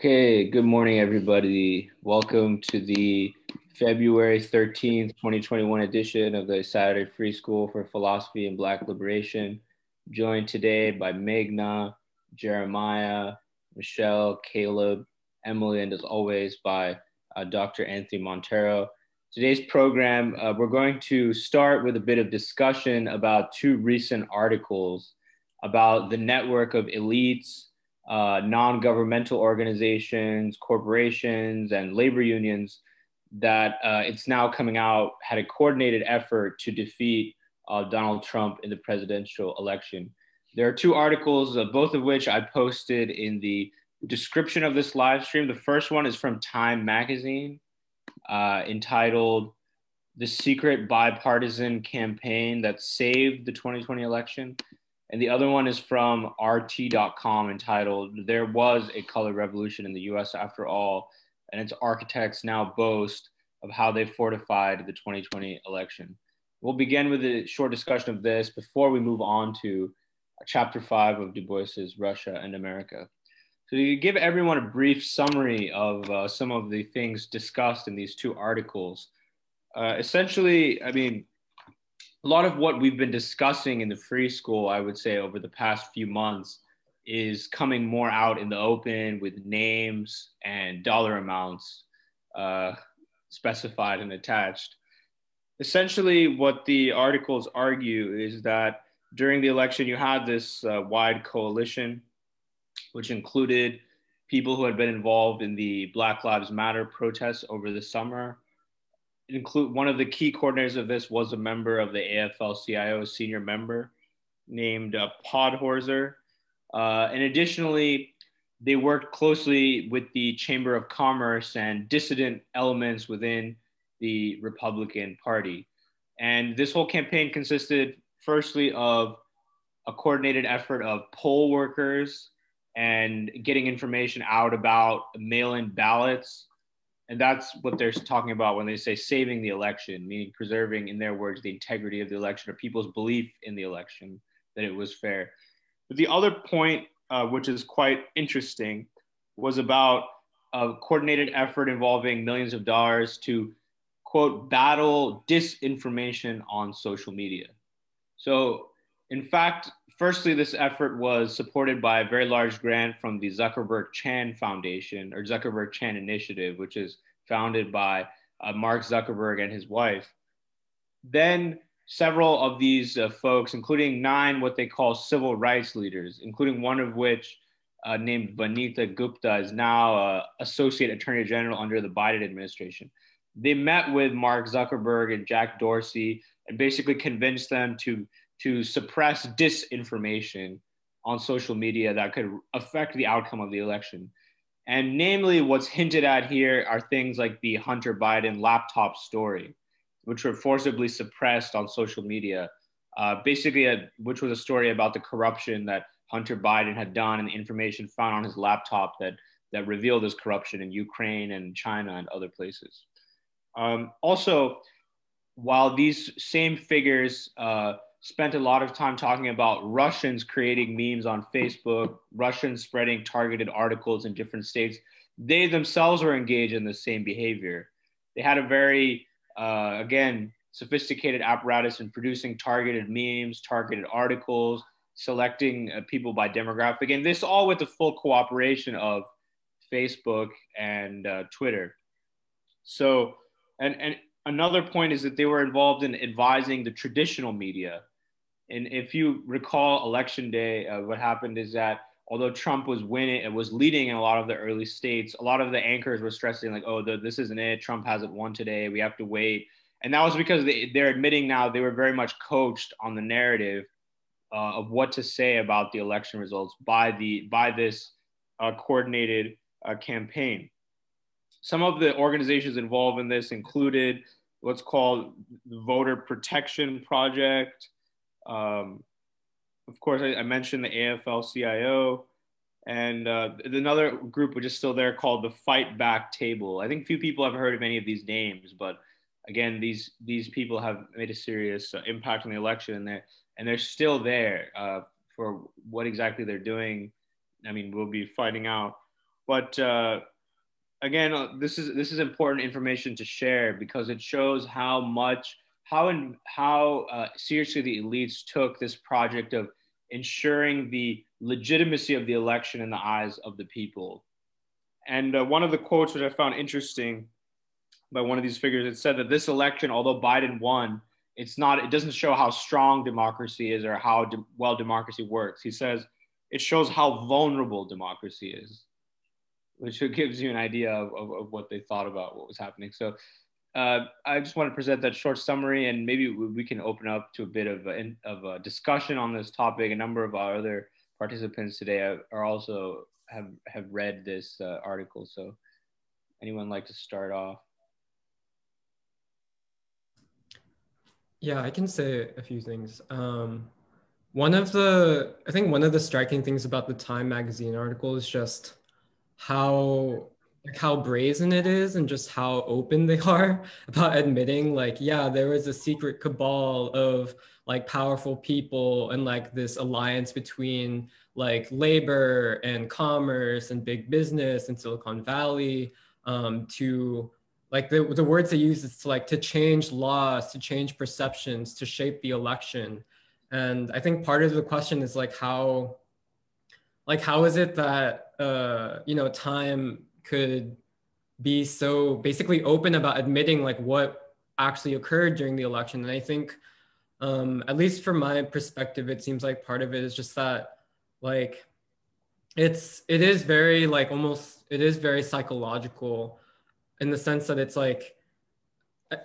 Okay, good morning, everybody. Welcome to the February 13th, 2021 edition of the Saturday Free School for Philosophy and Black Liberation. Joined today by Meghna, Jeremiah, Michelle, Caleb, Emily, and as always by uh, Dr. Anthony Monteiro. Today's program, uh, we're going to start with a bit of discussion about two recent articles about the network of elites uh, non-governmental organizations, corporations, and labor unions that uh, it's now coming out had a coordinated effort to defeat uh, Donald Trump in the presidential election. There are two articles, uh, both of which I posted in the description of this live stream. The first one is from Time Magazine, uh, entitled "The Secret Bipartisan Campaign That Saved the 2020 Election." And the other one is from RT.com entitled There Was a Color Revolution in the US After All. And its architects now boast of how they fortified the 2020 election. We'll begin with a short discussion of this before we move on to chapter five of Du Bois's Russia and America. So, to give everyone a brief summary of uh, some of the things discussed in these two articles, uh, essentially, I mean, a lot of what we've been discussing in the free school, I would say, over the past few months is coming more out in the open with names and dollar amounts uh, specified and attached. Essentially, what the articles argue is that during the election, you had this uh, wide coalition, which included people who had been involved in the Black Lives Matter protests over the summer, include one of the key coordinators of this was a member of the AFL-CIO, senior member named uh, Podhorzer. Uh, and additionally, they worked closely with the Chamber of Commerce and dissident elements within the Republican Party. And this whole campaign consisted, firstly, of a coordinated effort of poll workers and getting information out about mail in ballots and that's what they're talking about when they say saving the election, meaning preserving, in their words, the integrity of the election or people's belief in the election that it was fair. But the other point, uh, which is quite interesting, was about a coordinated effort involving millions of dollars to quote battle disinformation on social media. So, in fact, firstly, this effort was supported by a very large grant from the Zuckerberg Chan Foundation or Zuckerberg Chan Initiative, which is founded by uh, Mark Zuckerberg and his wife. Then several of these uh, folks, including nine what they call civil rights leaders, including one of which uh, named Vanita Gupta is now uh, Associate Attorney General under the Biden administration. They met with Mark Zuckerberg and Jack Dorsey and basically convinced them to to suppress disinformation on social media that could affect the outcome of the election. And namely, what's hinted at here are things like the Hunter Biden laptop story, which were forcibly suppressed on social media. Uh, basically, a, which was a story about the corruption that Hunter Biden had done and the information found on his laptop that, that revealed this corruption in Ukraine and China and other places. Um, also, while these same figures uh, spent a lot of time talking about Russians creating memes on Facebook, Russians spreading targeted articles in different states. They themselves were engaged in the same behavior. They had a very, uh, again, sophisticated apparatus in producing targeted memes, targeted articles, selecting uh, people by demographic, and this all with the full cooperation of Facebook and uh, Twitter. So, and, and another point is that they were involved in advising the traditional media and if you recall election day, uh, what happened is that although Trump was winning, it was leading in a lot of the early states. A lot of the anchors were stressing like, "Oh, the, this isn't it. Trump hasn't won today. We have to wait." And that was because they, they're admitting now they were very much coached on the narrative uh, of what to say about the election results by the by this uh, coordinated uh, campaign. Some of the organizations involved in this included what's called the Voter Protection Project. Um, of course, I, I, mentioned the AFL-CIO, and uh, another group which is still there called the Fight Back Table. I think few people have heard of any of these names, but again, these these people have made a serious uh, impact on the election, and they're and they're still there uh, for what exactly they're doing. I mean, we'll be finding out. but uh, again, uh, this is this is important information to share because it shows how much how and how uh, seriously the elites took this project of ensuring the legitimacy of the election in the eyes of the people. And uh, one of the quotes which I found interesting by one of these figures, it said that this election, although Biden won, it's not it doesn't show how strong democracy is or how de- well democracy works. He says it shows how vulnerable democracy is which gives you an idea of, of, of, what they thought about what was happening. So uh, I just want to present that short summary, and maybe we can open up to a bit of a, of a discussion on this topic. A number of our other participants today are also have have read this uh, article. So, anyone like to start off? Yeah, I can say a few things. Um, one of the, I think one of the striking things about the Time magazine article is just how like how brazen it is and just how open they are about admitting like yeah there was a secret cabal of like powerful people and like this alliance between like labor and commerce and big business and silicon valley um, to like the, the words they use is to like to change laws to change perceptions to shape the election. And i think part of the question is like how like how is it that uh, you know time could be so basically open about admitting like what actually occurred during the election. And i think um, at least from my perspective it seems like part of it is just that like it's it is very like almost it is very psychological in the sense that it's like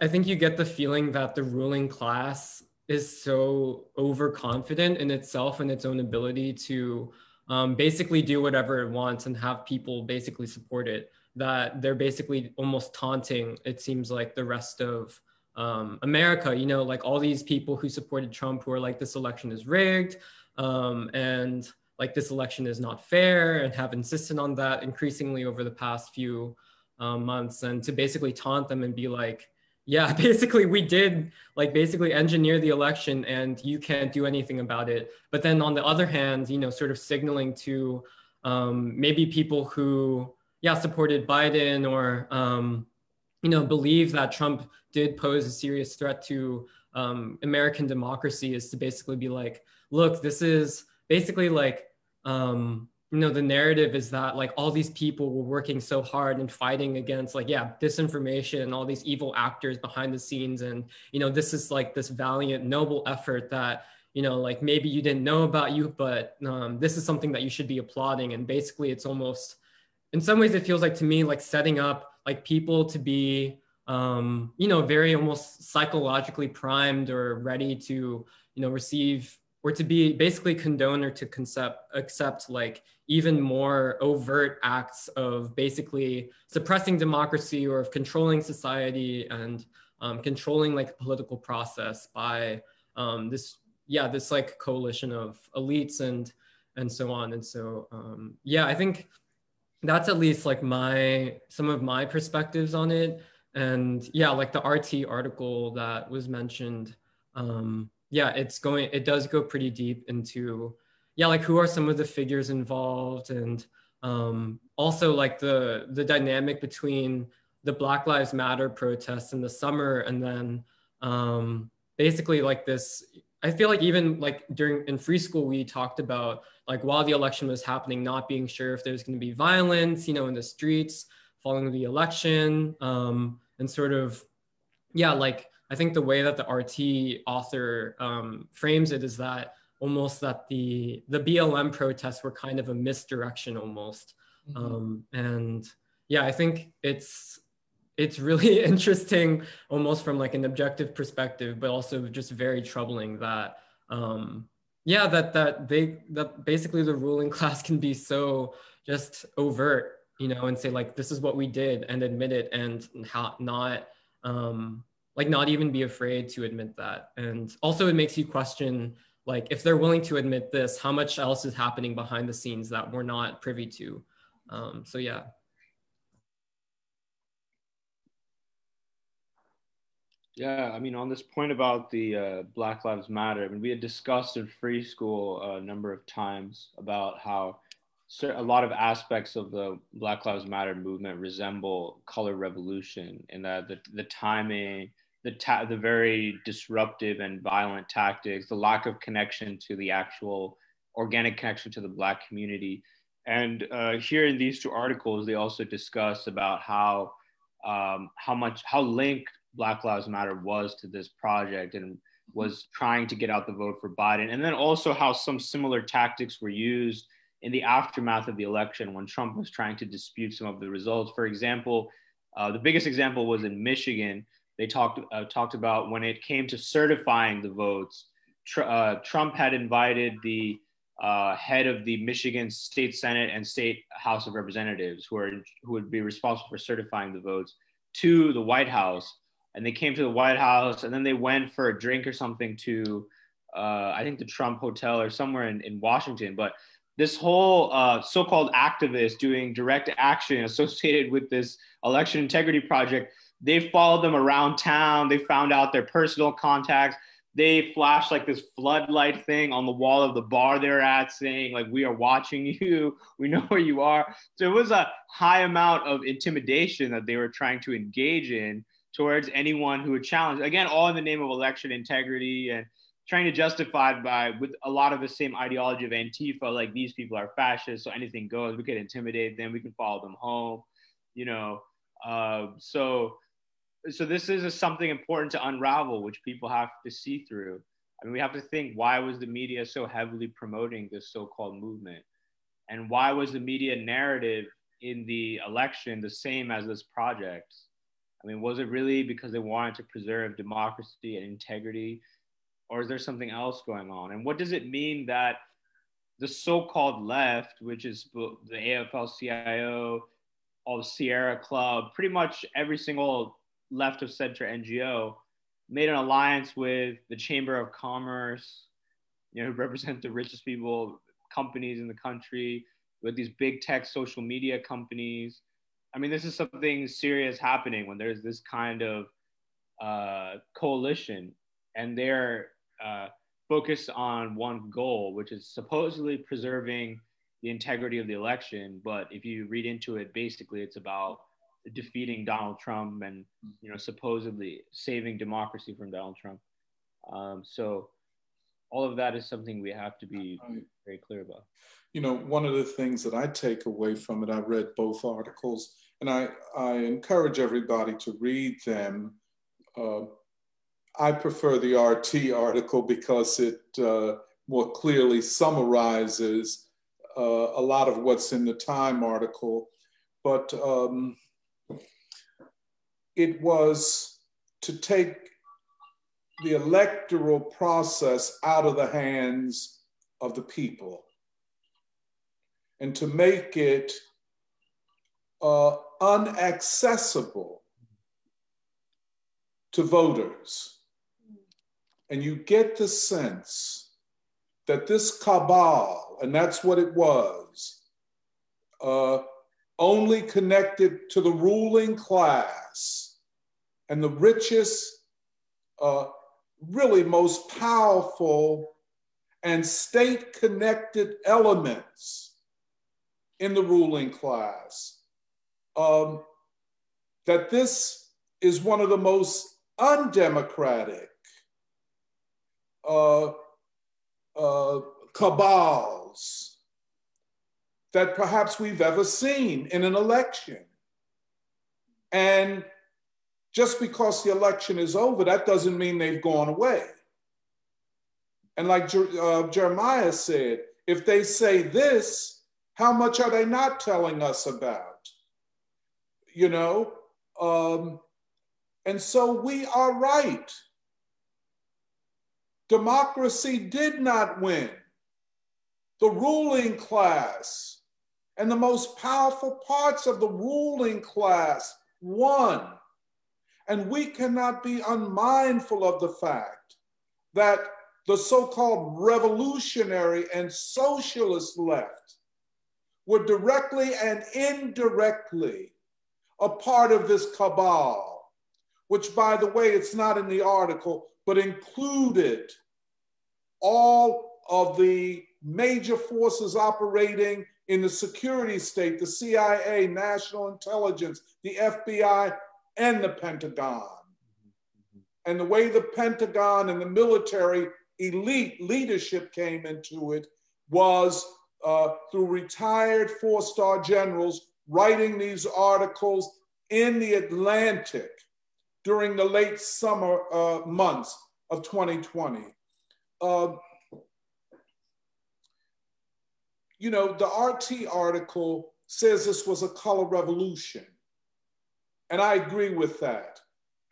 i think you get the feeling that the ruling class is so overconfident in itself and its own ability to um, basically do whatever it wants and have people basically support it. That they're basically almost taunting, it seems like, the rest of um, America. You know, like all these people who supported Trump who are like, this election is rigged um, and like this election is not fair and have insisted on that increasingly over the past few um, months. And to basically taunt them and be like, yeah, basically we did like basically engineer the election and you can't do anything about it. But then on the other hand, you know, sort of signaling to um, maybe people who, yeah, supported Biden or, um, you know, believe that Trump did pose a serious threat to um, American democracy is to basically be like, look, this is basically like, um, you know the narrative is that like all these people were working so hard and fighting against like yeah disinformation and all these evil actors behind the scenes. And you know this is like this valiant noble effort that you know like maybe you didn't know about you but um, this is something that you should be applauding. And basically it's almost in some ways it feels like to me like setting up like people to be um, you know very almost psychologically primed or ready to you know receive or to be basically condone or to concept, accept like even more overt acts of basically suppressing democracy or of controlling society and um, controlling like political process by um, this yeah this like coalition of elites and and so on. And so um, yeah i think that's at least like my some of my perspectives on it. And yeah like the rt article that was mentioned um, yeah, it's going, it does go pretty deep into, yeah, like who are some of the figures involved? And um, also like the, the dynamic between the Black Lives Matter protests in the summer and then um, basically like this, I feel like even like during in free school, we talked about like while the election was happening, not being sure if there's going to be violence, you know, in the streets following the election um, and sort of, yeah, like I think the way that the RT author um, frames it is that almost that the the BLM protests were kind of a misdirection almost, mm-hmm. um, and yeah, I think it's it's really interesting almost from like an objective perspective, but also just very troubling that um, yeah that that they that basically the ruling class can be so just overt you know and say like this is what we did and admit it and how not um, like not even be afraid to admit that. And also it makes you question like if they're willing to admit this how much else is happening behind the scenes that we're not privy to? Um, so yeah. Yeah i mean on this point about the uh, black lives matter i mean we had discussed in free school a number of times about how a lot of aspects of the Black Lives Matter movement resemble color revolution in that the, the timing, the, ta- the very disruptive and violent tactics, the lack of connection to the actual organic connection to the Black community. And uh, here in these two articles, they also discuss about how um, how much how linked Black Lives Matter was to this project and was trying to get out the vote for Biden, and then also how some similar tactics were used in the aftermath of the election when Trump was trying to dispute some of the results. For example, uh, the biggest example was in Michigan. They talked uh, talked about when it came to certifying the votes. Tr- uh, Trump had invited the uh, head of the Michigan State Senate and State House of Representatives, who are who would be responsible for certifying the votes, to the White House. And they came to the White House, and then they went for a drink or something to, uh, I think, the Trump Hotel or somewhere in, in Washington. But this whole uh, so-called activist doing direct action associated with this election integrity project they followed them around town. They found out their personal contacts. They flashed like this floodlight thing on the wall of the bar they're at saying like we are watching you. We know where you are. So it was a high amount of intimidation that they were trying to engage in towards anyone who would challenge. Again all in the name of election integrity and trying to justify by with a lot of the same ideology of Antifa, like these people are fascists, so anything goes. We can intimidate them, we can follow them home, you know. Uh, so, so this is a, something important to unravel, which people have to see through. I mean, we have to think why was the media so heavily promoting this so-called movement, and why was the media narrative in the election the same as this project? I mean, was it really because they wanted to preserve democracy and integrity? or is there something else going on? And what does it mean that the so-called left, which is the AFL-CIO, all the Sierra Club, pretty much every single left of center NGO, made an alliance with the Chamber of Commerce, you know, who represent the richest people, companies in the country, with these big tech social media companies. I mean, this is something serious happening when there's this kind of uh, coalition, and they're uh, focused on one goal, which is supposedly preserving the integrity of the election. But if you read into it, basically it's about defeating Donald Trump and you know supposedly saving democracy from Donald Trump. Um, so all of that is something we have to be very clear about. You know, one of the things that I take away from it, I read both articles, and I, I encourage everybody to read them. Uh, I prefer the RT article because it uh, more clearly summarizes uh, a lot of what's in the Time article. But um, it was to take the electoral process out of the hands of the people and to make it uh, unaccessible to voters. And you get the sense that this cabal, and that's what it was, uh, only connected to the ruling class and the richest, uh, really most powerful and state connected elements in the ruling class. Um, that this is one of the most undemocratic uh, uh, cabals that perhaps we've ever seen in an election. And just because the election is over, that doesn't mean they've gone away. And like uh, Jeremiah said, if they say this, how much are they not telling us about? You know? Um, and so we are right democracy did not win. The ruling class and the most powerful parts of the ruling class won. And we cannot be unmindful of the fact that the so called revolutionary and socialist left were directly and indirectly a part of this cabal, which, by the way, it's not in the article, but included all of the major forces operating in the security state, the CIA, national intelligence, the FBI, and the Pentagon. And the way the Pentagon and the military elite leadership came into it was uh, through retired four star generals writing these articles in the Atlantic during the late summer uh, months of 2020. Uh, you know, the RT article says this was a color revolution. And I agree with that.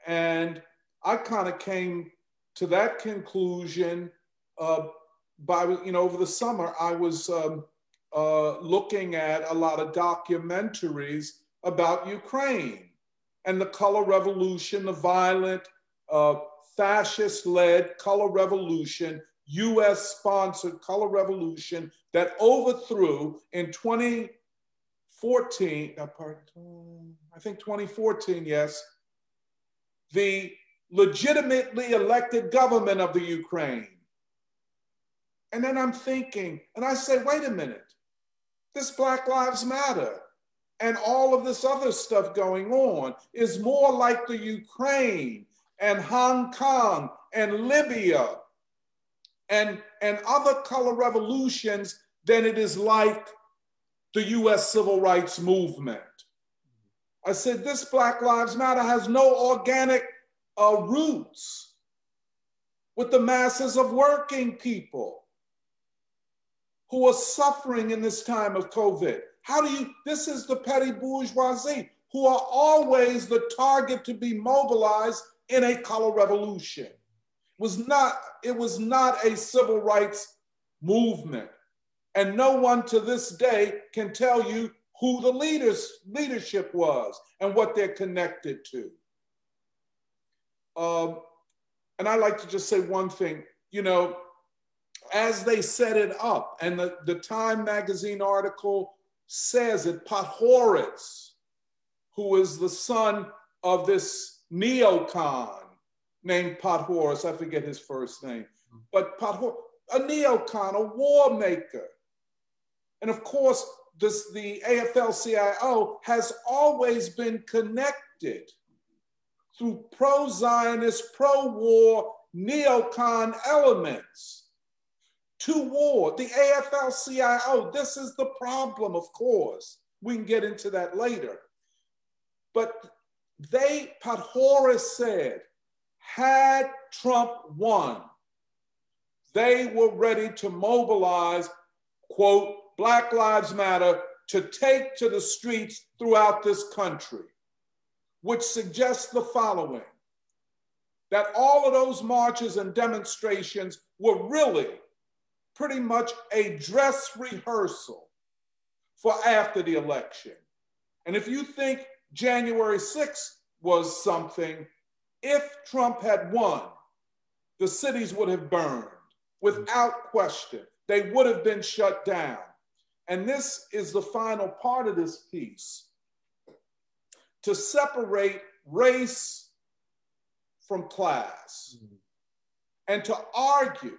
And I kind of came to that conclusion uh, by, you know, over the summer, I was um, uh, looking at a lot of documentaries about Ukraine and the color revolution, the violent, uh, fascist led color revolution, US sponsored color revolution that overthrew in 2014, uh, I think 2014, yes, the legitimately elected government of the Ukraine. And then I'm thinking, and I say, wait a minute, this Black Lives Matter and all of this other stuff going on is more like the Ukraine and Hong Kong and Libya and, and other color revolutions than it is like the US civil rights movement. I said, this Black Lives Matter has no organic uh, roots with the masses of working people who are suffering in this time of COVID. How do you, this is the petty bourgeoisie who are always the target to be mobilized in a color revolution. It was not, it was not a civil rights movement. And no one to this day can tell you who the leaders, leadership was and what they're connected to. Um, and I like to just say one thing, you know, as they set it up, and the, the Time magazine article says it, Podhoretz, who is the son of this neocon named Podhoretz, I forget his first name, but Podhoretz, a neocon, a war maker. And of course, this, the AFL-CIO has always been connected through pro-Zionist, pro-war, neocon elements to war. The AFL-CIO, this is the problem, of course. We can get into that later. But they, Podhoretz said, had Trump won, they were ready to mobilize, quote, Black Lives Matter to take to the streets throughout this country, which suggests the following that all of those marches and demonstrations were really pretty much a dress rehearsal for after the election. And if you think January 6th was something, if Trump had won, the cities would have burned without question. They would have been shut down. And this is the final part of this piece to separate race from class mm-hmm. and to argue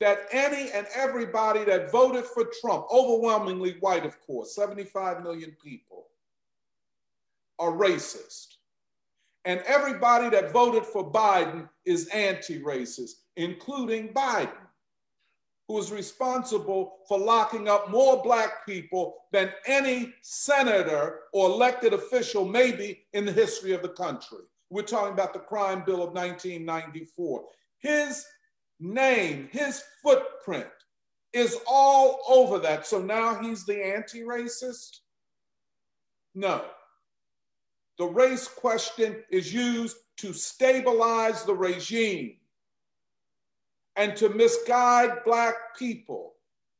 that any and everybody that voted for Trump, overwhelmingly white, of course, 75 million people, are racist. And everybody that voted for Biden is anti racist, including Biden who is responsible for locking up more black people than any senator or elected official, maybe in the history of the country. We're talking about the crime bill of 1994. His name, his footprint is all over that. So now he's the anti racist? No. The race question is used to stabilize the regime and to misguide Black people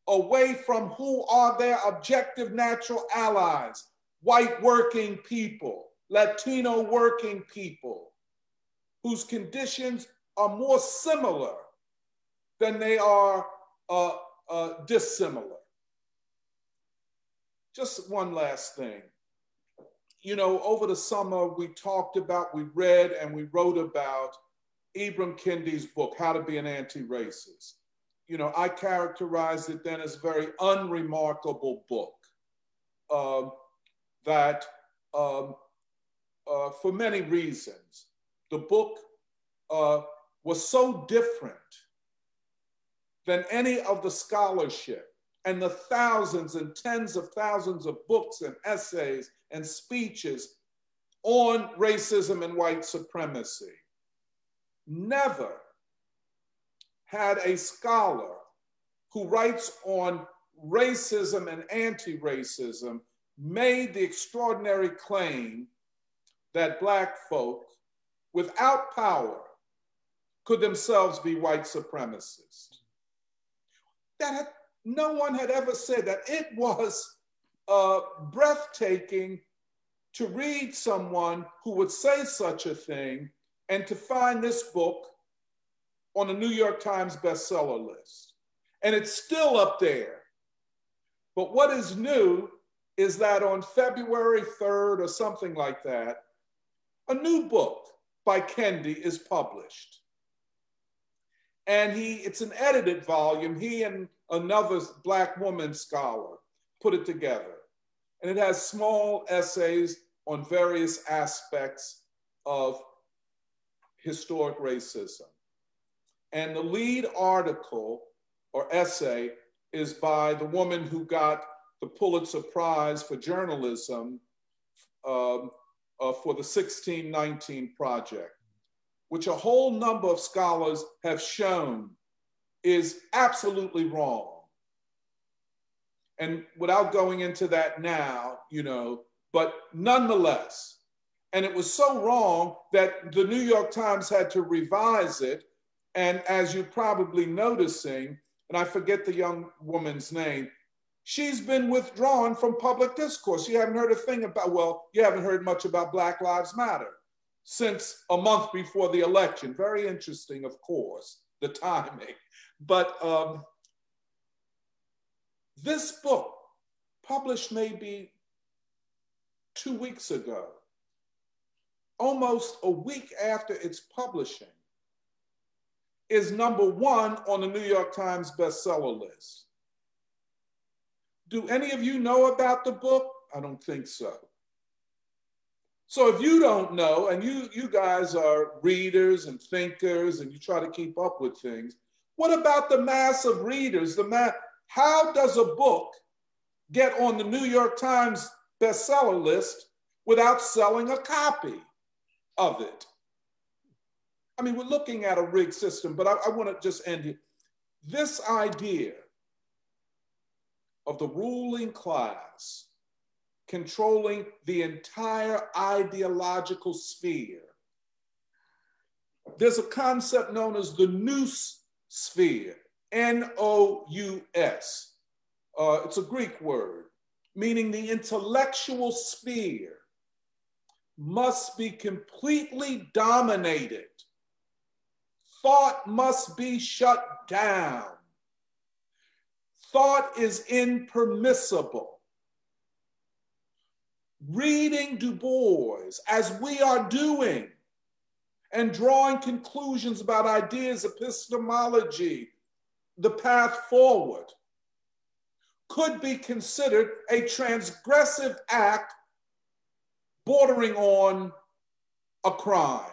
away from who are their objective natural allies white working people, Latino working people, whose conditions are more similar than they are uh, uh, dissimilar. Just one last thing. You know, over the summer, we talked about, we read, and we wrote about Ibram Kendi's book, How to Be an Anti Racist. you know, I characterized it then as a very unremarkable book uh, that, um, uh, for many reasons, the book uh, was so different than any of the scholarship and the thousands and tens of thousands of books and essays and speeches on racism and white supremacy. Never had a scholar who writes on racism and anti racism made the extraordinary claim that Black folk, without power, could themselves be white supremacists. That had, no one had ever said that. It was uh, breathtaking to read someone who would say such a thing and to find this book on the New York Times bestseller list. And it's still up there. But what is new is that on February 3rd or something like that, a new book by Kendi is published. And he, it's an edited volume. He and another black woman scholar put it together. And it has small essays on various aspects of historic racism. And the lead article or essay is by the woman who got the Pulitzer Prize for journalism um, uh, for the 1619 Project, which a whole number of scholars have shown is absolutely wrong. And without going into that now, you know, but nonetheless, and it was so wrong that the New York Times had to revise it and as you're probably noticing, and I forget the young woman's name, she's been withdrawn from public discourse. You haven't heard a thing about, well, you haven't heard much about Black Lives Matter since a month before the election. Very interesting, of course, the timing. But um, this book, published maybe two weeks ago, almost a week after its publishing, is number one on the New York Times bestseller list. Do any of you know about the book? I don't think so. So if you don't know, and you, you guys are readers and thinkers and you try to keep up with things, what about the mass of readers? The ma- how does a book get on the New York Times bestseller list without selling a copy of it? I mean, we're looking at a rigged system, but I, I want to just end here. This idea of the ruling class controlling the entire ideological sphere. There's a concept known as the nous sphere, N O U S. Uh, it's a Greek word meaning the intellectual sphere must be completely dominated Thought must be shut down. Thought is impermissible. Reading Du Bois, as we are doing, and drawing conclusions about ideas, epistemology, the path forward, could be considered a transgressive act bordering on a crime.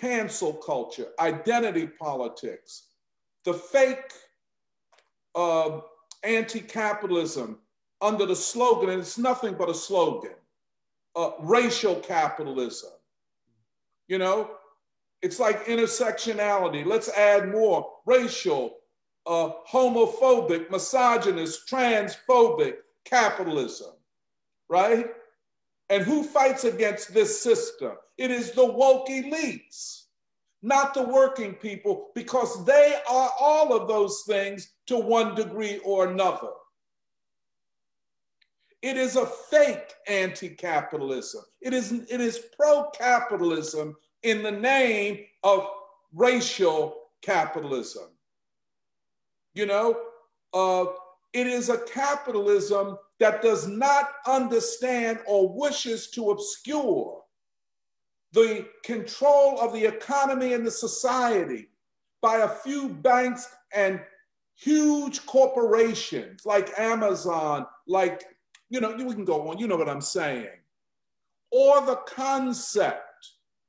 cancel culture, identity politics, the fake uh, anti capitalism under the slogan, and it's nothing but a slogan uh, racial capitalism. You know, it's like intersectionality. Let's add more racial, uh, homophobic, misogynist, transphobic capitalism, right? And who fights against this system? It is the woke elites, not the working people, because they are all of those things to one degree or another. It is a fake anti capitalism, it is, it is pro capitalism in the name of racial capitalism. You know, uh, it is a capitalism that does not understand or wishes to obscure the control of the economy and the society by a few banks and huge corporations like Amazon, like, you know, we can go on, you know what I'm saying, or the concept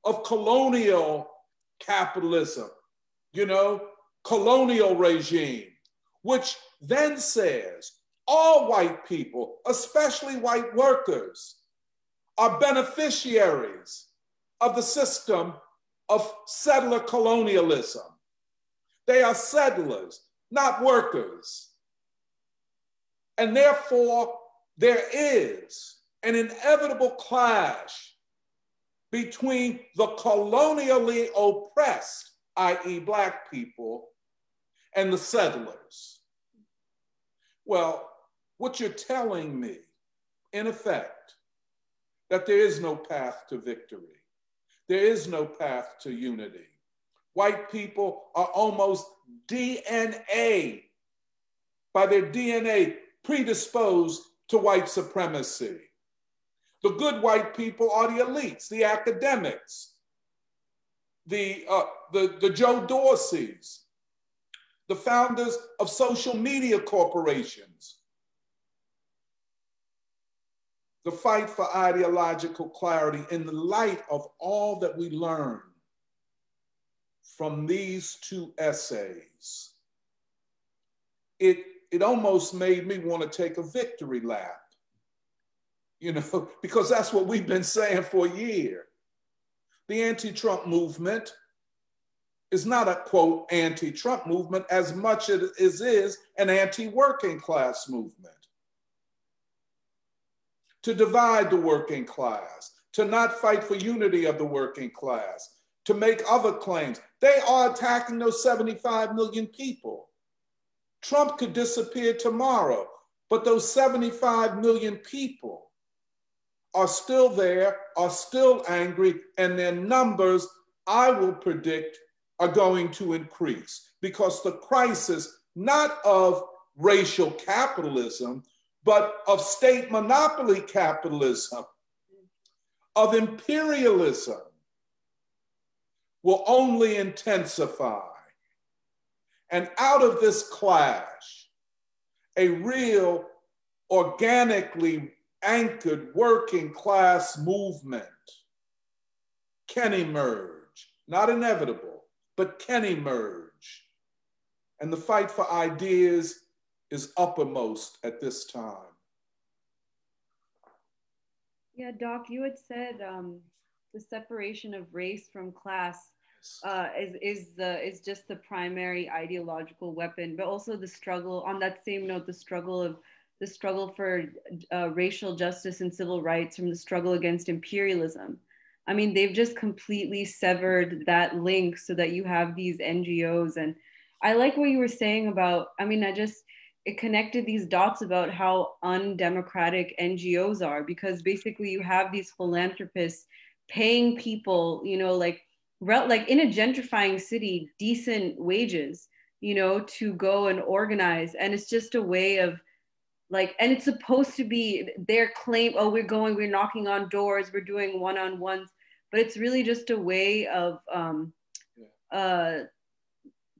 of colonial capitalism, you know, colonial regime, which then says all white people, especially white workers, are beneficiaries of the system of settler colonialism. They are settlers, not workers. And therefore, there is an inevitable clash between the colonially oppressed, i.e., Black people, and the settlers. Well, what you're telling me, in effect, that there is no path to victory. There is no path to unity. White people are almost DNA, by their DNA, predisposed to white supremacy. The good white people are the elites, the academics, the, uh, the, the Joe Dorseys, the founders of social media corporations. The fight for ideological clarity in the light of all that we learn from these two essays. It, it almost made me want to take a victory lap you know, because that's what we've been saying for a year. The anti Trump movement is not a quote anti Trump movement as much as is an anti working class movement. To divide the working class, to not fight for unity of the working class, to make other claims. They are attacking those 75 million people. Trump could disappear tomorrow, but those 75 million people are still there, are still angry, and their numbers, I will predict, are going to increase. Because the crisis, not of racial capitalism, but of state monopoly capitalism, of imperialism, will only intensify. And out of this clash, a real organically anchored working class movement can emerge, not inevitable, but can emerge. And the fight for ideas is uppermost at this time. Yeah, Doc, you had said um, the separation of race from class uh, is is the is just the primary ideological weapon, but also the struggle. On that same note, the struggle of the struggle for uh, racial justice and civil rights from the struggle against imperialism. I mean, they've just completely severed that link so that you have these NGOs. And I like what you were saying about, I mean, I just, it connected these dots about how undemocratic NGOs are because basically you have these philanthropists paying people, you know, like, like in a gentrifying city, decent wages, you know, to go and organize. And it's just a way of, like and it's supposed to be their claim oh we're going we're knocking on doors we're doing one-on-ones but it's really just a way of um, uh,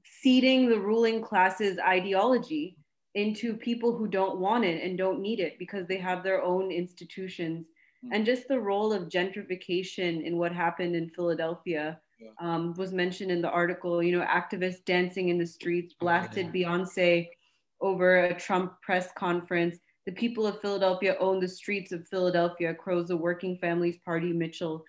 seeding the ruling class's ideology into people who don't want it and don't need it because they have their own institutions mm-hmm. and just the role of gentrification in what happened in philadelphia yeah. um, was mentioned in the article you know activists dancing in the streets blasted oh, yeah. beyonce over a Trump press conference. The people of Philadelphia own the streets of Philadelphia, crows the Working Families Party, Mitchell.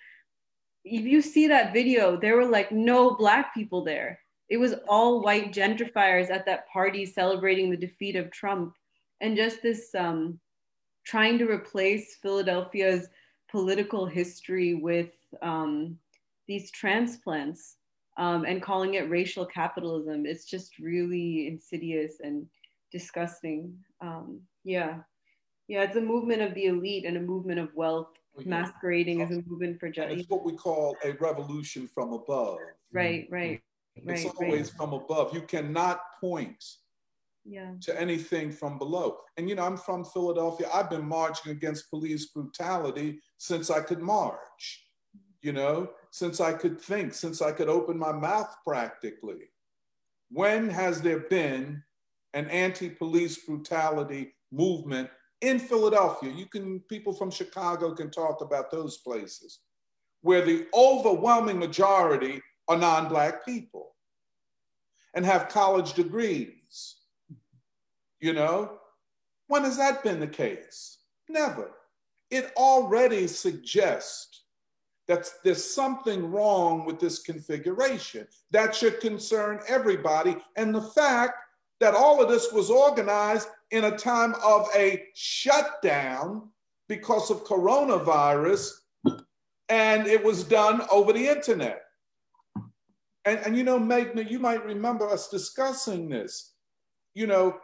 If you see that video, there were like no Black people there. It was all white gentrifiers at that party celebrating the defeat of Trump. And just this um, trying to replace Philadelphia's political history with um, these transplants um, and calling it racial capitalism. It's just really insidious and disgusting. Um, yeah. Yeah, it's a movement of the elite and a movement of wealth masquerading as a movement for justice. It's what we call a revolution from above. Right, mm-hmm. right. It's right, always right. from above. You cannot point yeah. to anything from below. And you know, I'm from Philadelphia. I've been marching against police brutality since I could march, you know, since I could think, since I could open my mouth practically. when has there been an anti-police brutality movement in Philadelphia? You can, people from Chicago can talk about those places where the overwhelming majority are non-black people and have college degrees. You know, when has that been the case? Never. It already suggests that there's something wrong with this configuration. That should concern everybody. And the fact that all of this was organized in a time of a shutdown because of coronavirus, and it was done over the internet. And, and you know, Meghna, you might remember us discussing this. You know,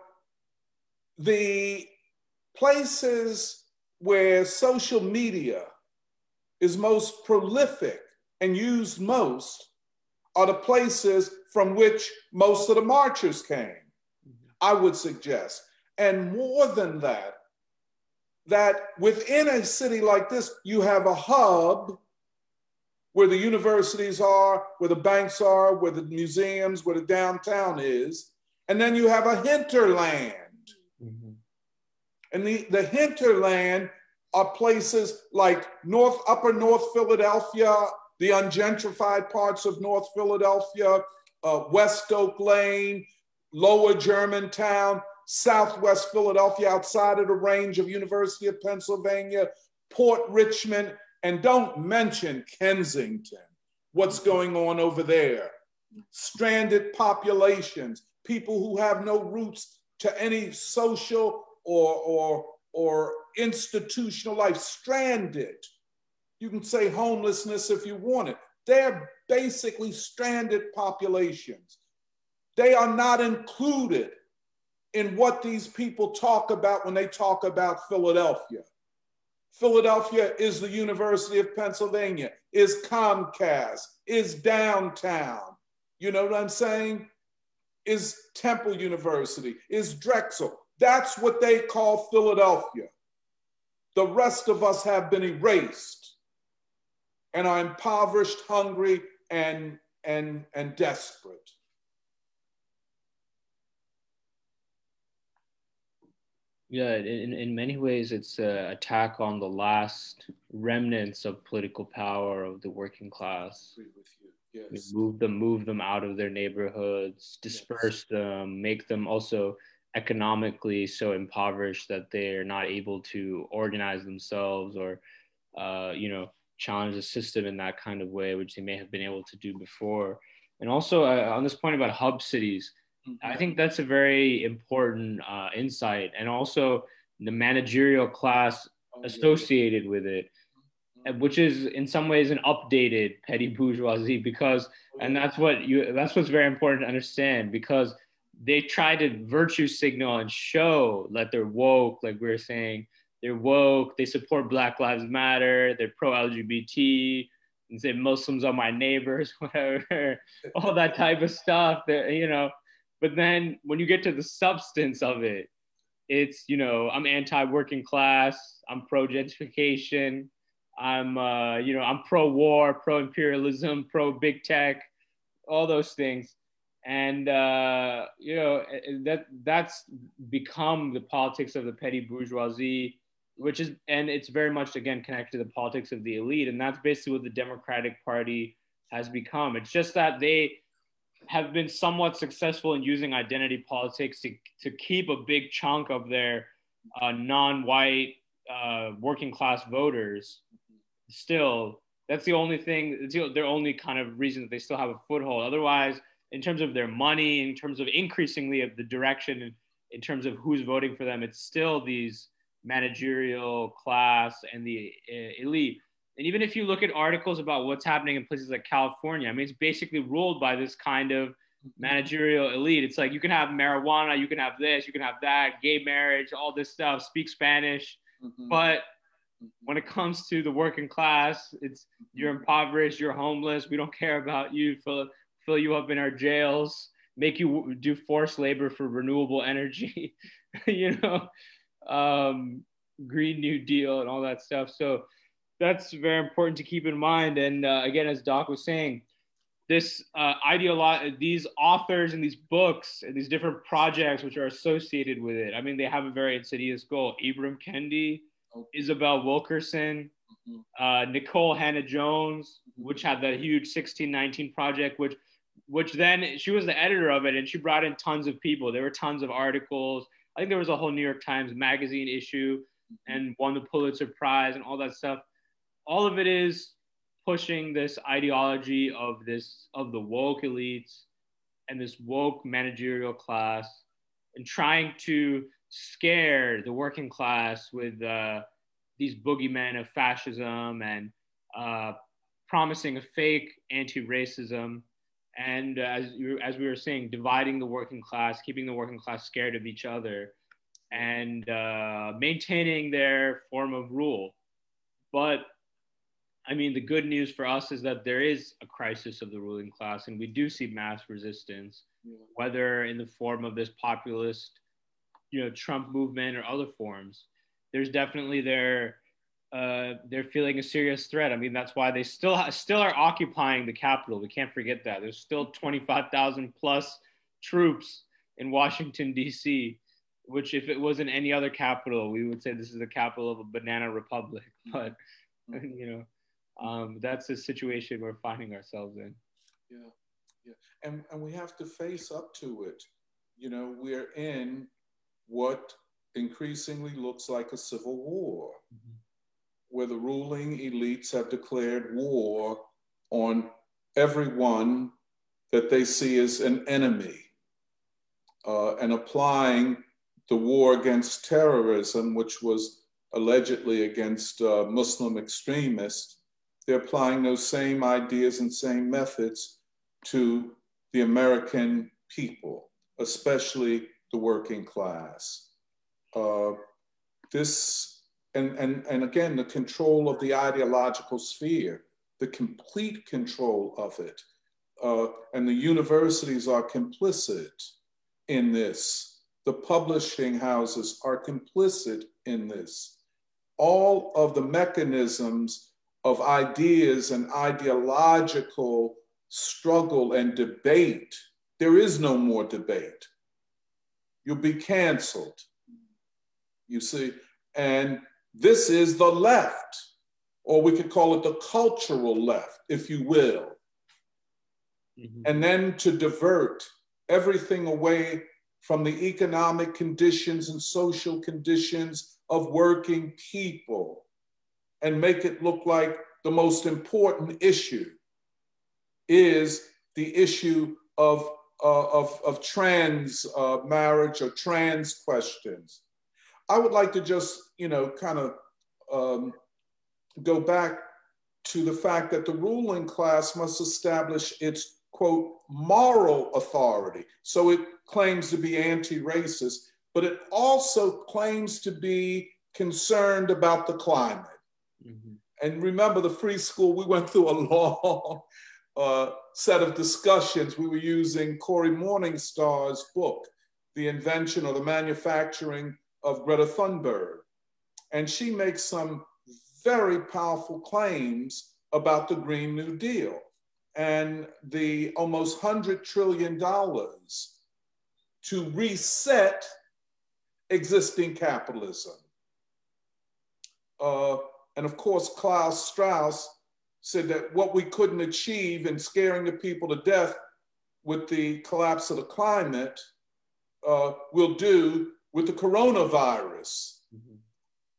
the places where social media is most prolific and used most are the places from which most of the marchers came, I would suggest. And more than that, that within a city like this, you have a hub where the universities are, where the banks are, where the museums, where the downtown is, and then you have a hinterland. Mm-hmm. And the, the hinterland are places like North, Upper North Philadelphia, the ungentrified parts of North Philadelphia, uh, West Oak Lane, Lower Germantown, Southwest Philadelphia, outside of the range of University of Pennsylvania, Port Richmond, and don't mention Kensington, what's going on over there. Stranded populations, people who have no roots to any social or, or, or institutional life, stranded. You can say homelessness if you want it. They're basically stranded populations. They are not included in what these people talk about when they talk about Philadelphia. Philadelphia is the University of Pennsylvania, is Comcast, is downtown. You know what I'm saying? Is Temple University, is Drexel. That's what they call Philadelphia. The rest of us have been erased and are impoverished, hungry, and, and, and desperate. Yeah, in, in many ways, it's an attack on the last remnants of political power of the working class. Yes. Move them, move them out of their neighborhoods, disperse yes. them, make them also economically so impoverished that they're not able to organize themselves or, uh, you know, challenge the system in that kind of way, which they may have been able to do before. And also uh, on this point about hub cities. I think that's a very important uh, insight, and also the managerial class oh, associated with it, mm-hmm. which is in some ways an updated petty bourgeoisie, because, and that's what you, that's what's very important to understand, because they try to virtue signal and show that they're woke, like we are saying, they're woke, they support Black Lives Matter, they're pro LGBT, and say Muslims are my neighbors, whatever, all that type of stuff. That you know, but then when you get to the substance of it, it's you know I'm anti-working class, I'm pro gentrification, I'm uh, you know I'm pro-war, pro-imperialism, pro-big tech, all those things. And uh, you know that that's become the politics of the petty bourgeoisie which is and it's very much again connected to the politics of the elite. And that's basically what the democratic party has become. It's just that they have been somewhat successful in using identity politics to, to keep a big chunk of their uh, non-white uh, working class voters still that's the only thing it's their only kind of reason that they still have a foothold otherwise in terms of their money, in terms of increasingly of the direction, in, terms of who's voting for them, it's still these managerial class and the uh, elite. And even if you look at articles about what's happening in places like California, I mean, it's basically ruled by this kind of managerial elite. It's like you can have marijuana, you can have this, you can have that, gay marriage, all this stuff, speak Spanish. Mm-hmm. But when it comes to the working class, it's you're impoverished, you're homeless, we don't care about you, Philip fill you up in our jails, make you do forced labor for renewable energy, you know, um, Green New Deal and all that stuff. So that's very important to keep in mind. And uh, again, as Doc was saying, this uh, ideolo- these authors and these books and these different projects which are associated with it. I mean, they have a very insidious goal. Ibram Kendi, okay. Isabel Wilkerson, mm-hmm. uh, Nikole Hannah-Jones, mm-hmm. which had that huge 1619 project, which which then she was the editor of it and she brought in tons of people. There were tons of articles. I think there was a whole New York Times magazine issue mm-hmm. and won the Pulitzer Prize and all that stuff. All of it is pushing this ideology of this of the woke elites and this woke managerial class and trying to scare the working class with uh, these boogeymen of fascism and uh, promising a fake anti-racism. And as you, as we were saying dividing the working class keeping the working class scared of each other and uh, maintaining their form of rule. But I mean, the good news for us is that there is a crisis of the ruling class, and we do see mass resistance, whether in the form of this populist, you know, Trump movement or other forms. There's definitely their uh, they're feeling a serious threat. I mean, that's why they still ha- still are occupying the capital. We can't forget that. There's still 25,000 plus troops in Washington D.C. Which, if it wasn't any other capital, we would say this is the capital of a banana republic. But you know, um, that's the situation we're finding ourselves in. Yeah, yeah, and and we have to face up to it. You know, we're in what increasingly looks like a civil war, mm-hmm. where the ruling elites have declared war on everyone that they see as an enemy, uh, and applying the war against terrorism, which was allegedly against uh, Muslim extremists, they're applying those same ideas and same methods to the American people, especially the working class. Uh, this, and, and, and again, the control of the ideological sphere, the complete control of it. Uh, and the universities are complicit in this. The publishing houses are complicit in this. All of the mechanisms of ideas and ideological struggle and debate, there is no more debate. You'll be canceled. You see, and this is the left, or we could call it the cultural left, if you will. Mm-hmm. And then to divert everything away from the economic conditions and social conditions of working people and make it look like the most important issue is the issue of, uh, of, of trans uh, marriage or trans questions. I would like to just, you know, kind of um, go back to the fact that the ruling class must establish its quote moral authority. So it claims to be anti racist, but it also claims to be concerned about the climate. Mm-hmm. And remember the free school, we went through a long uh, set of discussions. We were using Cory Morningstar's book, The Invention or the Manufacturing of Greta Thunberg. And she makes some very powerful claims about the Green New Deal and the almost $100 trillion to reset existing capitalism. Uh, and of course, Klaus Strauss said that what we couldn't achieve in scaring the people to death with the collapse of the climate, uh, we'll do with the coronavirus. Mm-hmm.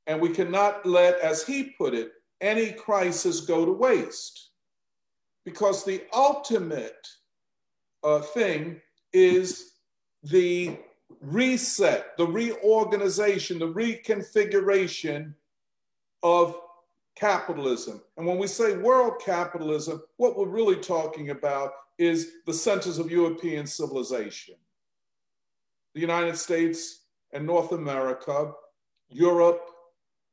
And we cannot let, as he put it, any crisis go to waste. Because the ultimate uh, thing is the reset, the reorganization, the reconfiguration of capitalism. And when we say world capitalism, what we're really talking about is the centers of European civilization. The United States and North America, Europe,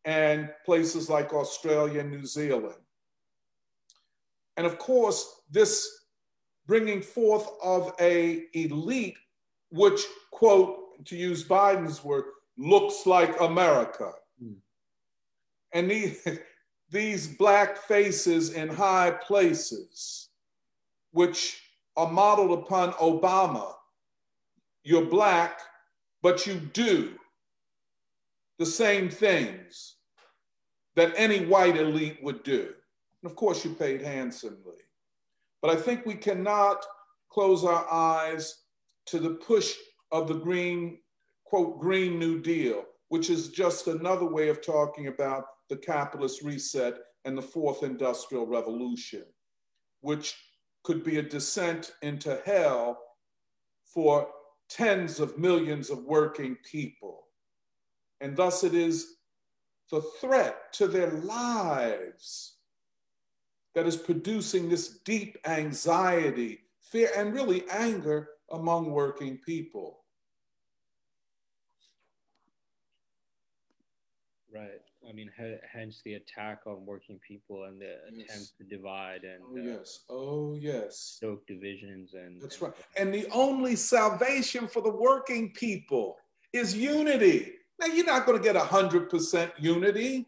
and places like Australia and New Zealand. And of course, this bringing forth of a elite, which, quote, to use Biden's word, looks like America. Mm. And these, these black faces in high places, which are modeled upon Obama. You're black, but you do the same things that any white elite would do. And of course, you paid handsomely. But I think we cannot close our eyes to the push of the green, quote, Green New Deal, which is just another way of talking about the capitalist reset and the fourth industrial revolution, which could be a descent into hell for tens of millions of working people. And thus it is the threat to their lives that is producing this deep anxiety, fear, and really anger among working people. Right. I mean, hence the attack on working people and the yes. attempt to divide and oh, uh, yes, oh yes, stoke divisions and that's and, right. And the only salvation for the working people is unity. Now you're not going to get hundred percent unity.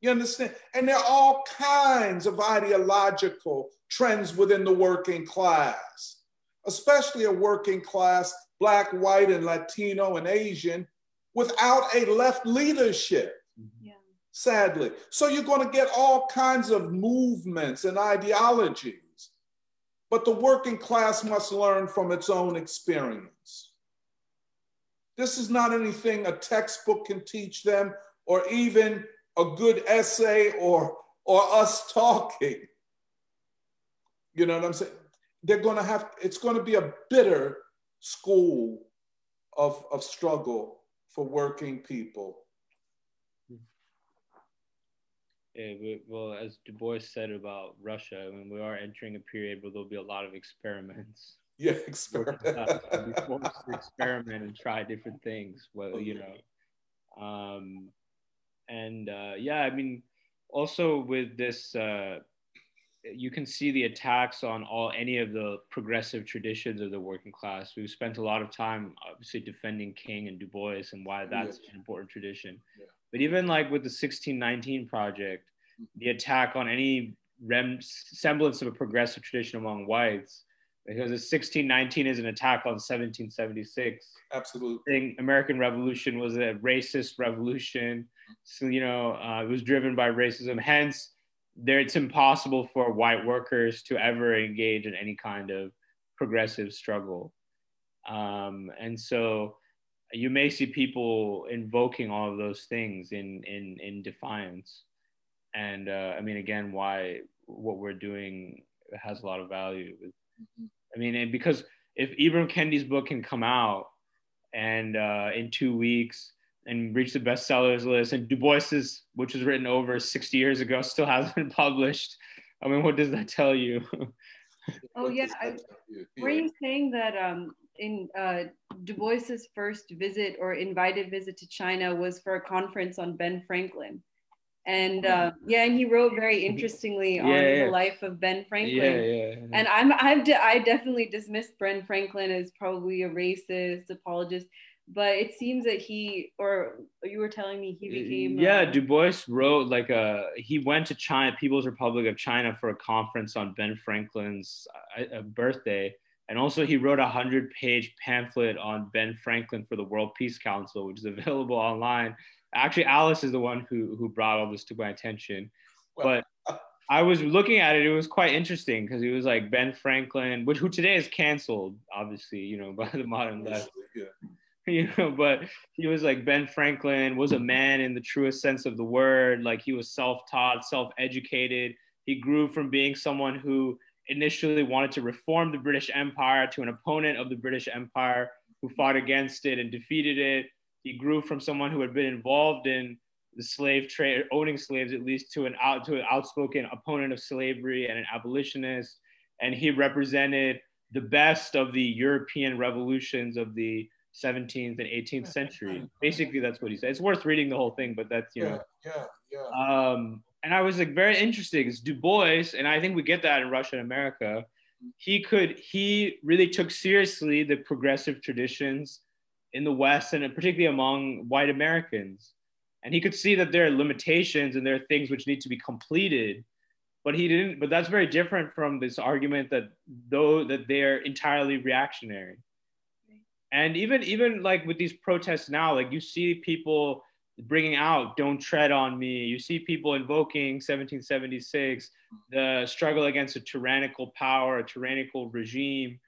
You understand? And there are all kinds of ideological trends within the working class, especially a working class, black, white, and Latino and Asian, without a left leadership sadly. So you're going to get all kinds of movements and ideologies. But the working class must learn from its own experience. This is not anything a textbook can teach them, or even a good essay or, or us talking. You know what I'm saying? They're going to have, it's going to be a bitter school of, of struggle for working people. Yeah, well, as Du Bois said about Russia, I mean, we are entering a period where there'll be a lot of experiments. Yeah, experiment. be forced to experiment and try different things. Well, you know, um, and uh, yeah, I mean, also with this, uh, you can see the attacks on all any of the progressive traditions of the working class. We've spent a lot of time, obviously, defending King and Du Bois and why that's yeah. an important tradition. Yeah but even like with the 1619 project, the attack on any rem- semblance of a progressive tradition among whites, because the 1619 is an attack on 1776. Absolutely. American Revolution was a racist revolution. So, you know, uh, it was driven by racism. Hence, there it's impossible for white workers to ever engage in any kind of progressive struggle. Um, and so you may see people invoking all of those things in in in defiance. And uh, i mean again why what we're doing has a lot of value. Mm-hmm. i mean and because if ibram kendi's book can come out and uh, in two weeks and reach the bestsellers list and du bois's which was written over 60 years ago still hasn't been published i mean what does that tell you? Oh yeah I, were you saying that um in uh, Du Bois's first visit or invited visit to China was for a conference on Ben Franklin. And uh, yeah, and he wrote very interestingly on yeah. the life of Ben Franklin. Yeah, yeah, and I'm I've de- I definitely dismissed Ben Franklin as probably a racist apologist, but it seems that he or you were telling me he became yeah uh, Du Bois wrote like a he went to China People's Republic of China for a conference on Ben Franklin's uh, birthday and also, he wrote a 100 page pamphlet on Ben Franklin for the World Peace Council, which is available online. Actually, Alice is the one who, who brought all this to my attention. But I was looking at it, it was quite interesting because he was like Ben Franklin, which who today is canceled, obviously, you know, by the modern left. Yeah. You know, but he was like Ben Franklin was a man in the truest sense of the word. Like he was self-taught, self-educated. He grew from being someone who initially wanted to reform the British Empire to an opponent of the British Empire who fought against it and defeated it. He grew from someone who had been involved in the slave trade, owning slaves at least, to an out to an outspoken opponent of slavery and an abolitionist. And he represented the best of the European revolutions of the 17th and 18th century. Basically, that's what he said. It's worth reading the whole thing, but that's you yeah, know. Yeah, yeah. Um, and I was like very interesting. It's Du Bois, and I think we get that in Russia and America. He could he really took seriously the progressive traditions in the West and uh, particularly among white Americans. And he could see that there are limitations and there are things which need to be completed. but he didn't. But that's very different from this argument that though that they're entirely reactionary. And even even like with these protests now, like you see people bringing out "Don't tread on me." You see people invoking 1776, the struggle against a tyrannical power, a tyrannical regime.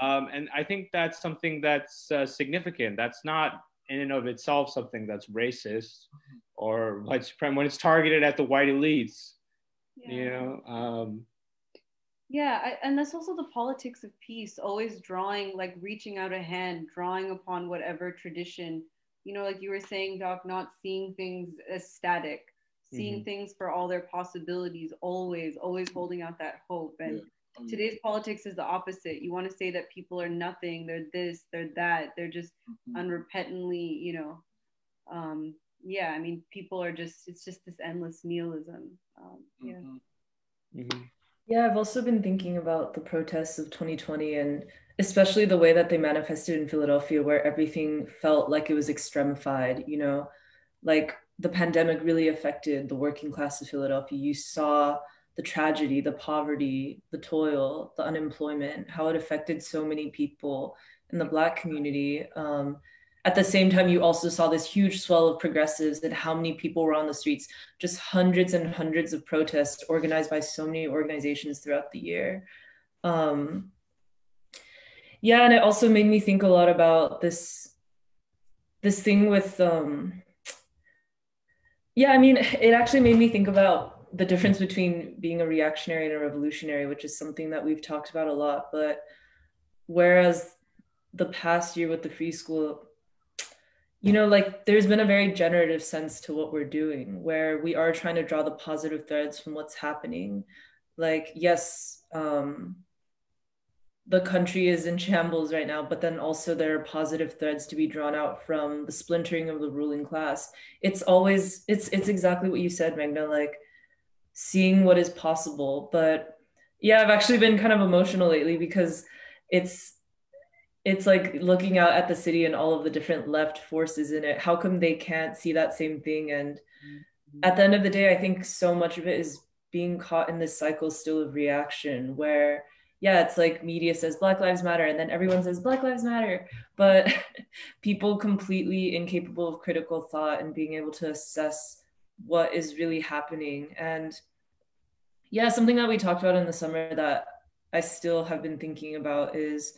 Um, and I think that's something that's uh, significant. That's not in and of itself something that's racist or white supreme when it's targeted at the white elites. Yeah. You know. Um, yeah, I, and that's also the politics of peace, always drawing, like reaching out a hand, drawing upon whatever tradition, you know, like you were saying, Doc, not seeing things as static, seeing mm-hmm. things for all their possibilities, always, always holding out that hope. And yeah. today's politics is the opposite. You want to say that people are nothing, they're this, they're that, they're just mm-hmm. unrepentantly, you know, um, yeah, I mean, people are just, it's just this endless nihilism. Um, yeah. Mm-hmm. mm-hmm. Yeah, I've also been thinking about the protests of 2020 and especially the way that they manifested in Philadelphia, where everything felt like it was extremified, you know, like the pandemic really affected the working class of Philadelphia. You saw the tragedy, the poverty, the toil, the unemployment, how it affected so many people in the Black community. Um, at the same time, you also saw this huge swell of progressives and how many people were on the streets, just hundreds and hundreds of protests organized by so many organizations throughout the year. Um, yeah, and it also made me think a lot about this this thing with um, yeah, I mean, it actually made me think about the difference between being a reactionary and a revolutionary, which is something that we've talked about a lot. But whereas the past year with the free school you know like there's been a very generative sense to what we're doing where we are trying to draw the positive threads from what's happening like yes um the country is in shambles right now but then also there are positive threads to be drawn out from the splintering of the ruling class. It's always it's it's exactly what you said Meghna like seeing what is possible. But yeah i've actually been kind of emotional lately because it's it's like looking out at the city and all of the different left forces in it. How come they can't see that same thing? And mm-hmm. at the end of the day i think so much of it is being caught in this cycle still of reaction where yeah it's like media says black lives matter and then everyone says black lives matter but people completely incapable of critical thought and being able to assess what is really happening and yeah something that we talked about in the summer that i still have been thinking about is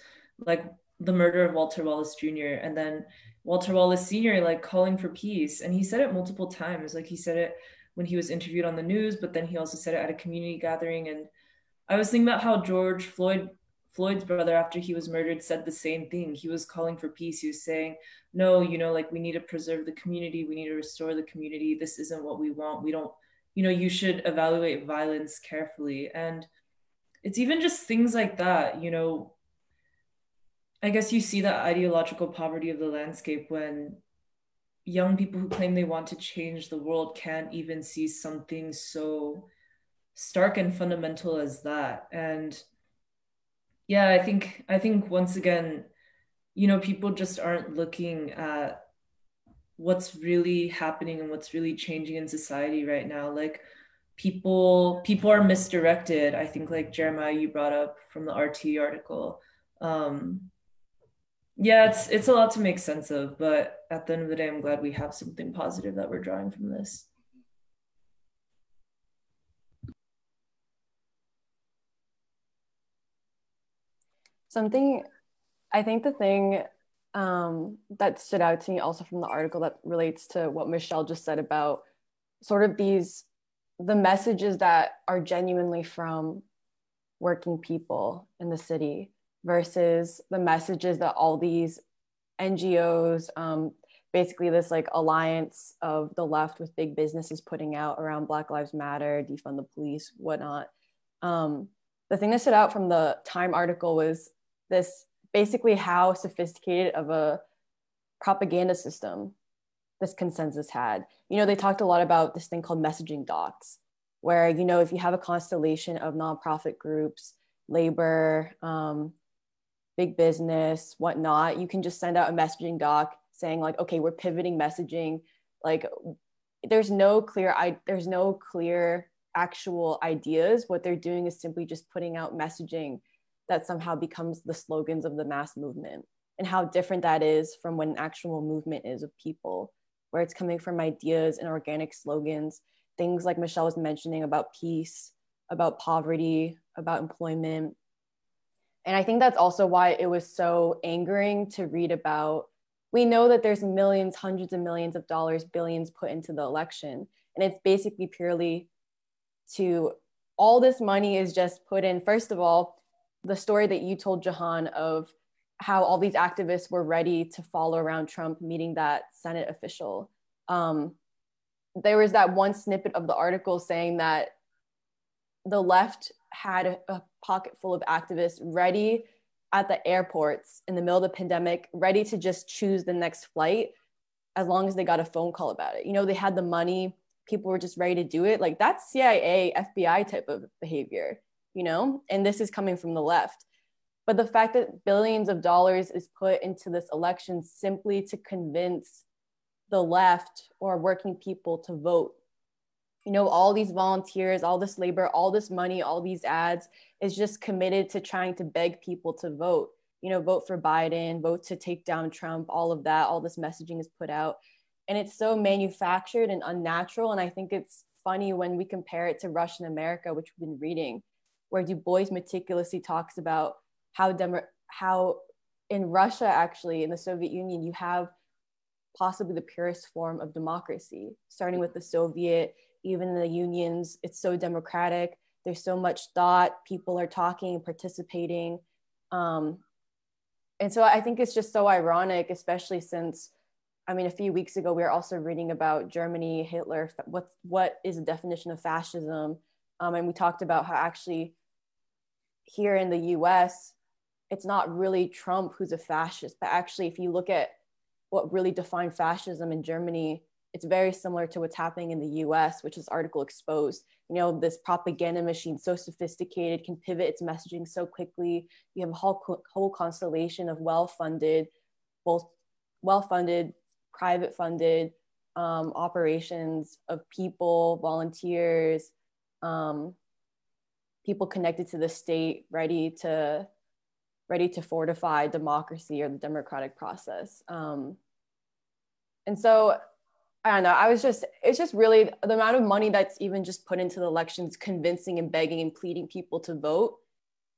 like the murder of Walter Wallace Jr. and then Walter Wallace Sr. like calling for peace. And he said it multiple times. Like he said it when he was interviewed on the news, but then he also said it at a community gathering. And I was thinking about how George Floyd, Floyd's brother, after he was murdered, said the same thing. He was calling for peace. He was saying, no, you know, like we need to preserve the community. We need to restore the community. This isn't what we want. We don't, you know, you should evaluate violence carefully. And it's even just things like that, you know, I guess you see the ideological poverty of the landscape when young people who claim they want to change the world can't even see something so stark and fundamental as that. And yeah, I think I think once again, you know, people just aren't looking at what's really happening and what's really changing in society right now. Like people people are misdirected. I think like Jeremiah you brought up from the RT article. Um, yeah it's it's a lot to make sense of but at the end of the day i'm glad we have something positive that we're drawing from this something i think the thing um, that stood out to me also from the article that relates to what michelle just said about sort of these the messages that are genuinely from working people in the city versus the messages that all these NGOs, um, basically this like alliance of the left with big businesses putting out around Black Lives Matter, defund the police, whatnot. Um, the thing that stood out from the Time article was this basically how sophisticated of a propaganda system this consensus had. You know, they talked a lot about this thing called messaging docs, where, you know, if you have a constellation of nonprofit groups, labor, um, big business, whatnot, you can just send out a messaging doc saying like, okay, we're pivoting messaging. Like, there's no clear, I there's no clear actual ideas. What they're doing is simply just putting out messaging that somehow becomes the slogans of the mass movement and how different that is from what an actual movement is of people, where it's coming from ideas and organic slogans, things like Michelle was mentioning about peace, about poverty, about employment. And I think that's also why it was so angering to read about. We know that there's millions, hundreds of millions of dollars, billions put into the election. And it's basically purely to all this money is just put in, first of all, the story that you told Jahan of how all these activists were ready to follow around Trump meeting that Senate official. Um, there was that one snippet of the article saying that the left had a, a pocket full of activists ready at the airports in the middle of the pandemic, ready to just choose the next flight as long as they got a phone call about it. You know, they had the money, people were just ready to do it. Like that's CIA, FBI type of behavior, you know? And this is coming from the left. But the fact that billions of dollars is put into this election simply to convince the left or working people to vote. You know, all these volunteers, all this labor, all this money, all these ads is just committed to trying to beg people to vote. You know, vote for Biden, vote to take down Trump, all of that, all this messaging is put out. And it's so manufactured and unnatural. And I think it's funny when we compare it to Russia and America, which we've been reading, where Du Bois meticulously talks about how demo- how in Russia actually in the Soviet Union you have possibly the purest form of democracy starting with the Soviet even the unions. It's so democratic. There's so much thought. People are talking participating. Um, and so I think it's just so ironic especially since I mean, a few weeks ago, we were also reading about Germany, Hitler, what, what is the definition of fascism? Um, and we talked about how actually here in the US, it's not really Trump who's a fascist, but actually, if you look at what really defined fascism in Germany, it's very similar to what's happening in the US, which is article exposed. You know, this propaganda machine, so sophisticated, can pivot its messaging so quickly. You have a whole, whole constellation of well funded, both well funded, private funded um, operations of people, volunteers, um, people connected to the state, ready to ready to fortify democracy or the democratic process. Um, and so I don't know. I was just, it's just really the amount of money that's even just put into the elections, convincing and begging and pleading people to vote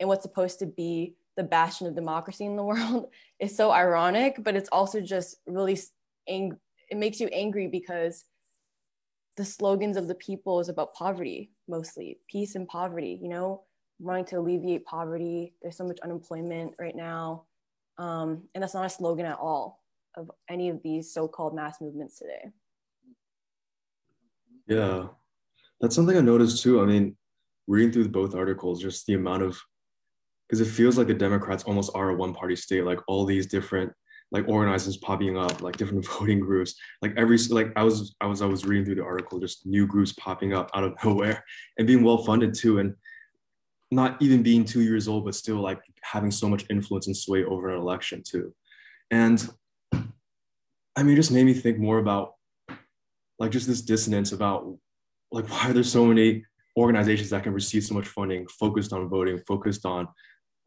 in what's supposed to be the bastion of democracy in the world is so ironic, but it's also just really, ang- it makes you angry because the slogans of the people is about poverty mostly, peace and poverty, you know, wanting to alleviate poverty. There's so much unemployment right now. Um, and that's not a slogan at all of any of these so-called mass movements today. Yeah, that's something I noticed too. I mean, reading through both articles, just the amount of, because it feels like the Democrats almost are a one-party state, like all these different like organizations popping up, like different voting groups. Like every like I was I was I was reading through the article, just new groups popping up out of nowhere and being well funded too. And not even being two years old, but still like having so much influence and sway over an election too. And I mean, it just made me think more about like just this dissonance about like why are there so many organizations that can receive so much funding focused on voting, focused on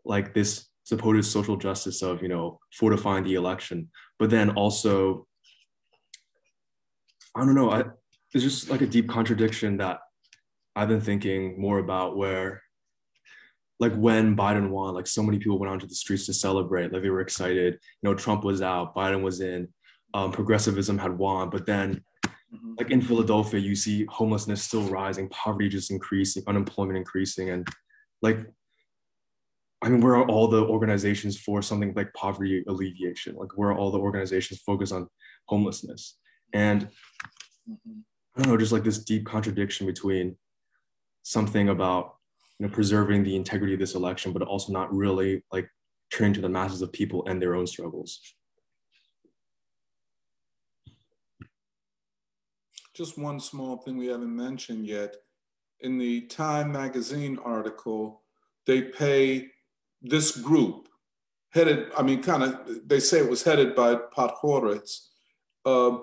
like this supposed social justice of, you know, fortifying the election, but then also, I don't know, I, there's just like a deep contradiction that I've been thinking more about where like when Biden won, like so many people went onto the streets to celebrate, like they were excited. You know, Trump was out, Biden was in, um, progressivism had won, but then mm-hmm. like in Philadelphia, you see homelessness still rising, poverty just increasing, unemployment increasing, and like I mean, where are all the organizations for something like poverty alleviation? Like, where are all the organizations focused on homelessness? And. I don't know, just like this deep contradiction between something about you know, preserving the integrity of this election, but also not really like turning to the masses of people and their own struggles. Just one small thing we haven't mentioned yet. In the Time magazine article, they pay this group, headed, I mean, kind of, they say it was headed by Podhorzer, uh,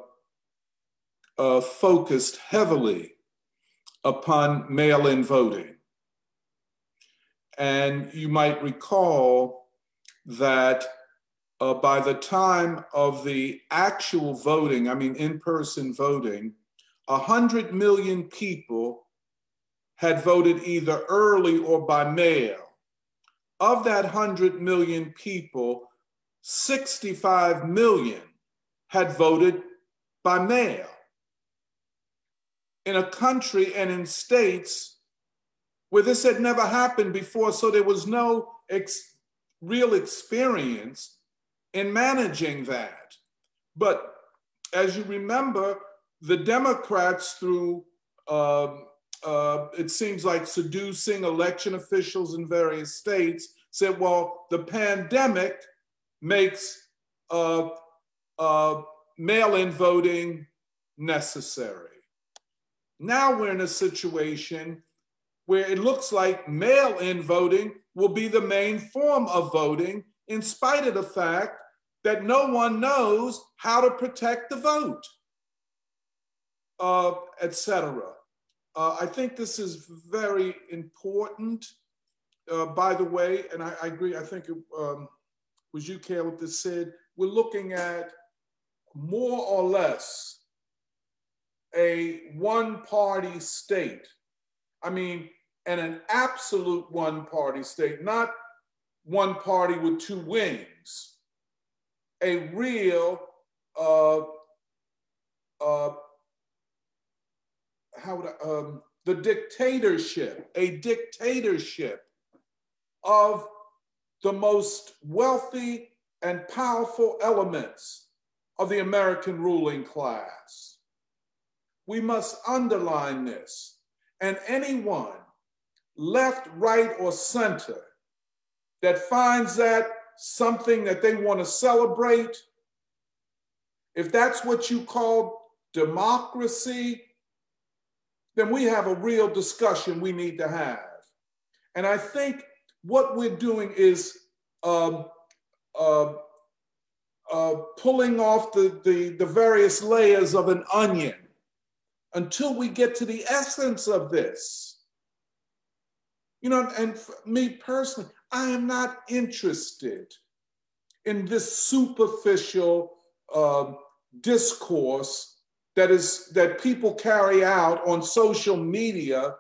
uh, focused heavily upon mail in voting. And you might recall that uh, by the time of the actual voting, I mean, in person voting, 100 million people had voted either early or by mail. Of that 100 million people, 65 million had voted by mail. In a country and in states where this had never happened before, so there was no ex- real experience in managing that. But as you remember, the Democrats, through uh, uh, it seems like seducing election officials in various states, said, well, the pandemic makes uh, uh mail in voting necessary. Now we're in a situation where it looks like mail in voting will be the main form of voting, in spite of the fact that no one knows how to protect the vote, uh, etc. Uh, I think this is very important. Uh, by the way, and I, I agree, I think it um, was you, Caleb, that said we're looking at more or less a one party state. I mean, and an absolute one party state, not one party with two wings, a real, uh, uh, how would I, um, the dictatorship, a dictatorship of the most wealthy and powerful elements of the American ruling class. We must underline this. And anyone, left, right, or center, that finds that something that they want to celebrate, if that's what you call democracy, then we have a real discussion we need to have. And I think what we're doing is um, uh, uh, pulling off the, the, the various layers of an onion until we get to the essence of this. You know, and me personally, I am not interested in this superficial uh, discourse that is that people carry out on social media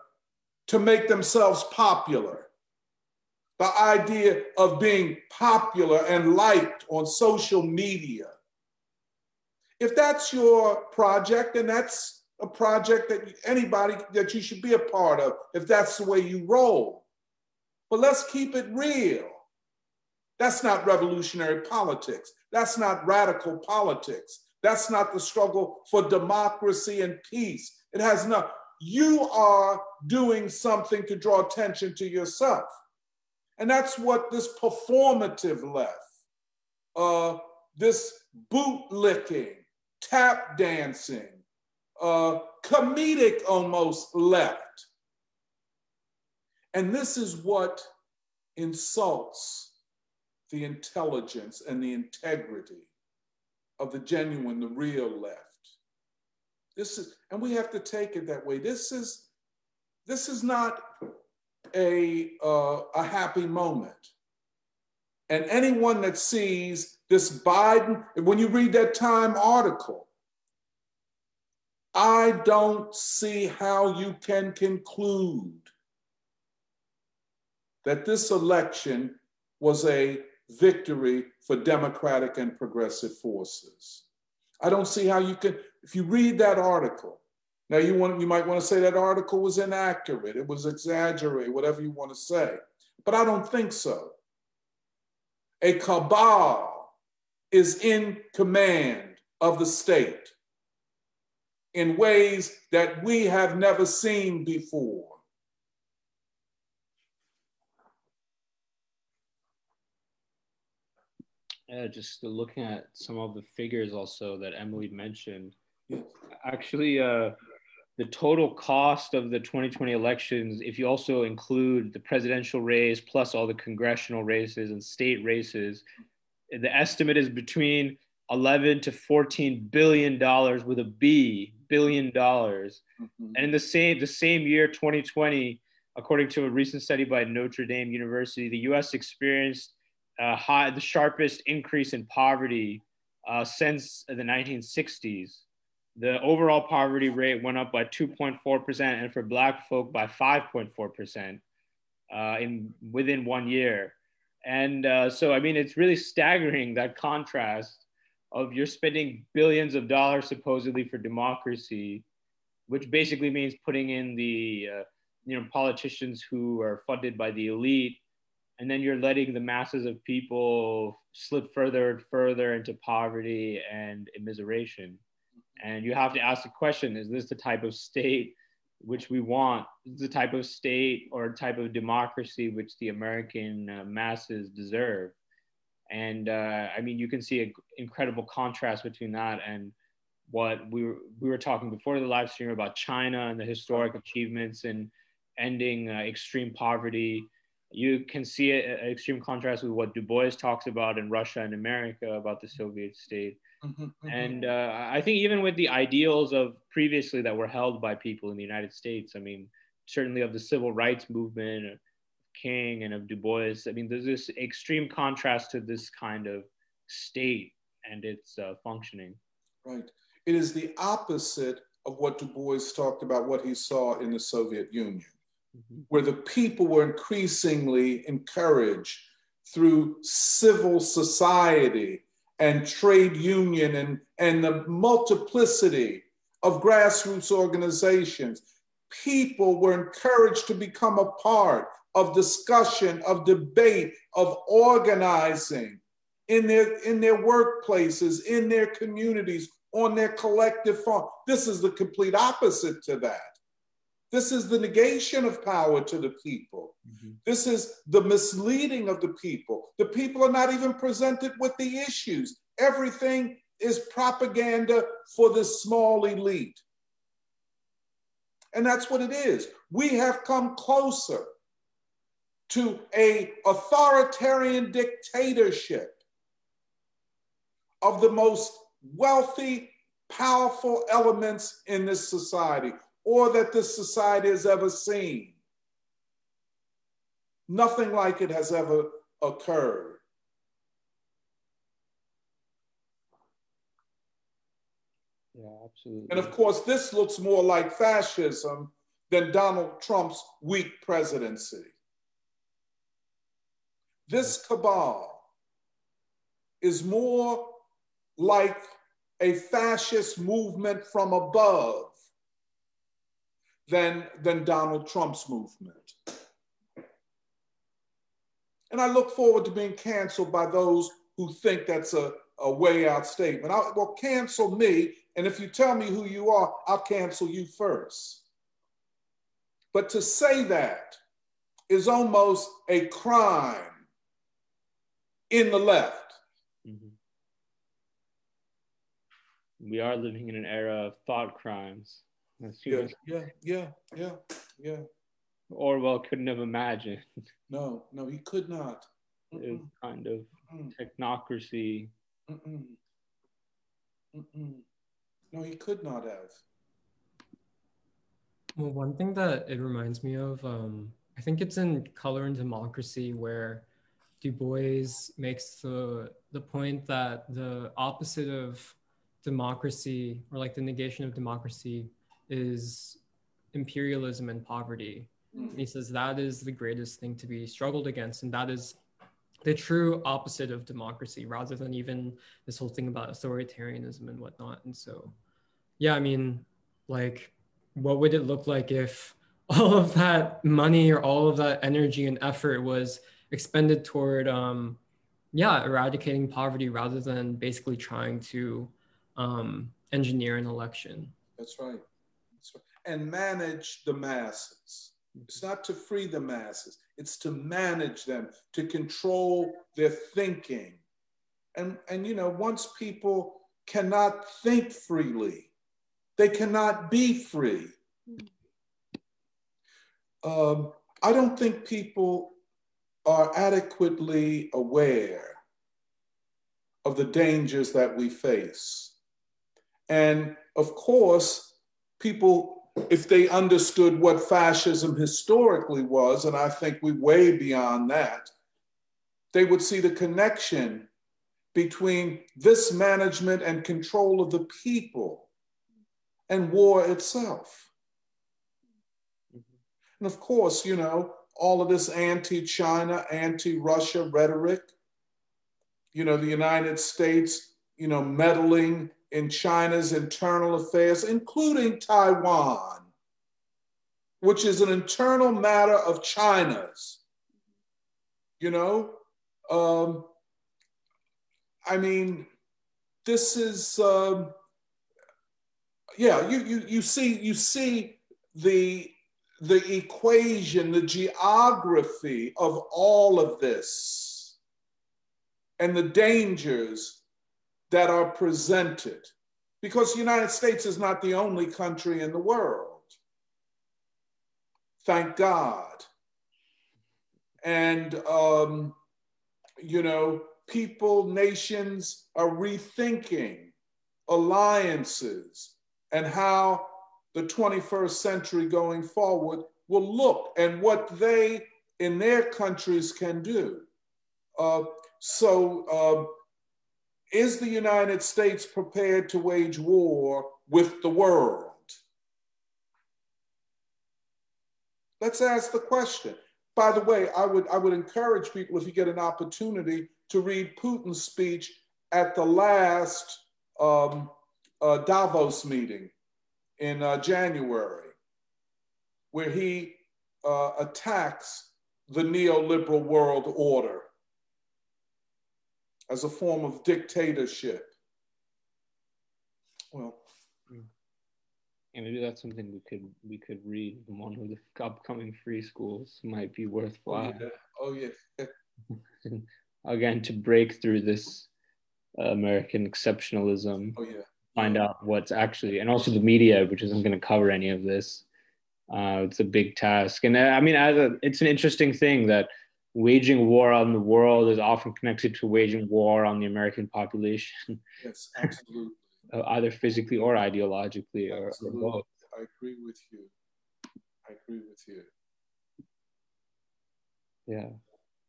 to make themselves popular the idea of being popular and liked on social media. If that's your project, and that's a project that anybody that you should be a part of, if that's the way you roll. But let's keep it real. That's not revolutionary politics. That's not radical politics. That's not the struggle for democracy and peace. It has not. You are doing something to draw attention to yourself. And that's what this performative left, uh, this boot licking, tap dancing, uh, comedic almost left. And this is what insults the intelligence and the integrity of the genuine, the real left. This is, and we have to take it that way. This is, this is not a, uh, a happy moment. And anyone that sees this Biden, when you read that Time article, I don't see how you can conclude that this election was a victory for Democratic and progressive forces. I don't see how you can, if you read that article, now you want you might want to say that article was inaccurate, it was exaggerated, whatever you want to say. But I don't think so. A cabal is in command of the state in ways that we have never seen before. Yeah, just looking at some of the figures also that Emily mentioned. Actually, uh, the total cost of the 2020 elections, if you also include the presidential race plus all the congressional races and state races, the estimate is between 11 to 14 billion dollars with a B, billion dollars. Mm-hmm. And in the same the same year 2020, according to a recent study by Notre Dame University, the US experienced uh, high, the sharpest increase in poverty uh, since the 1960s. The overall poverty rate went up by 2.4%, and for Black folk by 5.4% uh, in within one year. And uh, so, I mean, it's really staggering that contrast of you're spending billions of dollars supposedly for democracy, which basically means putting in the uh, you know politicians who are funded by the elite and then you're letting the masses of people slip further and further into poverty and immiseration. And you have to ask the question is this the type of state which we want? Is the type of state or type of democracy which the american uh, masses deserve? And uh, i mean you can see an incredible contrast between that and what we were, we were talking before the live stream about china and the historic achievements in ending uh, extreme poverty. You can see an extreme contrast with what Du Bois talks about in Russia and America about the Soviet state. Mm-hmm, mm-hmm. And uh, I think even with the ideals of previously that were held by people in the United States, I mean, certainly of the civil rights movement, of King and of Du Bois, I mean, there's this extreme contrast to this kind of state and its uh, functioning. Right. It is the opposite of what Du Bois talked about, what he saw in the Soviet Union mm-hmm. where the people were increasingly encouraged through civil society and trade union and, and the multiplicity of grassroots organizations. People were encouraged to become a part of discussion, of debate, of organizing in their, in their workplaces, in their communities, on their collective farm. This is the complete opposite to that. This is the negation of power to the people. Mm-hmm. This is the misleading of the people. The people are not even presented with the issues. Everything is propaganda for the small elite. And that's what it is. We have come closer to a authoritarian dictatorship of the most wealthy, powerful elements in this society or that this society has ever seen. Nothing like it has ever occurred. Yeah, absolutely. And of course, this looks more like fascism than Donald Trump's weak presidency. This cabal is more like a fascist movement from above than, than Donald Trump's movement. And I look forward to being canceled by those who think that's a, a way out statement. I, well, cancel me, and if you tell me who you are, I'll cancel you first. But to say that is almost a crime in the left. Mm-hmm. We are living in an era of thought crimes. Yeah, yeah, yeah, yeah, yeah. Orwell couldn't have imagined. No, no, he could not. It's kind of Mm-mm. technocracy. Mm-mm. Mm-mm. No, he could not have. Well, one thing that it reminds me of, um, I think it's in Color and Democracy where Du Bois makes the the point that the opposite of democracy or like the negation of democracy is imperialism and poverty. Mm. And he says that is the greatest thing to be struggled against. And that is the true opposite of democracy rather than even this whole thing about authoritarianism and whatnot. And so, yeah, I mean, like, what would it look like if all of that money or all of that energy and effort was expended toward, um, yeah, eradicating poverty rather than basically trying to um, engineer an election? That's right and manage the masses. It's not to free the masses, it's to manage them, to control their thinking. And, and you know, once people cannot think freely, they cannot be free. Um, I don't think people are adequately aware of the dangers that we face. And of course, people, if they understood what fascism historically was, and I think we're way beyond that, they would see the connection between this management and control of the people and war itself. And of course, you know, all of this anti China, anti Russia rhetoric, you know, the United States, you know, meddling in China's internal affairs, including Taiwan, which is an internal matter of China's. You know, um, I mean, this is, um, yeah, you, you, you see, you see the, the equation, the geography of all of this and the dangers that are presented because the United States is not the only country in the world. Thank God. And, um, you know, people, nations are rethinking alliances and how the 21st century going forward will look and what they in their countries can do. Uh, so, uh, is the United States prepared to wage war with the world? Let's ask the question. By the way, I would, I would encourage people, if you get an opportunity, to read Putin's speech at the last um, uh, Davos meeting in uh, January, where he uh, attacks the neoliberal world order as a form of dictatorship. Well, and maybe that's something we could we could read. One of the upcoming free schools might be worthwhile. Oh yeah. Oh, yeah. Again, to break through this uh, American exceptionalism. Oh yeah. Find out what's actually, and also the media, which isn't going to cover any of this. Uh, it's a big task, and uh, I mean, as a, it's an interesting thing that waging war on the world is often connected to waging war on the American population. Yes, absolutely. uh, either physically or ideologically or, or, both. I agree with you. I agree with you. Yeah.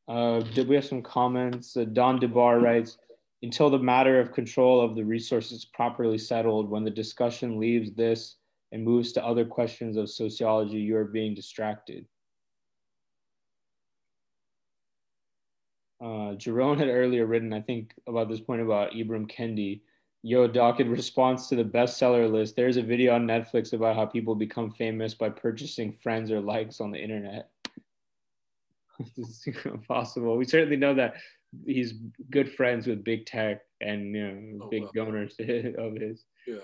Uh, did we have some comments? Uh, Don DeBar writes, until the matter of control of the resources properly settled, when the discussion leaves this and moves to other questions of sociology, you are being distracted. Uh, Jerome had earlier written, I think, about this point about Ibram Kendi, Yo, Doc, in response to the bestseller list, there's a video on Netflix about how people become famous by purchasing friends or likes on the internet. this is impossible. We certainly know that he's good friends with big tech and you know oh, big wow. donors of his. Yeah.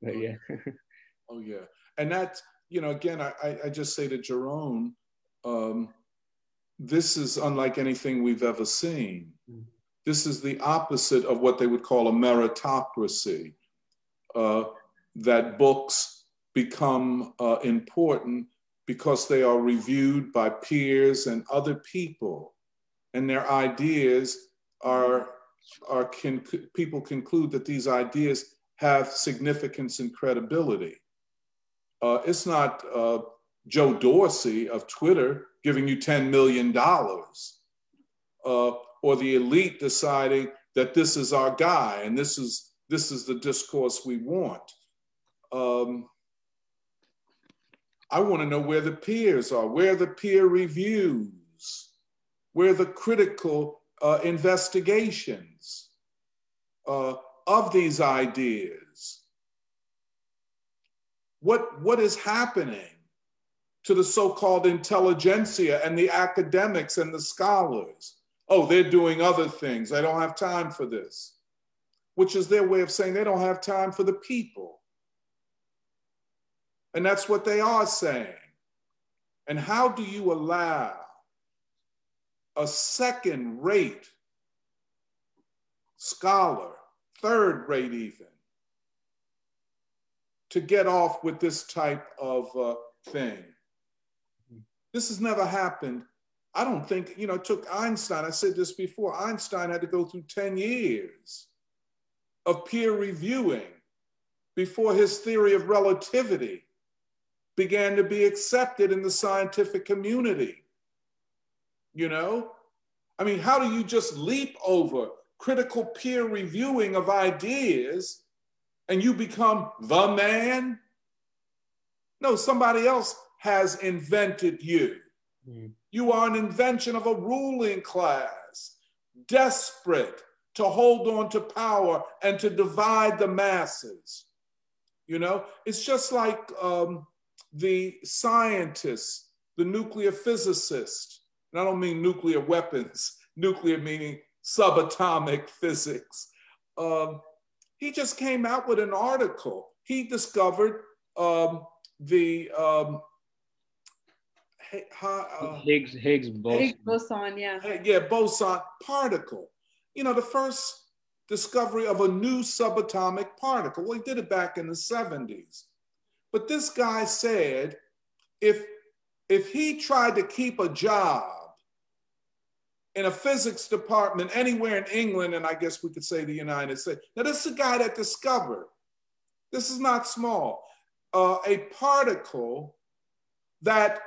But yeah. oh yeah, and that's you know again I I just say to Jerome, um, this is unlike anything we've ever seen. Mm. This is the opposite of what they would call a meritocracy, uh, that books become uh, important because they are reviewed by peers and other people, and their ideas are, are can, people conclude that these ideas have significance and credibility. Uh, it's not uh, Joe Dorsey of Twitter giving you $10 million. Uh, or the elite deciding that this is our guy and this is this is the discourse we want. Um, I want to know where the peers are, where the peer reviews, where the critical uh, investigations uh, of these ideas. What, what is happening to the so called intelligentsia and the academics and the scholars? oh, they're doing other things. They don't have time for this, which is their way of saying they don't have time for the people. And that's what they are saying. And how do you allow a second rate scholar, third rate even, to get off with this type of uh, thing? This has never happened I don't think, you know, it took Einstein, I said this before, Einstein had to go through 10 years of peer reviewing before his theory of relativity began to be accepted in the scientific community. You know? I mean, how do you just leap over critical peer reviewing of ideas and you become the man? No, somebody else has invented you. Mm. You are an invention of a ruling class, desperate to hold on to power and to divide the masses. You know, it's just like um, the scientist, the nuclear physicist, and I don't mean nuclear weapons, nuclear meaning subatomic physics. Um, he just came out with an article. He discovered um, the um, uh, Higgs Higgs boson. Higgs boson, yeah. Yeah, boson particle. You know, the first discovery of a new subatomic particle. Well, he did it back in the 70s. But this guy said if if he tried to keep a job in a physics department anywhere in England, and I guess we could say the United States. Now, this is a guy that discovered, this is not small, uh, a particle that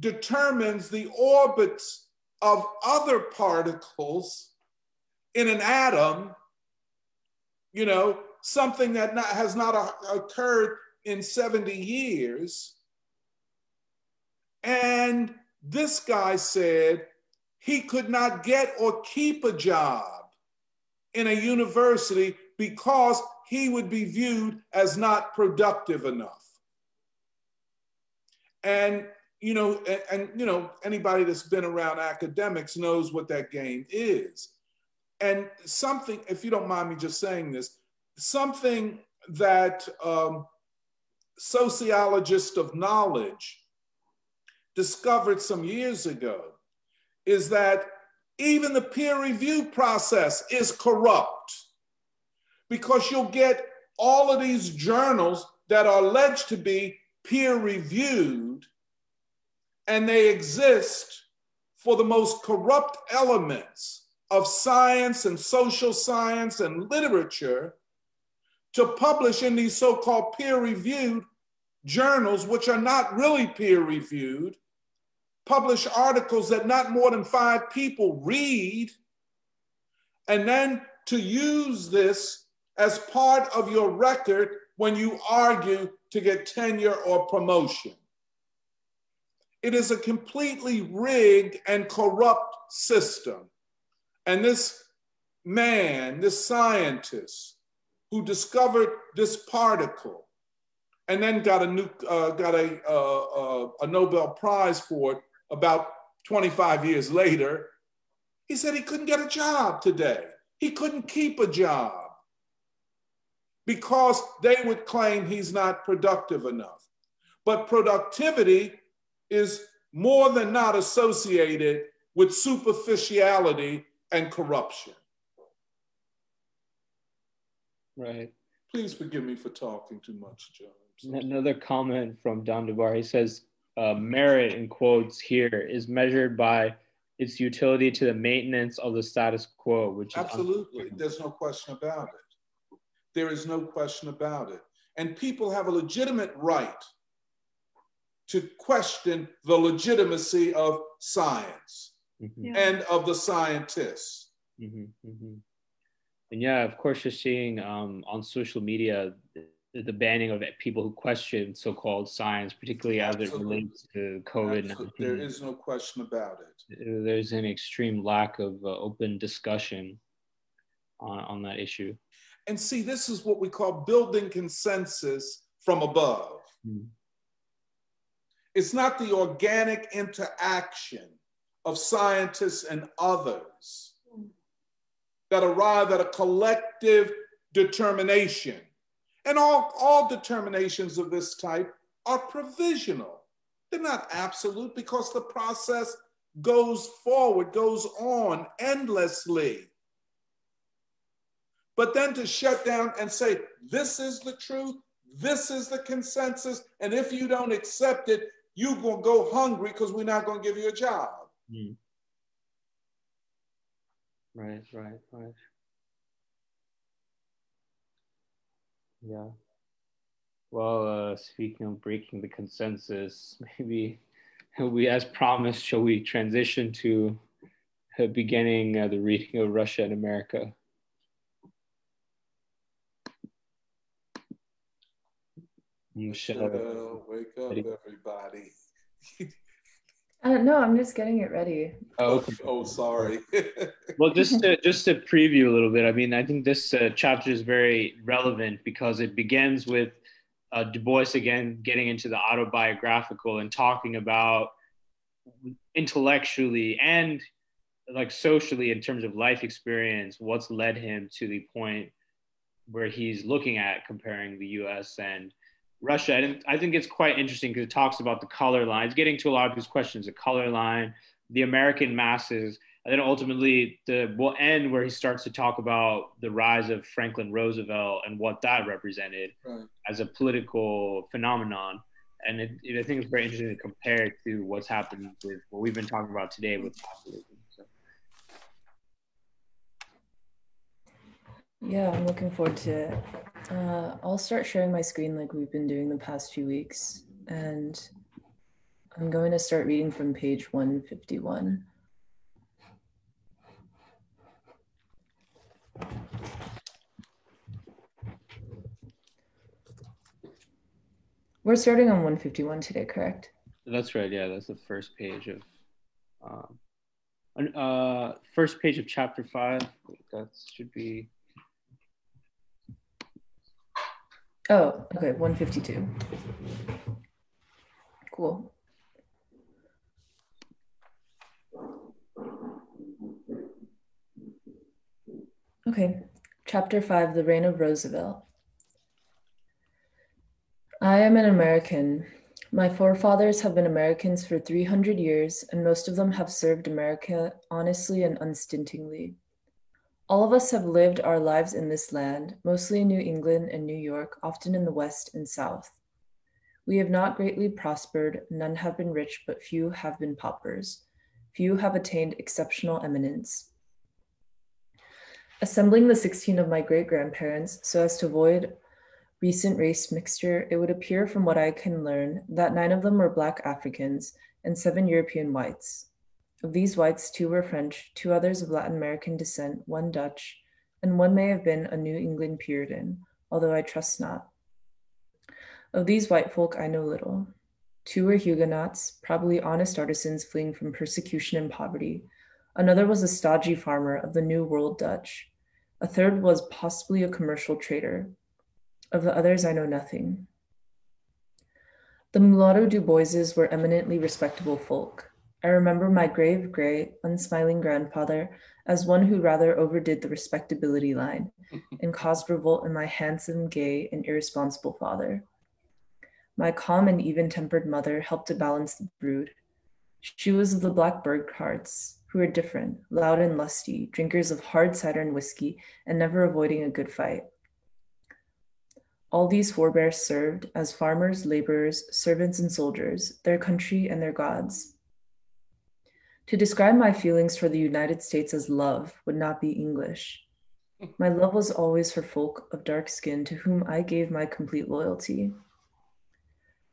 determines the orbits of other particles in an atom, you know, something that not, has not a, occurred in 70 years. And this guy said he could not get or keep a job in a university because he would be viewed as not productive enough. And you know, and, and, you know, anybody that's been around academics knows what that game is. And something, if you don't mind me just saying this, something that um, sociologists of knowledge discovered some years ago is that even the peer review process is corrupt because you'll get all of these journals that are alleged to be peer reviewed and they exist for the most corrupt elements of science and social science and literature to publish in these so called peer reviewed journals, which are not really peer reviewed, publish articles that not more than five people read, and then to use this as part of your record when you argue to get tenure or promotion. It is a completely rigged and corrupt system. And this man, this scientist who discovered this particle and then got a, new, uh, got a, uh, uh, a Nobel Prize for it about 25 years later, he said he couldn't get a job today. He couldn't keep a job because they would claim he's not productive enough. But productivity is more than not associated with superficiality and corruption. Right. Please forgive me for talking too much, John. Another comment from Don DeBar. He says, uh, merit in quotes here is measured by its utility to the maintenance of the status quo, which absolutely, there's no question about it. There is no question about it. And people have a legitimate right to question the legitimacy of science mm-hmm. and of the scientists. Mm-hmm, mm-hmm. And yeah, of course, you're seeing um, on social media the, the, banning of people who question so-called science, particularly Absolutely. as it relates to COVID-19. There is no question about it. There's an extreme lack of uh, open discussion on, on that issue. And see, this is what we call building consensus from above. Mm. It's not the organic interaction of scientists and others that arrive at a collective determination. And all, all determinations of this type are provisional. They're not absolute because the process goes forward, goes on endlessly. But then to shut down and say, this is the truth, this is the consensus, and if you don't accept it, you're going to go hungry because we're not going to give you a job. Mm. Right, right, right. Yeah. Well, uh, speaking of breaking the consensus, maybe we, as promised, shall we transition to uh, beginning uh, the reading of Russia and America? Michelle, wake up, everybody. Uh, no, I'm just getting it ready. Oh, okay. oh sorry. well, just to, just to preview a little bit, I mean, I think this uh, chapter is very relevant because it begins with uh, Du Bois again getting into the autobiographical and talking about intellectually and like socially in terms of life experience, what's led him to the point where he's looking at comparing the U.S. and Russia. And I think it's quite interesting because it talks about the color lines, getting to a lot of these questions, the color line, the American masses, and then ultimately the will end where he starts to talk about the rise of Franklin Roosevelt and what that represented right. as a political phenomenon. And it, it, I think it's very interesting to compare it to what's happened with what we've been talking about today with populism. Yeah, I'm looking forward to it. Uh, I'll start sharing my screen like we've been doing the past few weeks. And I'm going to start reading from page 151. We're starting on 151 today, correct? That's right. Yeah, that's the first page of, um, uh, first page of chapter five. That should be Oh, okay, 152. Cool. Okay, chapter 5 The Reign of Roosevelt. I am an American. My forefathers have been Americans for 300 years, and most of them have served America honestly and unstintingly. All of us have lived our lives in this land, mostly in New England and New York, often in the West and South. We have not greatly prospered, none have been rich, but few have been paupers. Few have attained exceptional eminence. Assembling the 16 of my great grandparents so as to avoid recent race mixture, it would appear from what I can learn that nine of them were Black Africans and seven European whites. Of these whites, two were French, two others of Latin American descent, one Dutch, and one may have been a New England Puritan, although I trust not. Of these white folk, I know little. Two were Huguenots, probably honest artisans fleeing from persecution and poverty. Another was a stodgy farmer of the New World Dutch. A third was possibly a commercial trader. Of the others, I know nothing. The mulatto Du Boises were eminently respectable folk. I remember my grave, gray, unsmiling grandfather as one who rather overdid the respectability line and caused revolt in my handsome, gay, and irresponsible father. My calm and even tempered mother helped to balance the brood. She was of the black Burghardts, who are different, loud and lusty, drinkers of hard cider and whiskey, and never avoiding a good fight. All these forebears served as farmers, laborers, servants, and soldiers, their country and their gods. To describe my feelings for the United States as love would not be English. My love was always for folk of dark skin to whom I gave my complete loyalty.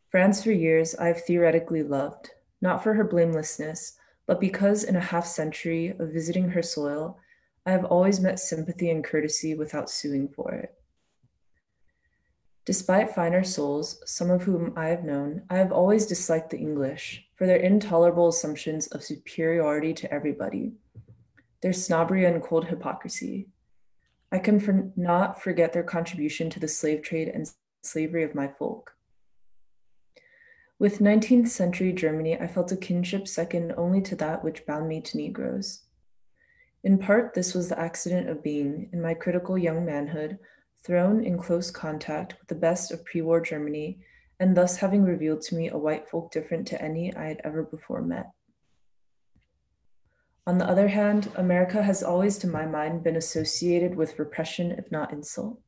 France for years I have theoretically loved, not for her blamelessness, but because in a half century of visiting her soil, I have always met sympathy and courtesy without suing for it. Despite finer souls, some of whom I have known, I have always disliked the English for their intolerable assumptions of superiority to everybody, their snobbery and cold hypocrisy. I can for not forget their contribution to the slave trade and slavery of my folk. With 19th century Germany, I felt a kinship second only to that which bound me to Negroes. In part, this was the accident of being, in my critical young manhood, thrown in close contact with the best of pre war Germany, and thus having revealed to me a white folk different to any I had ever before met. On the other hand, America has always, to my mind, been associated with repression, if not insult.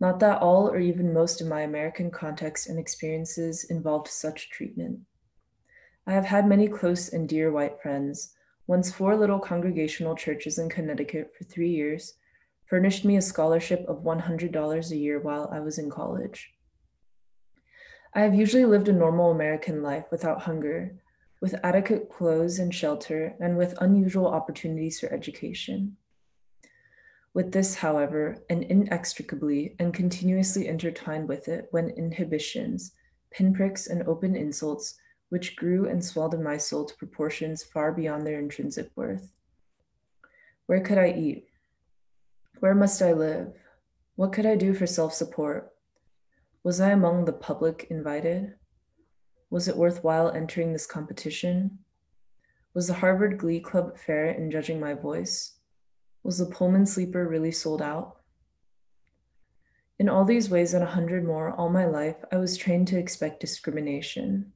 Not that all or even most of my American contexts and experiences involved such treatment. I have had many close and dear white friends, once four little congregational churches in Connecticut for three years, furnished me a scholarship of $100 a year while I was in college. I have usually lived a normal American life without hunger, with adequate clothes and shelter, and with unusual opportunities for education. With this, however, and inextricably and continuously intertwined with it went inhibitions, pinpricks, and open insults, which grew and swelled in my soul to proportions far beyond their intrinsic worth. Where could I eat? Where must I live? What could I do for self support? Was I among the public invited? Was it worthwhile entering this competition? Was the Harvard Glee Club fair in judging my voice? Was the Pullman sleeper really sold out? In all these ways and a hundred more, all my life, I was trained to expect discrimination.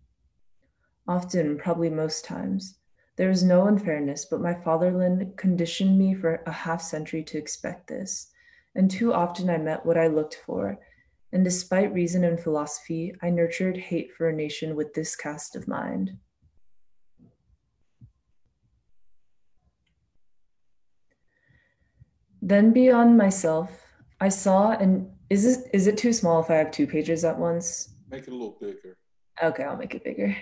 Often, probably most times, there is no unfairness, but my fatherland conditioned me for a half century to expect this, and too often I met what I looked for, and despite reason and philosophy, I nurtured hate for a nation with this cast of mind. Then beyond myself, I saw and is this is it too small if I have two pages at once? Make it a little bigger. Okay, I'll make it bigger.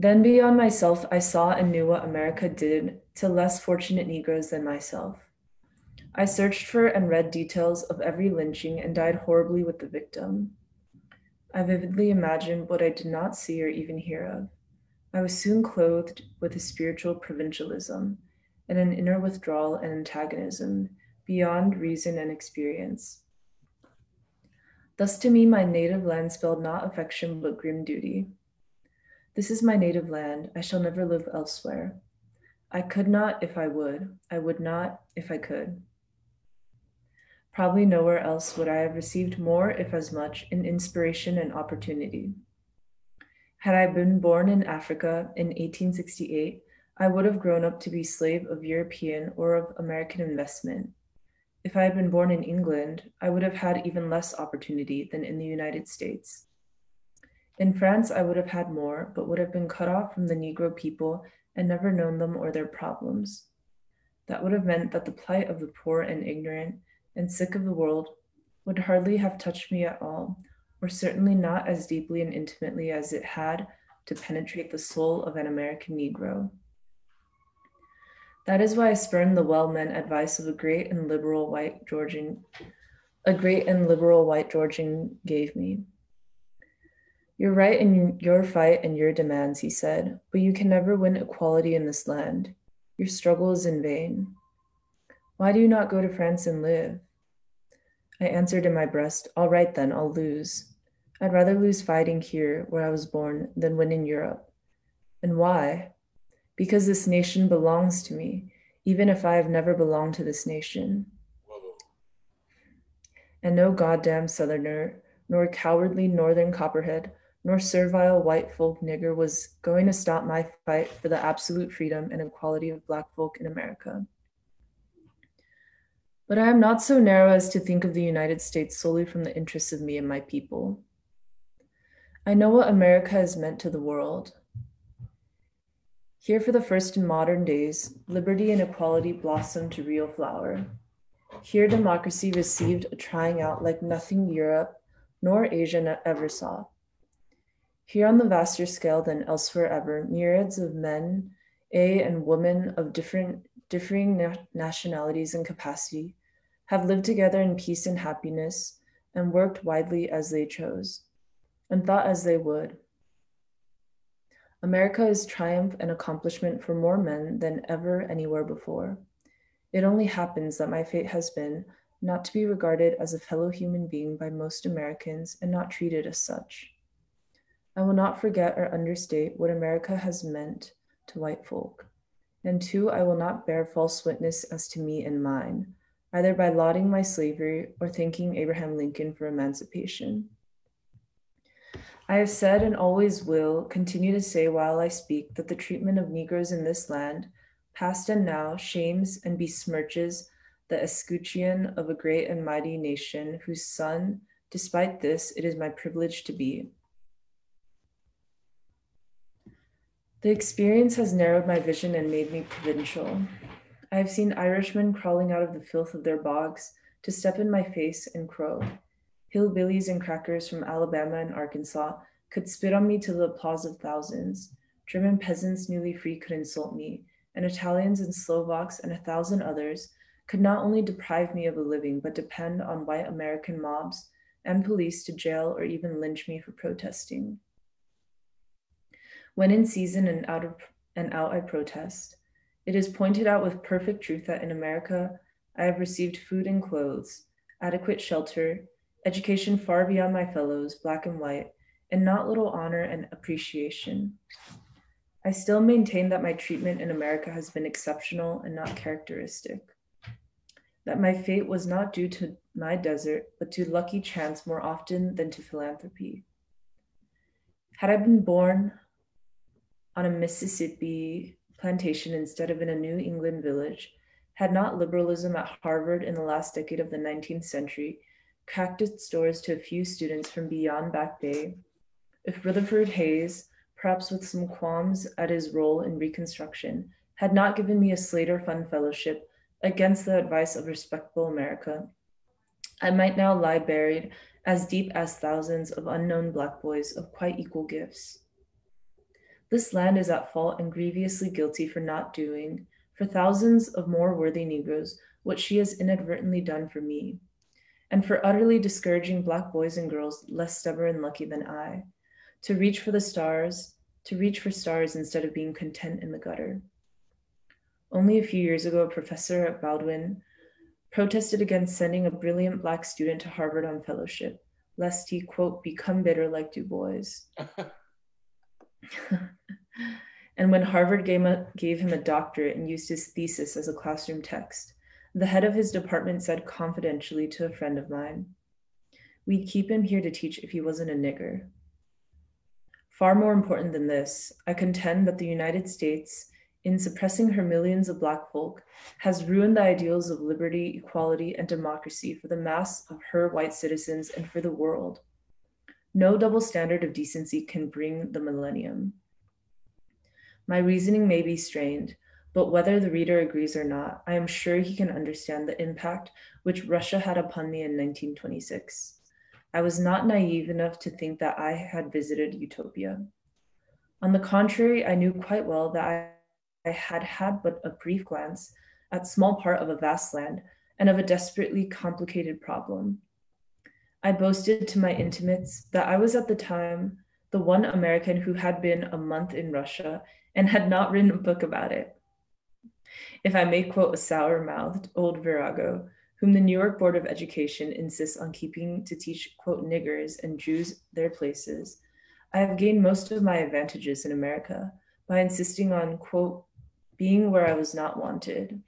Then beyond myself, I saw and knew what America did to less fortunate Negroes than myself. I searched for and read details of every lynching and died horribly with the victim. I vividly imagined what I did not see or even hear of. I was soon clothed with a spiritual provincialism and an inner withdrawal and antagonism beyond reason and experience. Thus, to me, my native land spelled not affection but grim duty. This is my native land. I shall never live elsewhere. I could not if I would. I would not if I could. Probably nowhere else would I have received more, if as much, in inspiration and opportunity. Had I been born in Africa in 1868, I would have grown up to be slave of European or of American investment. If I had been born in England, I would have had even less opportunity than in the United States. In France, I would have had more, but would have been cut off from the Negro people and never known them or their problems. That would have meant that the plight of the poor and ignorant and sick of the world would hardly have touched me at all, or certainly not as deeply and intimately as it had to penetrate the soul of an American Negro. That is why I spurned the well-meant advice of a great and liberal white Georgian, a great and liberal white Georgian gave me. You're right in your fight and your demands, he said, but you can never win equality in this land. Your struggle is in vain. Why do you not go to France and live? I answered in my breast, All right then, I'll lose. I'd rather lose fighting here, where I was born, than win in Europe. And why? Because this nation belongs to me, even if I have never belonged to this nation. And no goddamn Southerner, nor cowardly Northern Copperhead, nor servile white folk nigger was going to stop my fight for the absolute freedom and equality of Black folk in America. But I am not so narrow as to think of the United States solely from the interests of me and my people. I know what America has meant to the world. Here, for the first in modern days, liberty and equality blossomed to real flower. Here, democracy received a trying out like nothing Europe nor Asia ever saw. Here, on the vaster scale than elsewhere ever, myriads of men, a and women of different, differing na- nationalities and capacity have lived together in peace and happiness and worked widely as they chose and thought as they would. America is triumph and accomplishment for more men than ever anywhere before. It only happens that my fate has been not to be regarded as a fellow human being by most Americans and not treated as such. I will not forget or understate what America has meant to white folk. And two, I will not bear false witness as to me and mine, either by lauding my slavery or thanking Abraham Lincoln for emancipation. I have said and always will continue to say while I speak that the treatment of Negroes in this land, past and now, shames and besmirches the escutcheon of a great and mighty nation whose son, despite this, it is my privilege to be. The experience has narrowed my vision and made me provincial. I have seen Irishmen crawling out of the filth of their bogs to step in my face and crow. Hillbillies and crackers from Alabama and Arkansas could spit on me to the applause of thousands. German peasants newly free could insult me, and Italians and Slovaks and a thousand others could not only deprive me of a living, but depend on white American mobs and police to jail or even lynch me for protesting. When in season and out of and out I protest, it is pointed out with perfect truth that in America I have received food and clothes, adequate shelter, education far beyond my fellows, black and white, and not little honor and appreciation. I still maintain that my treatment in America has been exceptional and not characteristic that my fate was not due to my desert, but to lucky chance more often than to philanthropy. Had I been born on a Mississippi plantation instead of in a New England village, had not liberalism at Harvard in the last decade of the 19th century cracked its doors to a few students from beyond Back Bay, if Rutherford Hayes, perhaps with some qualms at his role in Reconstruction, had not given me a Slater Fund Fellowship against the advice of respectable America, I might now lie buried as deep as thousands of unknown black boys of quite equal gifts. This land is at fault and grievously guilty for not doing, for thousands of more worthy Negroes, what she has inadvertently done for me, and for utterly discouraging black boys and girls less stubborn and lucky than I, to reach for the stars, to reach for stars instead of being content in the gutter. Only a few years ago, a professor at Baldwin protested against sending a brilliant Black student to Harvard on fellowship, lest he, quote, become bitter like Du Bois. and when Harvard gave, a, gave him a doctorate and used his thesis as a classroom text, the head of his department said confidentially to a friend of mine, We'd keep him here to teach if he wasn't a nigger. Far more important than this, I contend that the United States in suppressing her millions of Black folk, has ruined the ideals of liberty, equality, and democracy for the mass of her white citizens and for the world. No double standard of decency can bring the millennium. My reasoning may be strained, but whether the reader agrees or not, I am sure he can understand the impact which Russia had upon me in 1926. I was not naive enough to think that I had visited utopia. On the contrary, I knew quite well that I I had had but a brief glance at small part of a vast land and of a desperately complicated problem. I boasted to my intimates that I was at the time the one American who had been a month in Russia and had not written a book about it. If I may quote a sour mouthed old virago, whom the New York Board of Education insists on keeping to teach, quote, niggers and Jews their places, I have gained most of my advantages in America by insisting on, quote, being where I was not wanted.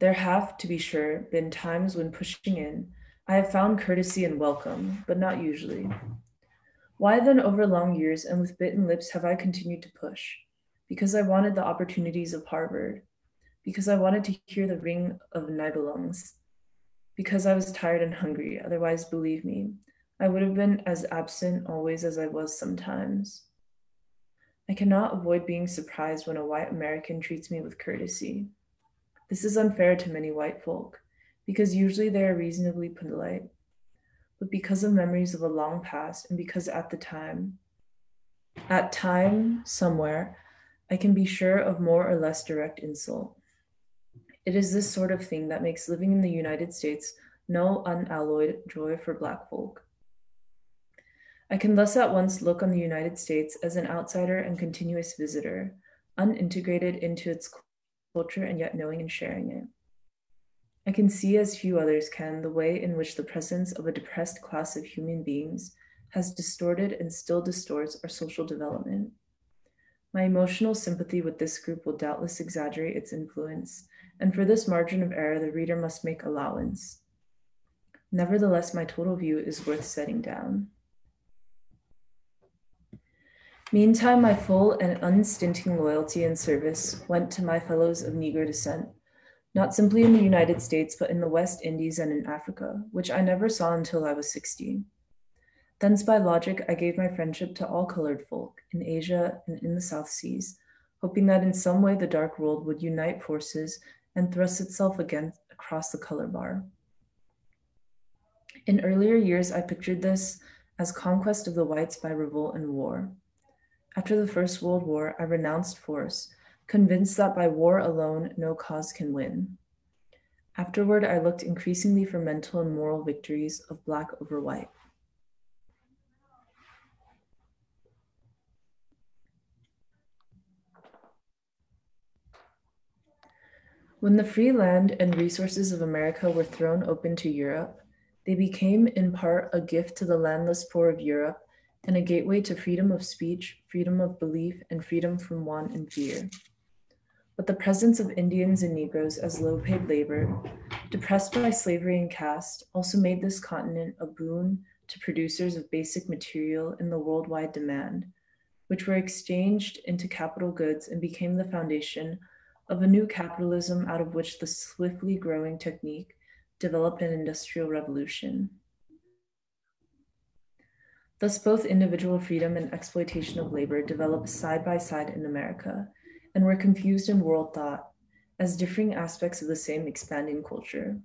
There have, to be sure, been times when pushing in, I have found courtesy and welcome, but not usually. Why then, over long years and with bitten lips, have I continued to push? Because I wanted the opportunities of Harvard, because I wanted to hear the ring of Nibelungs, because I was tired and hungry. Otherwise, believe me, I would have been as absent always as I was sometimes. I cannot avoid being surprised when a white American treats me with courtesy. This is unfair to many white folk, because usually they are reasonably polite. But because of memories of a long past, and because at the time, at time, somewhere, I can be sure of more or less direct insult. It is this sort of thing that makes living in the United States no unalloyed joy for Black folk. I can thus at once look on the United States as an outsider and continuous visitor, unintegrated into its culture and yet knowing and sharing it. I can see as few others can the way in which the presence of a depressed class of human beings has distorted and still distorts our social development. My emotional sympathy with this group will doubtless exaggerate its influence, and for this margin of error, the reader must make allowance. Nevertheless, my total view is worth setting down. Meantime, my full and unstinting loyalty and service went to my fellows of Negro descent, not simply in the United States, but in the West Indies and in Africa, which I never saw until I was 16. Thence by logic, I gave my friendship to all colored folk in Asia and in the South Seas, hoping that in some way the dark world would unite forces and thrust itself against across the color bar. In earlier years, I pictured this as conquest of the whites by revolt and war. After the First World War, I renounced force, convinced that by war alone, no cause can win. Afterward, I looked increasingly for mental and moral victories of Black over white. When the free land and resources of America were thrown open to Europe, they became in part a gift to the landless poor of Europe and a gateway to freedom of speech, freedom of belief, and freedom from want and fear. But the presence of Indians and Negroes as low paid labor, depressed by slavery and caste, also made this continent a boon to producers of basic material in the worldwide demand, which were exchanged into capital goods and became the foundation of a new capitalism out of which the swiftly growing technique developed an industrial revolution. Thus, both individual freedom and exploitation of labor developed side by side in America and were confused in world thought as differing aspects of the same expanding culture.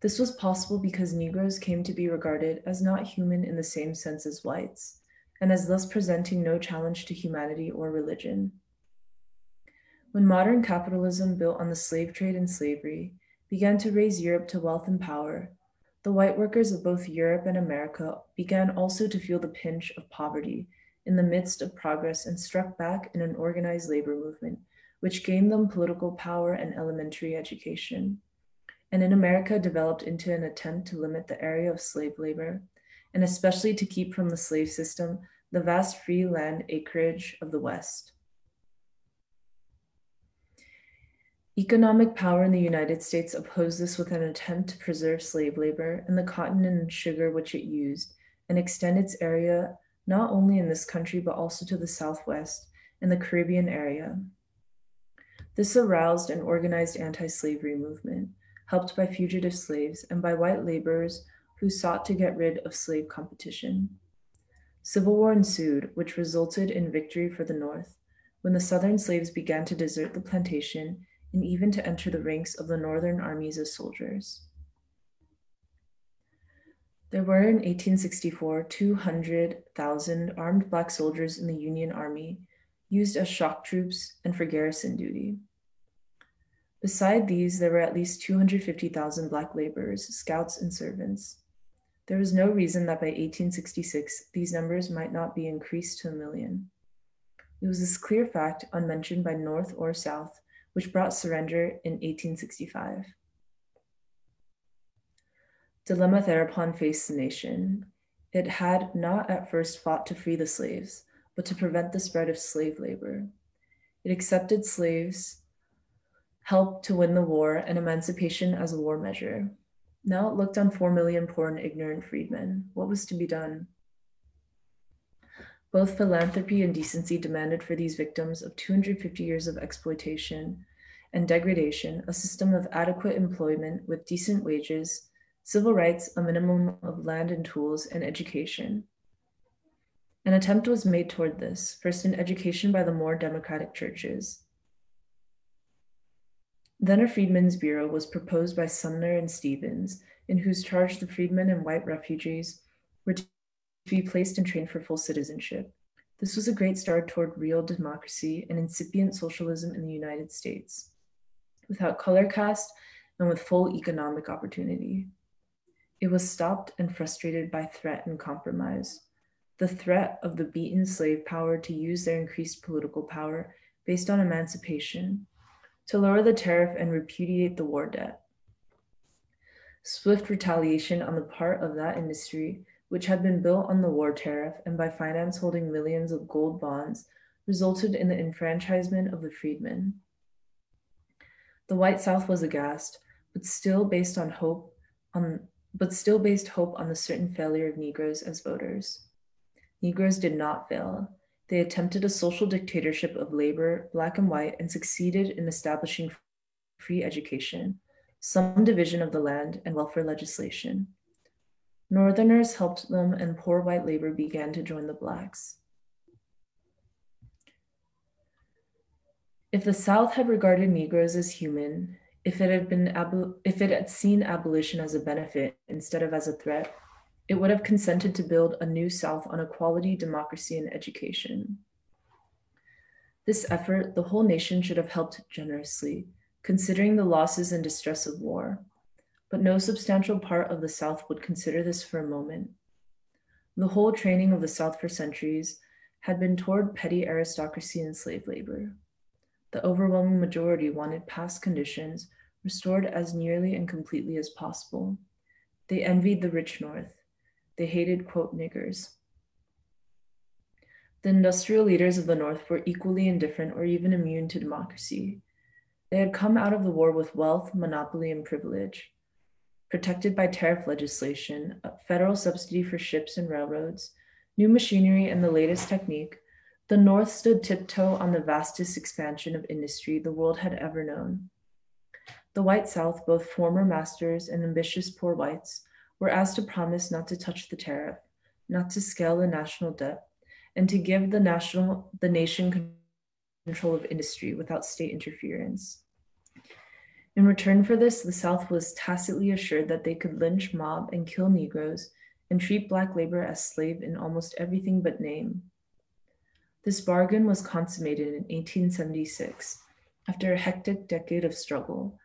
This was possible because Negroes came to be regarded as not human in the same sense as whites, and as thus presenting no challenge to humanity or religion. When modern capitalism, built on the slave trade and slavery, began to raise Europe to wealth and power, the white workers of both Europe and America began also to feel the pinch of poverty in the midst of progress and struck back in an organized labor movement, which gained them political power and elementary education. And in America, developed into an attempt to limit the area of slave labor, and especially to keep from the slave system the vast free land acreage of the West. Economic power in the United States opposed this with an attempt to preserve slave labor and the cotton and sugar which it used and extend its area not only in this country but also to the Southwest and the Caribbean area. This aroused an organized anti slavery movement, helped by fugitive slaves and by white laborers who sought to get rid of slave competition. Civil war ensued, which resulted in victory for the North when the Southern slaves began to desert the plantation and even to enter the ranks of the northern armies as soldiers. There were in 1864 200,000 armed Black soldiers in the Union Army, used as shock troops and for garrison duty. Beside these, there were at least 250,000 Black laborers, scouts, and servants. There was no reason that by 1866 these numbers might not be increased to a million. It was this clear fact, unmentioned by North or South, which brought surrender in 1865. Dilemma thereupon faced the nation. It had not at first fought to free the slaves, but to prevent the spread of slave labor. It accepted slaves' help to win the war and emancipation as a war measure. Now it looked on 4 million poor and ignorant freedmen. What was to be done? Both philanthropy and decency demanded for these victims of 250 years of exploitation and degradation a system of adequate employment with decent wages, civil rights, a minimum of land and tools, and education. An attempt was made toward this, first in education by the more democratic churches. Then a Freedmen's Bureau was proposed by Sumner and Stevens, in whose charge the freedmen and white refugees were to be placed and trained for full citizenship. This was a great start toward real democracy and incipient socialism in the United States, without color caste and with full economic opportunity. It was stopped and frustrated by threat and compromise. The threat of the beaten slave power to use their increased political power based on emancipation, to lower the tariff and repudiate the war debt. Swift retaliation on the part of that industry which had been built on the war tariff and by finance holding millions of gold bonds, resulted in the enfranchisement of the freedmen. The white South was aghast, but still based on hope on but still based hope on the certain failure of Negroes as voters. Negroes did not fail. They attempted a social dictatorship of labor, black and white, and succeeded in establishing free education, some division of the land, and welfare legislation. Northerners helped them, and poor white labor began to join the Blacks. If the South had regarded Negroes as human, if it had been if it had seen abolition as a benefit instead of as a threat, it would have consented to build a new South on equality, democracy, and education. This effort, the whole nation should have helped generously, considering the losses and distress of war. But no substantial part of the South would consider this for a moment. The whole training of the South for centuries had been toward petty aristocracy and slave labor. The overwhelming majority wanted past conditions restored as nearly and completely as possible. They envied the rich North. They hated, quote, niggers. The industrial leaders of the North were equally indifferent or even immune to democracy. They had come out of the war with wealth, monopoly, and privilege. Protected by tariff legislation, federal subsidy for ships and railroads, new machinery, and the latest technique, the North stood tiptoe on the vastest expansion of industry the world had ever known. The white South, both former masters and ambitious poor whites, were asked to promise not to touch the tariff, not to scale the national debt, and to give the national the nation control of industry without state interference. In return for this, the South was tacitly assured that they could lynch, mob, and kill Negroes and treat Black labor as slave in almost everything but name. This bargain was consummated in 1876 after a hectic decade of struggle,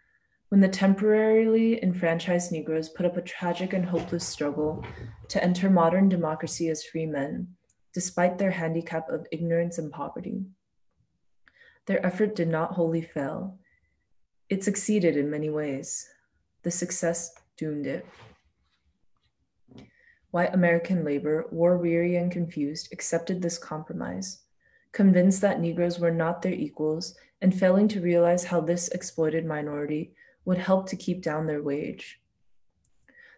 when the temporarily enfranchised Negroes put up a tragic and hopeless struggle to enter modern democracy as free men, despite their handicap of ignorance and poverty. Their effort did not wholly fail. It succeeded in many ways. The success doomed it. White American labor, war weary and confused, accepted this compromise convinced that Negroes were not their equals and failing to realize how this exploited minority would help to keep down their wage.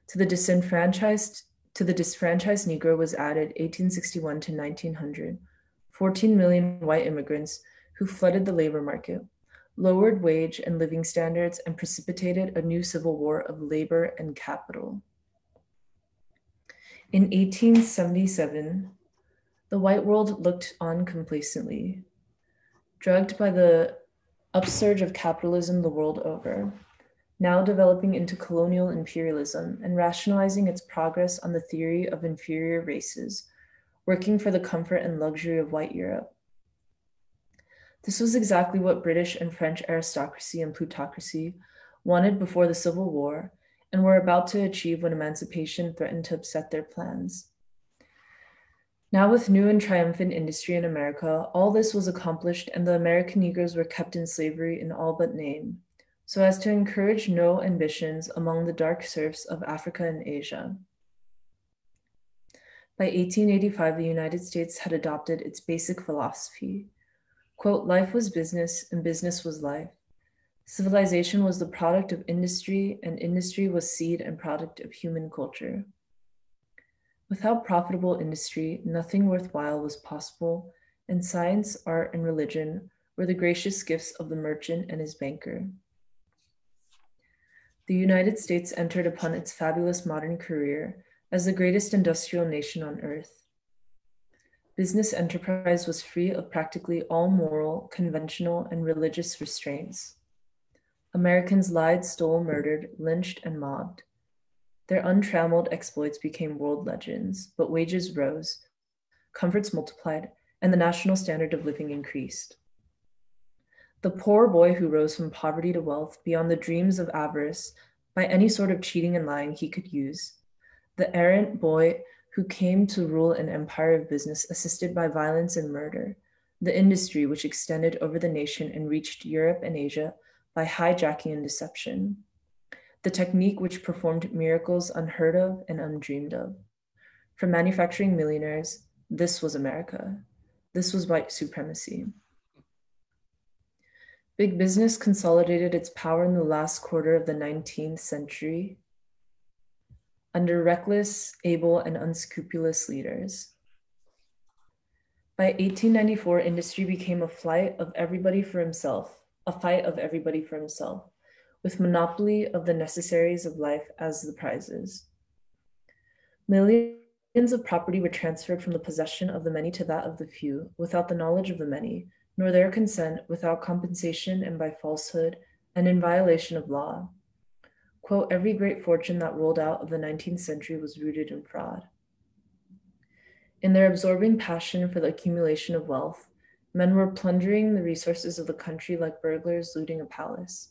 To the disenfranchised, to the disfranchised Negro was added 1861 to 1900, 14 million white immigrants who flooded the labor market, lowered wage and living standards, and precipitated a new civil war of labor and capital. In 1877, the white world looked on complacently, drugged by the upsurge of capitalism the world over, now developing into colonial imperialism and rationalizing its progress on the theory of inferior races, working for the comfort and luxury of white Europe. This was exactly what British and French aristocracy and plutocracy wanted before the Civil War and were about to achieve when emancipation threatened to upset their plans. Now, with new and triumphant industry in America, all this was accomplished, and the American Negroes were kept in slavery in all but name, so as to encourage no ambitions among the dark serfs of Africa and Asia. By 1885, the United States had adopted its basic philosophy. Quote, life was business and business was life. Civilization was the product of industry and industry was seed and product of human culture. Without profitable industry, nothing worthwhile was possible, and science, art, and religion were the gracious gifts of the merchant and his banker. The United States entered upon its fabulous modern career as the greatest industrial nation on earth. Business enterprise was free of practically all moral, conventional, and religious restraints. Americans lied, stole, murdered, lynched, and mobbed. Their untrammeled exploits became world legends, but wages rose, comforts multiplied, and the national standard of living increased. The poor boy who rose from poverty to wealth beyond the dreams of avarice by any sort of cheating and lying he could use, the errant boy who came to rule an empire of business assisted by violence and murder, the industry which extended over the nation and reached Europe and Asia by hijacking and deception the technique which performed miracles unheard of and undreamed of. For manufacturing millionaires, this was America. This was white supremacy. Big business consolidated its power in the last quarter of the 19th century under reckless, able, and unscrupulous leaders. By 1894, industry became a flight of everybody for himself, a fight of everybody for himself with monopoly of the necessaries of life as the prizes. Millions of property were transferred from the possession of the many to that of the few, without the knowledge of the many, nor their consent, without compensation and by falsehood, and in violation of law. Quote, every great fortune that rolled out of the 19th century was rooted in fraud. In their absorbing passion for the accumulation of wealth, men were plundering the resources of the country like burglars looting a palace.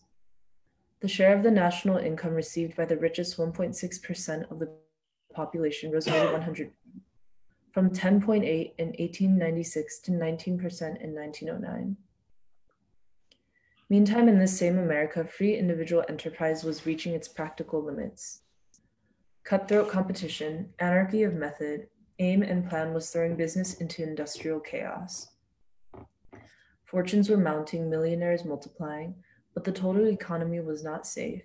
The share of the national income received by the richest 1.6% of the population rose nearly 100 from 10.8 in 1896 to 19% in 1909. Meantime, in this same America, free individual enterprise was reaching its practical limits. Cutthroat competition, anarchy of method, aim, and plan was throwing business into industrial chaos. Fortunes were mounting, millionaires multiplying, but the total economy was not safe.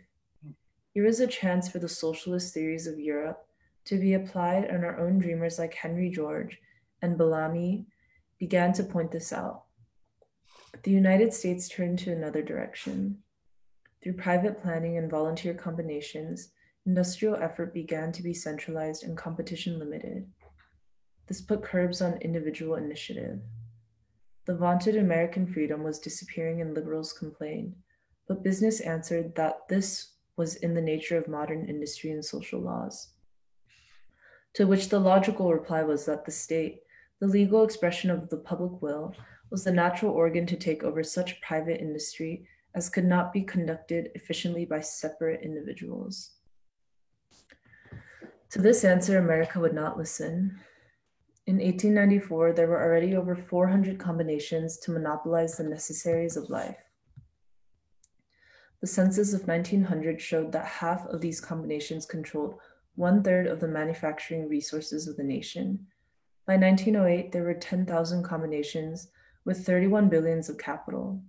Here was a chance for the socialist theories of Europe to be applied, and our own dreamers like Henry George and Bellamy began to point this out. The United States turned to another direction. Through private planning and volunteer combinations, industrial effort began to be centralized and competition limited. This put curbs on individual initiative. The vaunted American freedom was disappearing and liberals complained, but business answered that this was in the nature of modern industry and social laws. To which the logical reply was that the state, the legal expression of the public will, was the natural organ to take over such private industry as could not be conducted efficiently by separate individuals. To this answer, America would not listen. In 1894, there were already over 400 combinations to monopolize the necessaries of life. The census of 1900 showed that half of these combinations controlled one third of the manufacturing resources of the nation. By 1908, there were 10,000 combinations with 31 billions of capital.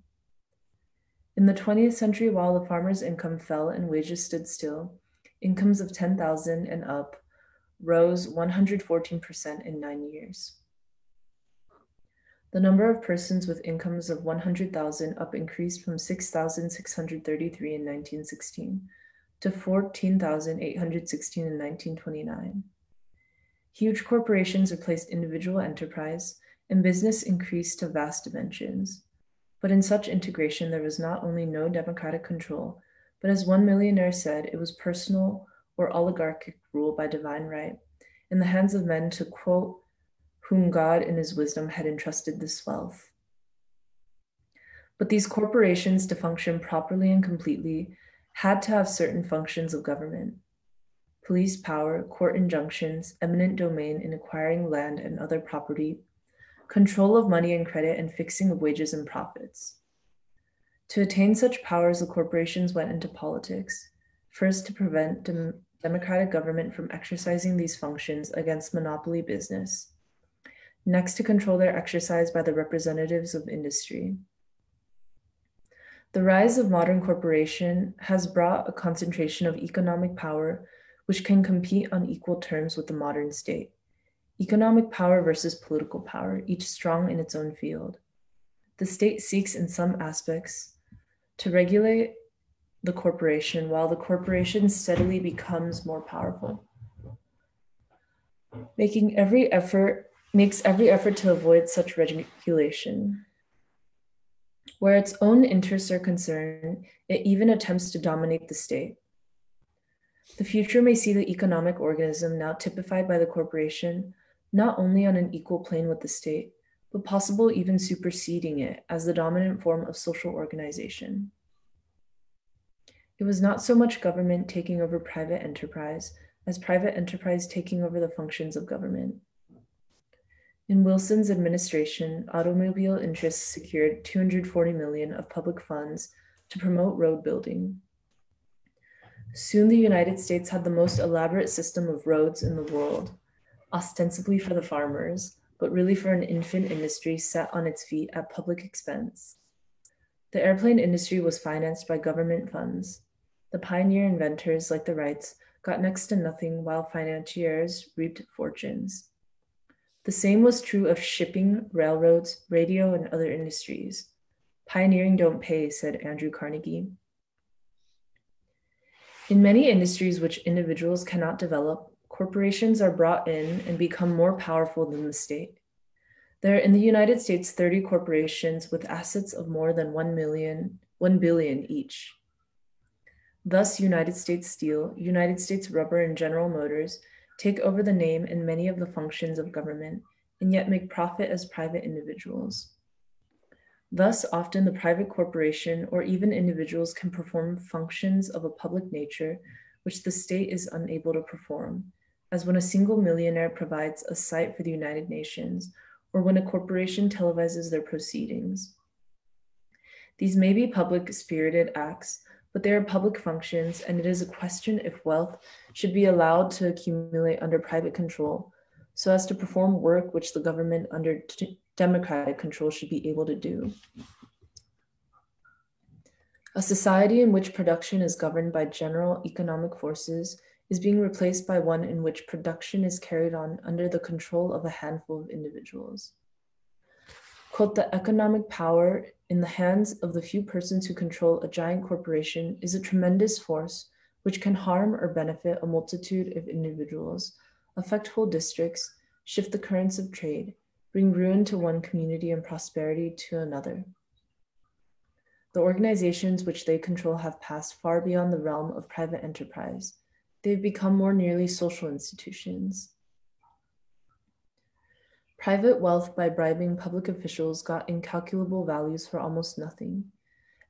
In the 20th century, while the farmer's income fell and wages stood still, incomes of 10,000 and up rose 114% in nine years. The number of persons with incomes of 100,000 up increased from 6,633 in 1916 to 14,816 in 1929. Huge corporations replaced individual enterprise, and business increased to vast dimensions. But in such integration, there was not only no democratic control, but as one millionaire said, it was personal or oligarchic rule by divine right, in the hands of men to quote, whom God in his wisdom had entrusted this wealth. But these corporations, to function properly and completely, had to have certain functions of government police power, court injunctions, eminent domain in acquiring land and other property, control of money and credit, and fixing of wages and profits. To attain such powers, the corporations went into politics, first to prevent dem- democratic government from exercising these functions against monopoly business, next to control their exercise by the representatives of industry. The rise of modern corporation has brought a concentration of economic power which can compete on equal terms with the modern state. Economic power versus political power, each strong in its own field. The state seeks, in some aspects, to regulate the corporation while the corporation steadily becomes more powerful. Making every effort makes every effort to avoid such regulation. Where its own interests are concerned, it even attempts to dominate the state. The future may see the economic organism now typified by the corporation not only on an equal plane with the state, but possible even superseding it as the dominant form of social organization. It was not so much government taking over private enterprise as private enterprise taking over the functions of government. In Wilson's administration, automobile interests secured 240 million of public funds to promote road building. Soon the United States had the most elaborate system of roads in the world, ostensibly for the farmers, but really for an infant industry set on its feet at public expense. The airplane industry was financed by government funds. The pioneer inventors, like the Wrights, got next to nothing while financiers reaped fortunes. The same was true of shipping, railroads, radio, and other industries. Pioneering don't pay, said Andrew Carnegie. In many industries which individuals cannot develop, corporations are brought in and become more powerful than the state. There are in the United States 30 corporations with assets of more than 1 million, 1 billion each. Thus, United States Steel, United States Rubber, and General Motors take over the name and many of the functions of government, and yet make profit as private individuals. Thus, often the private corporation or even individuals can perform functions of a public nature which the state is unable to perform, as when a single millionaire provides a site for the United Nations or when a corporation televises their proceedings. These may be public spirited acts, but they are public functions, and it is a question if wealth should be allowed to accumulate under private control so as to perform work which the government under democratic control should be able to do. A society in which production is governed by general economic forces is being replaced by one in which production is carried on under the control of a handful of individuals. Quote, the economic power in the hands of the few persons who control a giant corporation is a tremendous force which can harm or benefit a multitude of individuals, affect whole districts, shift the currents of trade, bring ruin to one community and prosperity to another. The organizations which they control have passed far beyond the realm of private enterprise. They've become more nearly social institutions. Private wealth by bribing public officials got incalculable values for almost nothing.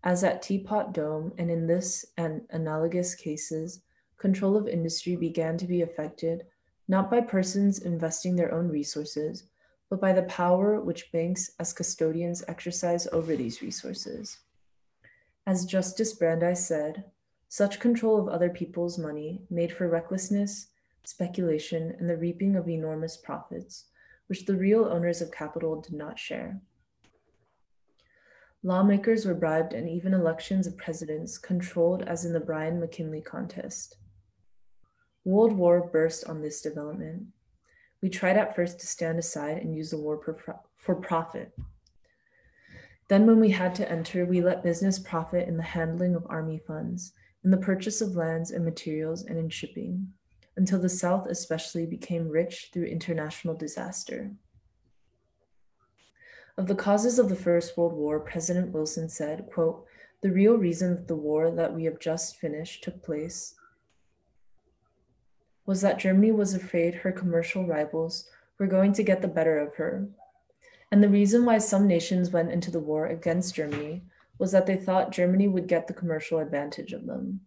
As at Teapot Dome, and in this and analogous cases, control of industry began to be affected not by persons investing their own resources, but by the power which banks as custodians exercise over these resources. As Justice Brandeis said, such control of other people's money made for recklessness, speculation, and the reaping of enormous profits which the real owners of capital did not share. Lawmakers were bribed and even elections of presidents controlled as in the Bryan McKinley contest. World War burst on this development. We tried at first to stand aside and use the war for profit. Then, when we had to enter, we let business profit in the handling of army funds, in the purchase of lands and materials, and in shipping until the South especially became rich through international disaster. Of the causes of the First World War, President Wilson said, quote, the real reason that the war that we have just finished took place was that Germany was afraid her commercial rivals were going to get the better of her. And the reason why some nations went into the war against Germany was that they thought Germany would get the commercial advantage of them.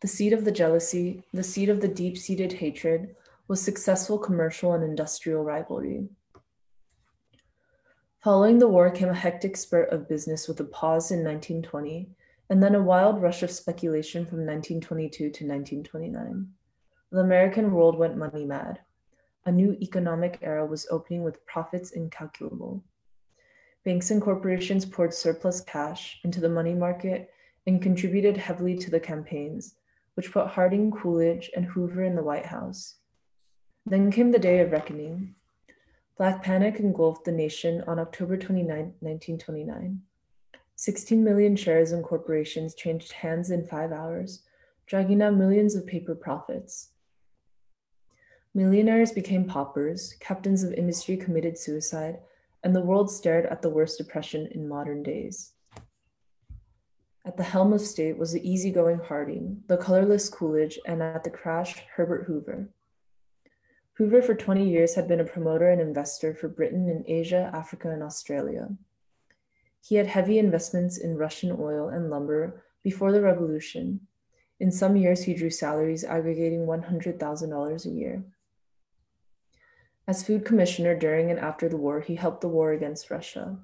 The seed of the jealousy, the seed of the deep seated hatred, was successful commercial and industrial rivalry. Following the war came a hectic spurt of business with a pause in 1920, and then a wild rush of speculation from 1922 to 1929. The American world went money mad. A new economic era was opening with profits incalculable. Banks and corporations poured surplus cash into the money market and contributed heavily to the campaigns, which put Harding, Coolidge, and Hoover in the White House. Then came the day of reckoning. Black panic engulfed the nation on October 29, 1929. 16 million shares in corporations changed hands in five hours, dragging out millions of paper profits. Millionaires became paupers, captains of industry committed suicide, and the world stared at the worst depression in modern days. At the helm of state was the easygoing Harding, the colorless Coolidge, and at the crash, Herbert Hoover. Hoover for 20 years had been a promoter and investor for Britain in Asia, Africa, and Australia. He had heavy investments in Russian oil and lumber before the revolution. In some years, he drew salaries aggregating $100,000 a year. As food commissioner during and after the war, he helped the war against Russia,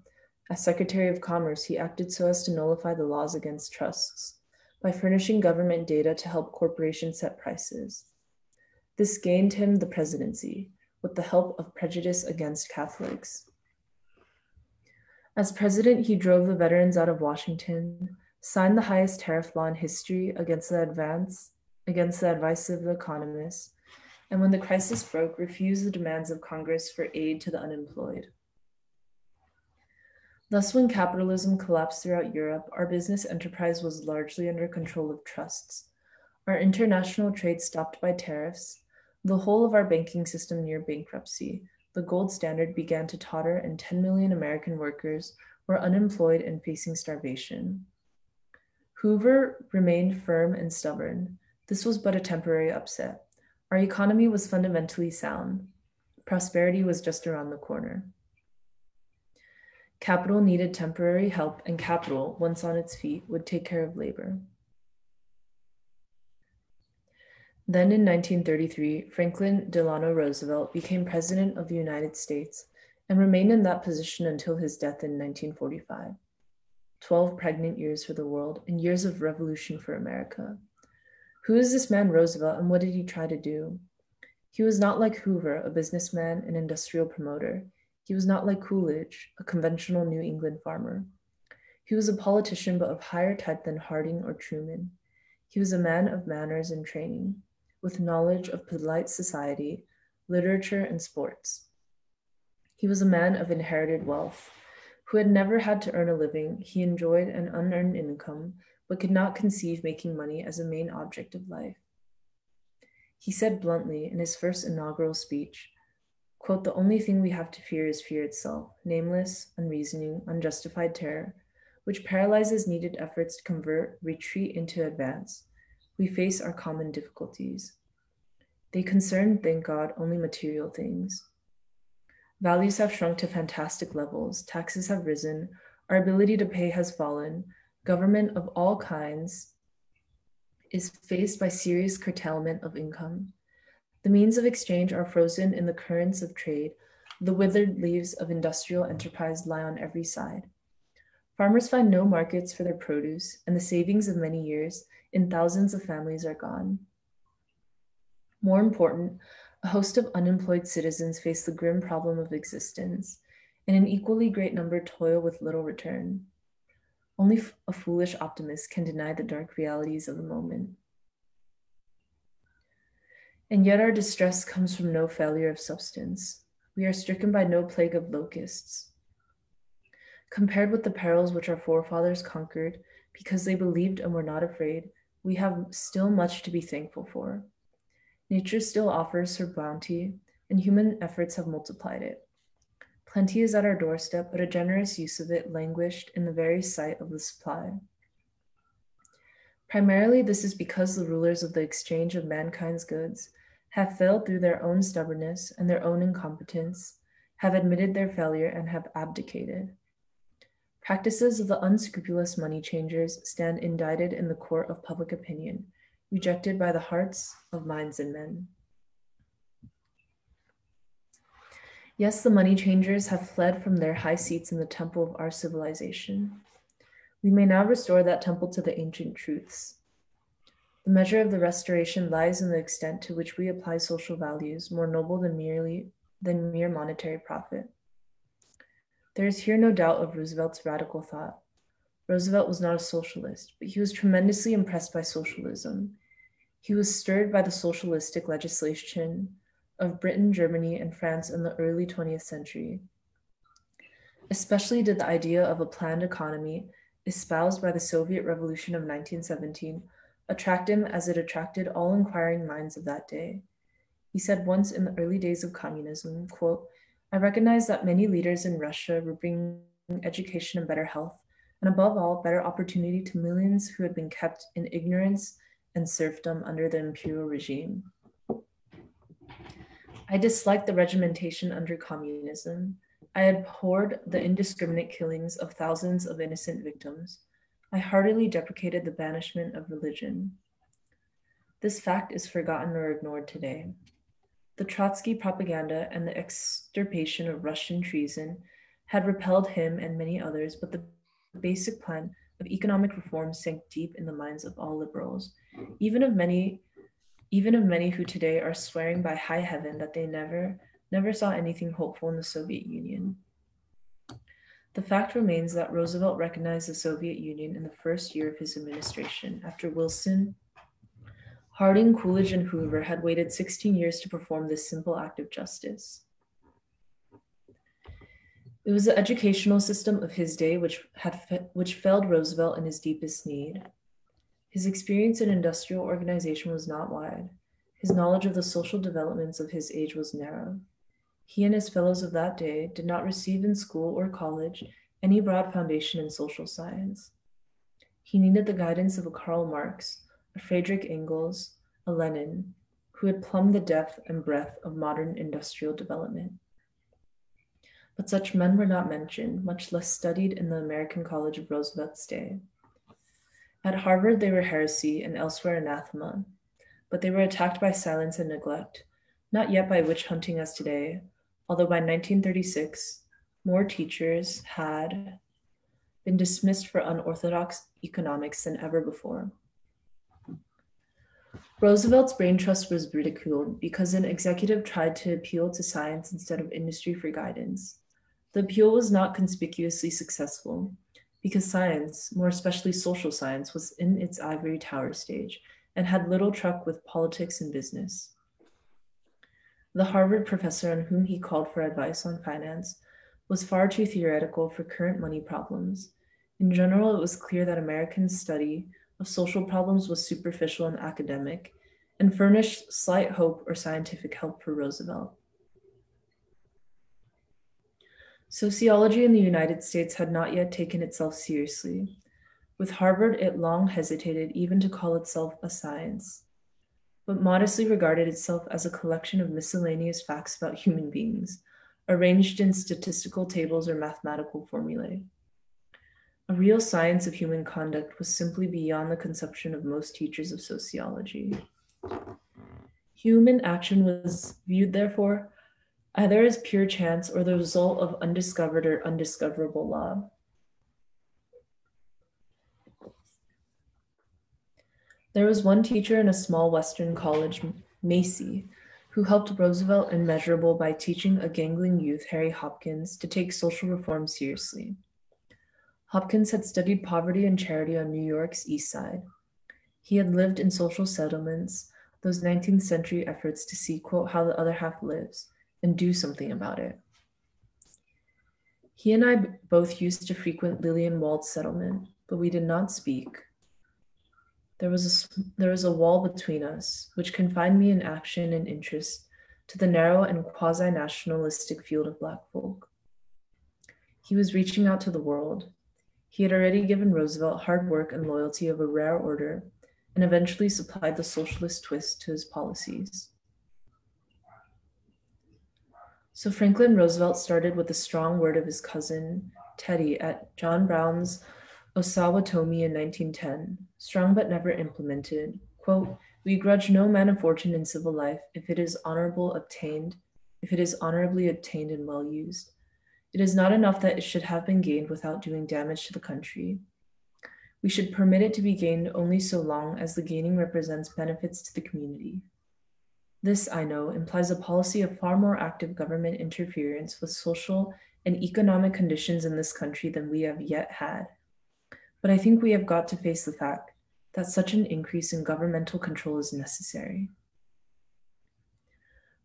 as Secretary of Commerce, he acted so as to nullify the laws against trusts by furnishing government data to help corporations set prices. This gained him the presidency with the help of prejudice against Catholics. As president, he drove the veterans out of Washington, signed the highest tariff law in history against the advance against the advice of the economists, and when the crisis broke, refused the demands of Congress for aid to the unemployed. Thus, when capitalism collapsed throughout Europe, our business enterprise was largely under control of trusts. our international trade stopped by tariffs, the whole of our banking system near bankruptcy, the gold standard began to totter, and 10 million American workers were unemployed and facing starvation. Hoover remained firm and stubborn. This was but a temporary upset. Our economy was fundamentally sound. Prosperity was just around the corner. Capital needed temporary help, and capital, once on its feet, would take care of labor. Then in 1933, Franklin Delano Roosevelt became President of the United States and remained in that position until his death in 1945. 12 pregnant years for the world and years of revolution for America. Who is this man Roosevelt and what did he try to do? He was not like Hoover, a businessman and industrial promoter. He was not like Coolidge, a conventional New England farmer. He was a politician, but of higher type than Harding or Truman. He was a man of manners and training, with knowledge of polite society, literature, and sports. He was a man of inherited wealth. Who had never had to earn a living, he enjoyed an unearned income, but could not conceive making money as a main object of life. He said bluntly in his first inaugural speech Quote, the only thing we have to fear is fear itself, nameless, unreasoning, unjustified terror, which paralyzes needed efforts to convert retreat into advance. We face our common difficulties. They concern, thank God, only material things. Values have shrunk to fantastic levels, taxes have risen, our ability to pay has fallen, government of all kinds is faced by serious curtailment of income. The means of exchange are frozen in the currents of trade. The withered leaves of industrial enterprise lie on every side. Farmers find no markets for their produce, and the savings of many years in thousands of families are gone. More important, a host of unemployed citizens face the grim problem of existence, and an equally great number toil with little return. Only a foolish optimist can deny the dark realities of the moment. And yet our distress comes from no failure of substance. We are stricken by no plague of locusts. Compared with the perils which our forefathers conquered because they believed and were not afraid, we have still much to be thankful for. Nature still offers her bounty, and human efforts have multiplied it. Plenty is at our doorstep, but a generous use of it languished in the very sight of the supply. Primarily, this is because the rulers of the exchange of mankind's goods have failed through their own stubbornness and their own incompetence, have admitted their failure, and have abdicated. Practices of the unscrupulous money changers stand indicted in the court of public opinion, rejected by the hearts of minds and men. Yes, the money changers have fled from their high seats in the temple of our civilization. We may now restore that temple to the ancient truths. The measure of the restoration lies in the extent to which we apply social values more noble than merely than mere monetary profit. There is here no doubt of Roosevelt's radical thought. Roosevelt was not a socialist, but he was tremendously impressed by socialism. He was stirred by the socialistic legislation of Britain, Germany, and France in the early 20th century. Especially did the idea of a planned economy espoused by the Soviet Revolution of 1917 attract him as it attracted all inquiring minds of that day. He said once in the early days of communism, quote, I recognize that many leaders in Russia were bringing education and better health, and above all, better opportunity to millions who had been kept in ignorance and serfdom under the imperial regime. I disliked the regimentation under communism, I abhorred the indiscriminate killings of thousands of innocent victims. I heartily deprecated the banishment of religion. This fact is forgotten or ignored today. The Trotsky propaganda and the extirpation of Russian treason had repelled him and many others, but the basic plan of economic reform sank deep in the minds of all liberals, even of many, even of many who today are swearing by high heaven that they never never saw anything hopeful in the Soviet Union. The fact remains that Roosevelt recognized the Soviet Union in the first year of his administration after Wilson, Harding, Coolidge, and Hoover had waited 16 years to perform this simple act of justice. It was the educational system of his day which, had which failed Roosevelt in his deepest need. His experience in industrial organization was not wide. His knowledge of the social developments of his age was narrow. He and his fellows of that day did not receive in school or college any broad foundation in social science. He needed the guidance of a Karl Marx, a Friedrich Engels, a Lenin, who had plumbed the depth and breadth of modern industrial development. But such men were not mentioned, much less studied in the American College of Roosevelt's day. At Harvard, they were heresy and elsewhere anathema, but they were attacked by silence and neglect, not yet by witch hunting as today, although by 1936, more teachers had been dismissed for unorthodox economics than ever before. Roosevelt's brain trust was ridiculed because an executive tried to appeal to science instead of industry for guidance. The appeal was not conspicuously successful because science, more especially social science, was in its ivory tower stage and had little truck with politics and business. The Harvard professor on whom he called for advice on finance was far too theoretical for current money problems. In general, it was clear that American study of social problems was superficial and academic and furnished slight hope or scientific help for Roosevelt. Sociology in the United States had not yet taken itself seriously. With Harvard, it long hesitated even to call itself a science, but modestly regarded itself as a collection of miscellaneous facts about human beings, arranged in statistical tables or mathematical formulae. A real science of human conduct was simply beyond the conception of most teachers of sociology. Human action was viewed, therefore, either as pure chance or the result of undiscovered or undiscoverable law. There was one teacher in a small Western college, Macy, who helped Roosevelt immeasurable by teaching a gangling youth, Harry Hopkins, to take social reform seriously. Hopkins had studied poverty and charity on New York's East Side. He had lived in social settlements, those 19th century efforts to see, quote, how the other half lives and do something about it. He and I both used to frequent Lillian Wald's settlement, but we did not speak. There was, a, there was a wall between us, which confined me in action and interest to the narrow and quasi nationalistic field of Black folk. He was reaching out to the world, he had already given Roosevelt hard work and loyalty of a rare order, and eventually supplied the socialist twist to his policies. So Franklin Roosevelt started with a strong word of his cousin, Teddy, at John Brown's Osawatomie in 1910, strong but never implemented. Quote, we grudge no man of fortune in civil life if it is honorable obtained, if it is honorably obtained and well used. It is not enough that it should have been gained without doing damage to the country. We should permit it to be gained only so long as the gaining represents benefits to the community. This, I know, implies a policy of far more active government interference with social and economic conditions in this country than we have yet had. But I think we have got to face the fact that such an increase in governmental control is necessary.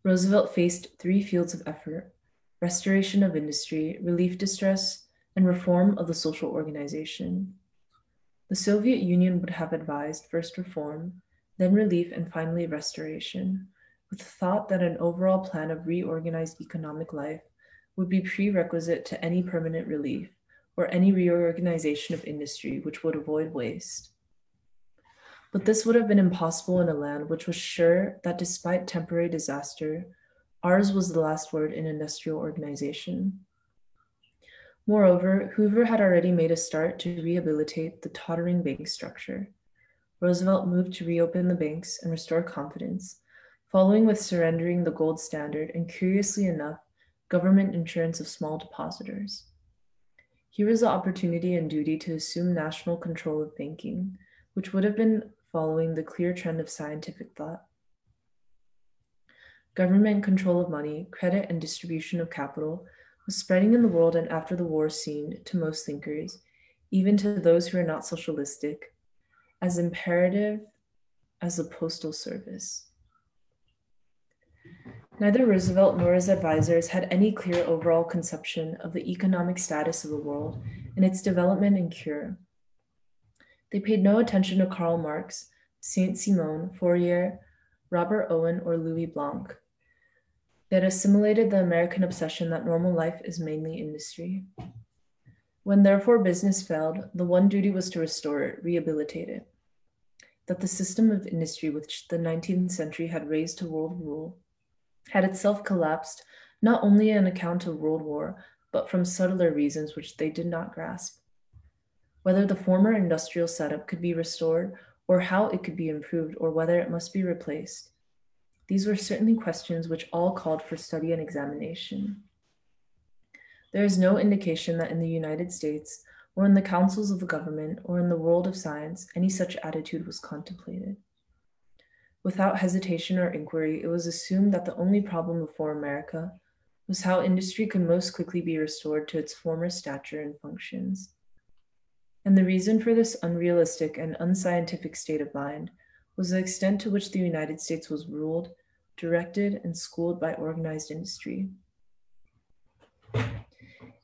Roosevelt faced three fields of effort restoration of industry, relief distress, and reform of the social organization. The Soviet Union would have advised first reform, then relief, and finally restoration, with the thought that an overall plan of reorganized economic life would be prerequisite to any permanent relief or any reorganization of industry which would avoid waste. But this would have been impossible in a land which was sure that despite temporary disaster, Ours was the last word in industrial organization. Moreover, Hoover had already made a start to rehabilitate the tottering bank structure. Roosevelt moved to reopen the banks and restore confidence, following with surrendering the gold standard and, curiously enough, government insurance of small depositors. Here was the opportunity and duty to assume national control of banking, which would have been following the clear trend of scientific thought. Government control of money, credit, and distribution of capital was spreading in the world and after the war seemed, to most thinkers, even to those who are not socialistic, as imperative as the postal service. Neither Roosevelt nor his advisors had any clear overall conception of the economic status of the world and its development and cure. They paid no attention to Karl Marx, Saint Simon, Fourier, Robert Owen, or Louis Blanc. They had assimilated the American obsession that normal life is mainly industry. When therefore business failed, the one duty was to restore it, rehabilitate it. That the system of industry which the 19th century had raised to world rule had itself collapsed not only on account of World War, but from subtler reasons which they did not grasp. Whether the former industrial setup could be restored, or how it could be improved, or whether it must be replaced. These were certainly questions which all called for study and examination. There is no indication that in the United States, or in the councils of the government, or in the world of science, any such attitude was contemplated. Without hesitation or inquiry, it was assumed that the only problem before America was how industry could most quickly be restored to its former stature and functions. And the reason for this unrealistic and unscientific state of mind was the extent to which the United States was ruled, directed, and schooled by organized industry.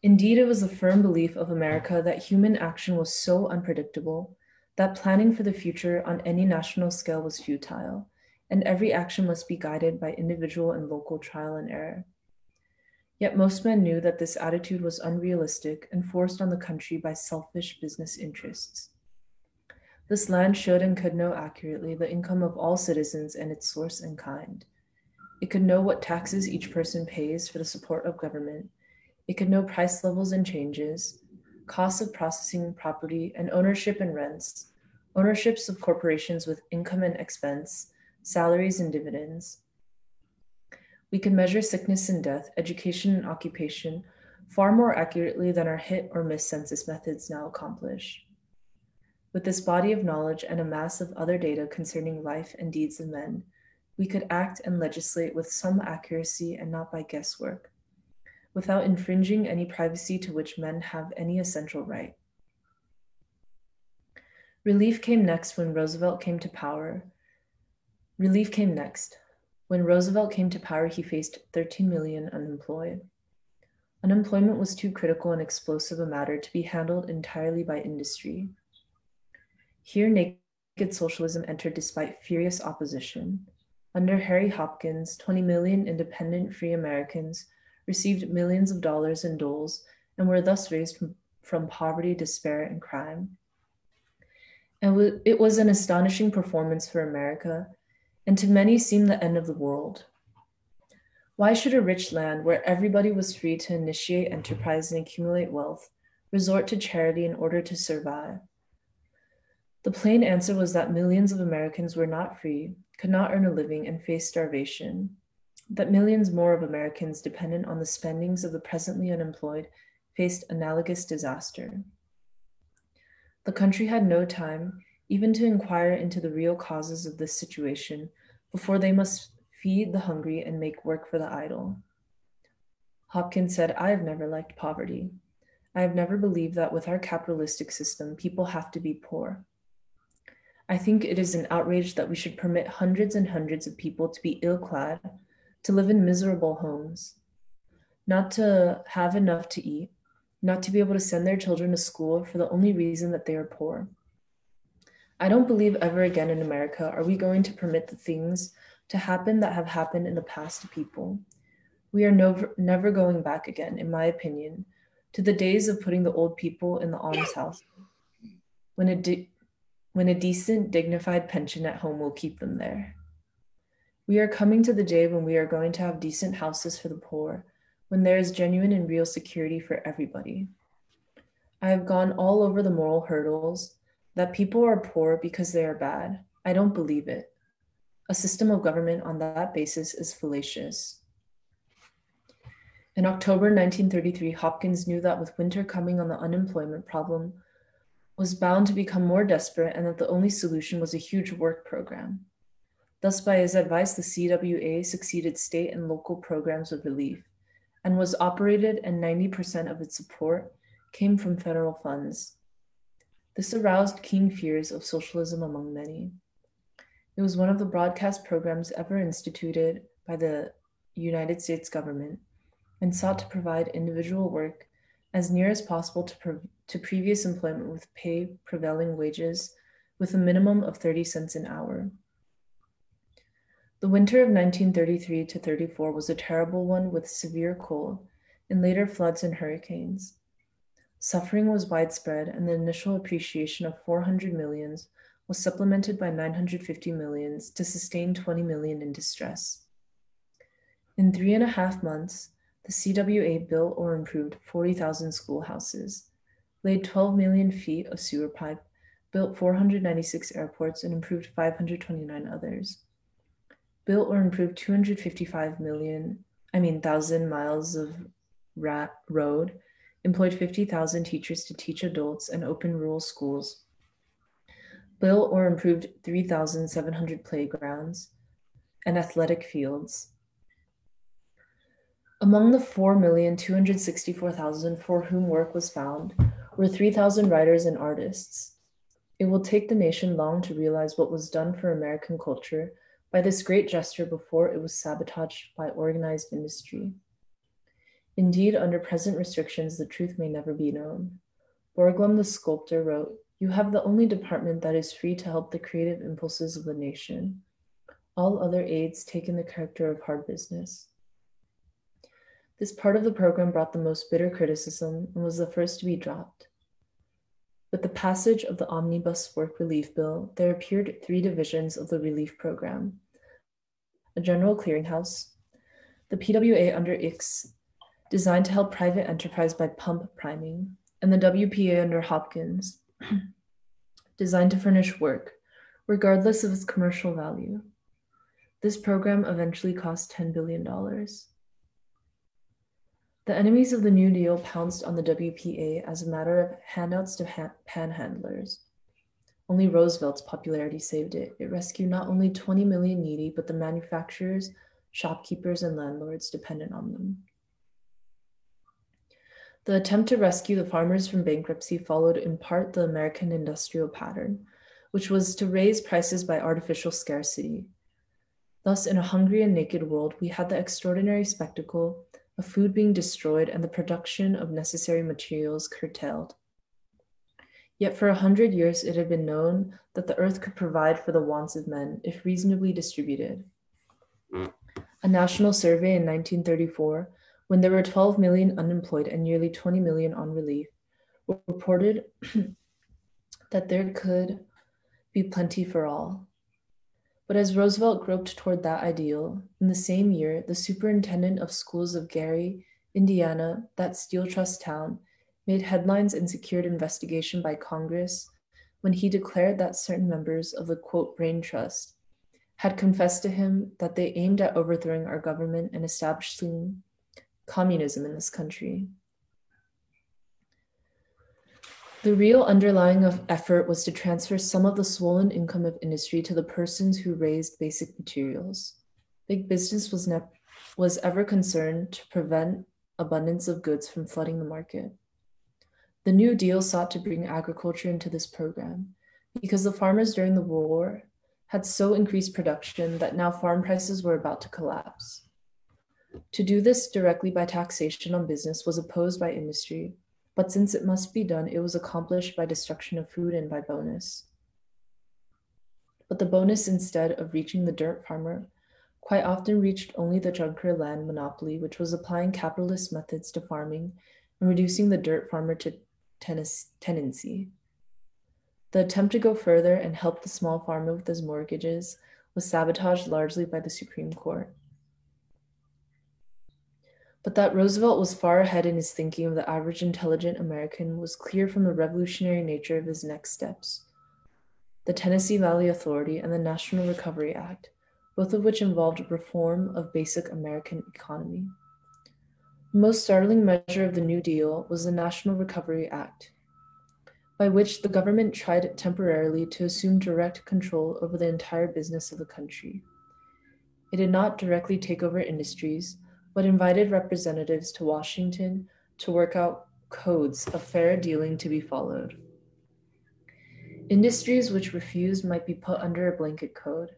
Indeed, it was the firm belief of America that human action was so unpredictable that planning for the future on any national scale was futile, and every action must be guided by individual and local trial and error. Yet most men knew that this attitude was unrealistic and forced on the country by selfish business interests. This land should and could know accurately the income of all citizens and its source and kind. It could know what taxes each person pays for the support of government. It could know price levels and changes, costs of processing property, and ownership and rents, ownerships of corporations with income and expense, salaries and dividends, we can measure sickness and death, education and occupation far more accurately than our hit or miss census methods now accomplish. With this body of knowledge and a mass of other data concerning life and deeds of men, we could act and legislate with some accuracy and not by guesswork, without infringing any privacy to which men have any essential right. Relief came next when Roosevelt came to power. Relief came next. When Roosevelt came to power, he faced 13 million unemployed. Unemployment was too critical and explosive a matter to be handled entirely by industry. Here, naked socialism entered despite furious opposition. Under Harry Hopkins, 20 million independent free Americans received millions of dollars in doles and were thus raised from, from poverty, despair, and crime. And it was an astonishing performance for America and to many seemed the end of the world. Why should a rich land where everybody was free to initiate enterprise and accumulate wealth resort to charity in order to survive? The plain answer was that millions of Americans were not free, could not earn a living, and faced starvation. That millions more of Americans dependent on the spendings of the presently unemployed faced analogous disaster. The country had no time even to inquire into the real causes of this situation before they must feed the hungry and make work for the idle. Hopkins said, I have never liked poverty. I have never believed that with our capitalistic system, people have to be poor. I think it is an outrage that we should permit hundreds and hundreds of people to be ill clad, to live in miserable homes, not to have enough to eat, not to be able to send their children to school for the only reason that they are poor. I don't believe ever again in America are we going to permit the things to happen that have happened in the past to people. We are never, never going back again, in my opinion, to the days of putting the old people in the almshouse. When a, de- when a decent, dignified pension at home will keep them there. We are coming to the day when we are going to have decent houses for the poor, when there is genuine and real security for everybody. I have gone all over the moral hurdles that people are poor because they are bad. I don't believe it. A system of government on that basis is fallacious. In October 1933, Hopkins knew that with winter coming on the unemployment problem was bound to become more desperate and that the only solution was a huge work program. Thus, by his advice, the CWA succeeded state and local programs of relief and was operated, and 90% of its support came from federal funds. This aroused keen fears of socialism among many. It was one of the broadcast programs ever instituted by the United States government and sought to provide individual work as near as possible to pre- to previous employment with pay prevailing wages with a minimum of 30 cents an hour. The winter of 1933 to 34 was a terrible one with severe cold and later floods and hurricanes. Suffering was widespread, and the initial appreciation of 400 millions was supplemented by 950 millions to sustain 20 million in distress. In three and a half months, the CWA built or improved 40,000 schoolhouses, laid 12 million feet of sewer pipe, built 496 airports, and improved 529 others. Built or improved 255 million, I mean, thousand miles of rat road, employed 50,000 teachers to teach adults and open rural schools, built or improved 3,700 playgrounds and athletic fields. Among the 4,264,000 for whom work was found were 3,000 writers and artists. It will take the nation long to realize what was done for American culture by this great gesture before it was sabotaged by organized industry. Indeed, under present restrictions, the truth may never be known. Borglum the sculptor wrote, You have the only department that is free to help the creative impulses of the nation. All other aids take in the character of hard business. This part of the program brought the most bitter criticism and was the first to be dropped. With the passage of the Omnibus Work Relief Bill, there appeared three divisions of the relief program a general clearinghouse, the PWA under Ickes, designed to help private enterprise by pump priming, and the WPA under Hopkins, designed to furnish work, regardless of its commercial value. This program eventually cost $10 billion. The enemies of the New Deal pounced on the WPA as a matter of handouts to ha- panhandlers. Only Roosevelt's popularity saved it. It rescued not only 20 million needy, but the manufacturers, shopkeepers, and landlords dependent on them. The attempt to rescue the farmers from bankruptcy followed in part the American industrial pattern, which was to raise prices by artificial scarcity. Thus, in a hungry and naked world, we had the extraordinary spectacle of food being destroyed and the production of necessary materials curtailed. Yet for a hundred years it had been known that the earth could provide for the wants of men if reasonably distributed. Mm. A national survey in 1934 when there were 12 million unemployed and nearly 20 million on relief, reported that there could be plenty for all. But as Roosevelt groped toward that ideal, in the same year, the superintendent of schools of Gary, Indiana, that steel trust town, made headlines and secured investigation by Congress when he declared that certain members of the quote brain trust had confessed to him that they aimed at overthrowing our government and establishing communism in this country. The real underlying of effort was to transfer some of the swollen income of industry to the persons who raised basic materials. Big business was, ne- was ever concerned to prevent abundance of goods from flooding the market. The New Deal sought to bring agriculture into this program because the farmers during the war had so increased production that now farm prices were about to collapse. To do this directly by taxation on business was opposed by industry, but since it must be done, it was accomplished by destruction of food and by bonus. But the bonus, instead of reaching the dirt farmer, quite often reached only the junker land monopoly, which was applying capitalist methods to farming and reducing the dirt farmer to tenancy. The attempt to go further and help the small farmer with his mortgages was sabotaged largely by the Supreme Court but that Roosevelt was far ahead in his thinking of the average intelligent American was clear from the revolutionary nature of his next steps. The Tennessee Valley Authority and the National Recovery Act, both of which involved reform of basic American economy. The most startling measure of the New Deal was the National Recovery Act, by which the government tried temporarily to assume direct control over the entire business of the country. It did not directly take over industries, but invited representatives to Washington to work out codes of fair dealing to be followed. Industries which refused might be put under a blanket code.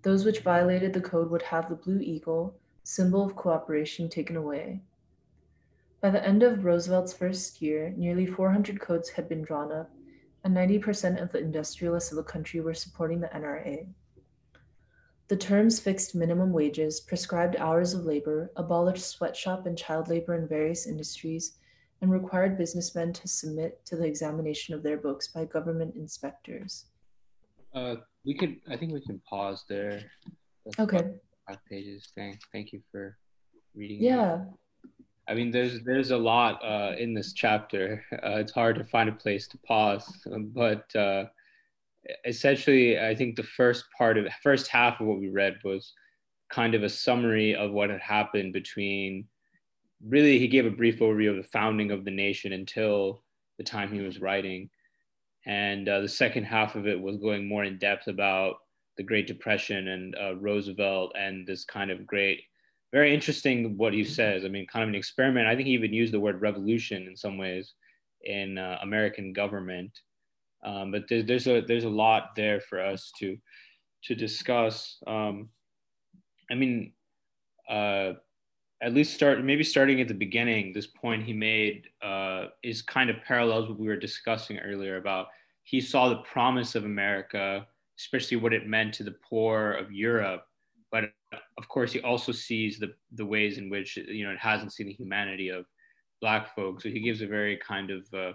Those which violated the code would have the Blue Eagle, symbol of cooperation, taken away. By the end of Roosevelt's first year, nearly 400 codes had been drawn up, and 90% of the industrialists of the country were supporting the NRA. The terms fixed minimum wages, prescribed hours of labor, abolished sweatshop and child labor in various industries, and required businessmen to submit to the examination of their books by government inspectors. Uh, we could, I think we can pause there. That's Okay. Five pages. Thank, thank you for reading. it. Yeah. I mean, there's there's a lot uh, in this chapter. Uh, it's hard to find a place to pause, but uh, essentially, I think the first part of first half of what we read was kind of a summary of what had happened between. Really, he gave a brief overview of the founding of the nation until the time he was writing, and uh, the second half of it was going more in depth about the Great Depression and uh, Roosevelt and this kind of great very interesting what he says. I mean, kind of an experiment. I think he even used the word revolution in some ways in uh, American government. Um, but there's, there's a there's a lot there for us to to discuss. Um, I mean, uh, at least start maybe starting at the beginning. This point he made uh, is kind of parallels what we were discussing earlier about he saw the promise of America, especially what it meant to the poor of Europe but of course he also sees the the ways in which you know it hasn't seen the humanity of black folks so he gives a very kind of uh,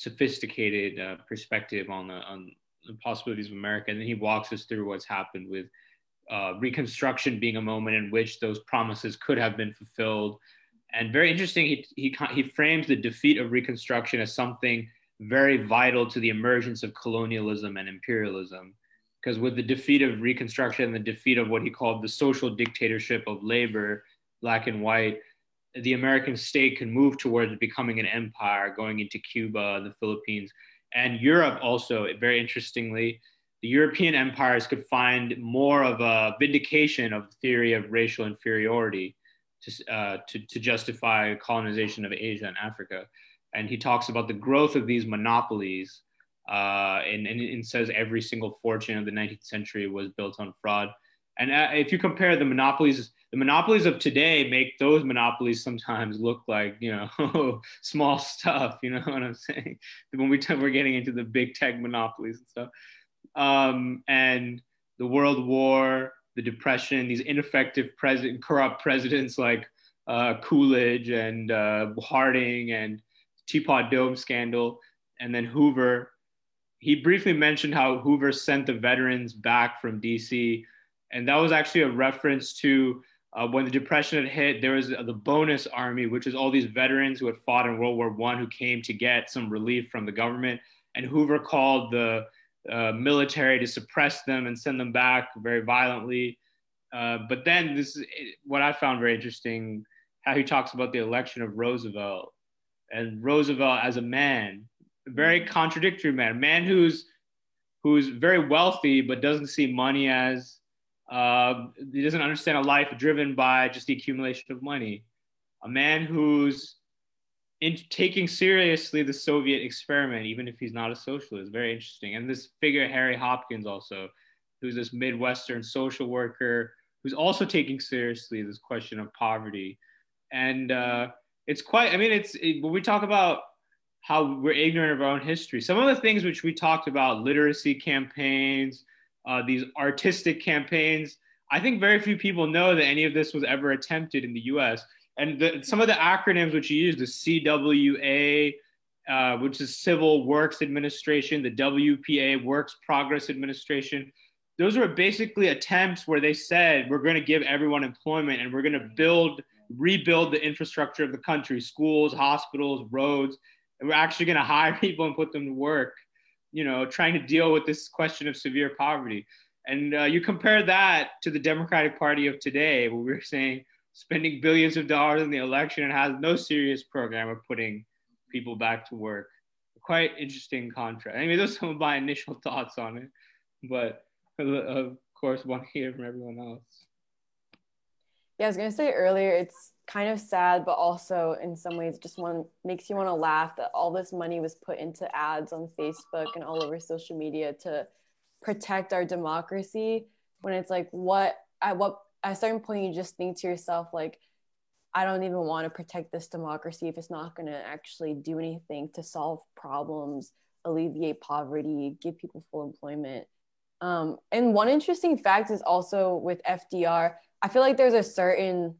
sophisticated uh, perspective on the on the possibilities of america and then he walks us through what's happened with uh, reconstruction being a moment in which those promises could have been fulfilled. And very interesting he, he, he frames the defeat of reconstruction as something very vital to the emergence of colonialism and imperialism because with the defeat of Reconstruction and the defeat of what he called the social dictatorship of labor, black and white, the American state can move towards becoming an empire, going into Cuba, the Philippines, and Europe also. Very interestingly, the European empires could find more of a vindication of the theory of racial inferiority to, uh, to, to justify colonization of Asia and Africa. And he talks about the growth of these monopolies uh, and, and it says every single fortune of the 19th century was built on fraud. And uh, if you compare the monopolies, the monopolies of today make those monopolies sometimes look like you know small stuff. You know what I'm saying? When we t- we're getting into the big tech monopolies and stuff, um, and the World War, the Depression, these ineffective president, corrupt presidents like uh, Coolidge and uh, Harding and Teapot Dome scandal, and then Hoover he briefly mentioned how Hoover sent the veterans back from DC. And that was actually a reference to uh, when the Depression had hit, there was the bonus army, which is all these veterans who had fought in World War One who came to get some relief from the government. And Hoover called the uh, military to suppress them and send them back very violently. Uh, but then this is what I found very interesting, how he talks about the election of Roosevelt and Roosevelt as a man very contradictory man, a man who's who's very wealthy but doesn't see money as uh, he doesn't understand a life driven by just the accumulation of money. A man who's in, taking seriously the Soviet experiment, even if he's not a socialist. Very interesting. And this figure, Harry Hopkins, also, who's this Midwestern social worker who's also taking seriously this question of poverty. And uh, it's quite, I mean, it's it, when we talk about how we're ignorant of our own history. Some of the things which we talked about, literacy campaigns, uh, these artistic campaigns, I think very few people know that any of this was ever attempted in the US. And the, some of the acronyms which you use, the CWA, uh, which is Civil Works Administration, the WPA, Works Progress Administration, those were basically attempts where they said, we're going to give everyone employment and we're going to build, rebuild the infrastructure of the country, schools, hospitals, roads. And we're actually going to hire people and put them to work you know trying to deal with this question of severe poverty. And uh, you compare that to the democratic party of today where we're saying spending billions of dollars in the election and has no serious program of putting people back to work. Quite interesting contrast. I mean those are some of my initial thoughts on it. But of course want to hear from everyone else yeah i was to say earlier it's kind of sad, but also in some ways just one makes you want to laugh that all this money was put into ads on Facebook and all over social media to protect our democracy. When it's like, what at what at a certain point you just think to yourself like, I don't even want to protect this democracy if it's not going to actually do anything to solve problems, alleviate poverty, give people full employment. Um, and one interesting fact is also with FDR, I feel like there's a certain,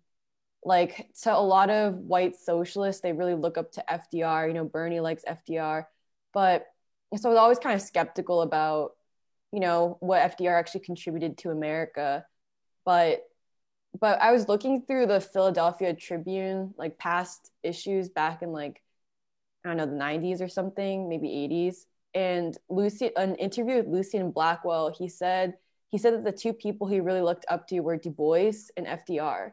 like, to a lot of white socialists, they really look up to FDR. You know, Bernie likes FDR. But so I was always kind of skeptical about, you know, what FDR actually contributed to America. But but I was looking through the Philadelphia Tribune, like past issues back in like, I don't know, the 90s or something, maybe 80s. And Lucy, an interview with Lucien Blackwell, he said, he said that the two people he really looked up to were Du Bois and FDR,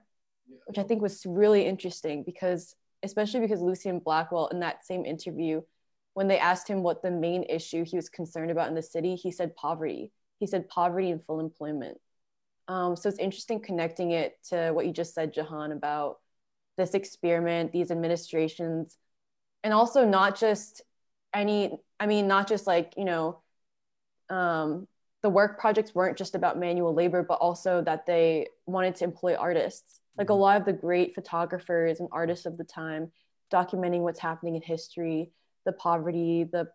which I think was really interesting because, especially because Lucien Blackwell, in that same interview, when they asked him what the main issue he was concerned about in the city, he said poverty. He said poverty and full employment. Um, so it's interesting connecting it to what you just said, Jahan, about this experiment, these administrations, and also not just any, I mean, not just like, you know, um, the work projects weren't just about manual labor, but also that they wanted to employ artists. Like a mm-hmm. lot of the great photographers and artists of the time documenting what's happening in history, the poverty, the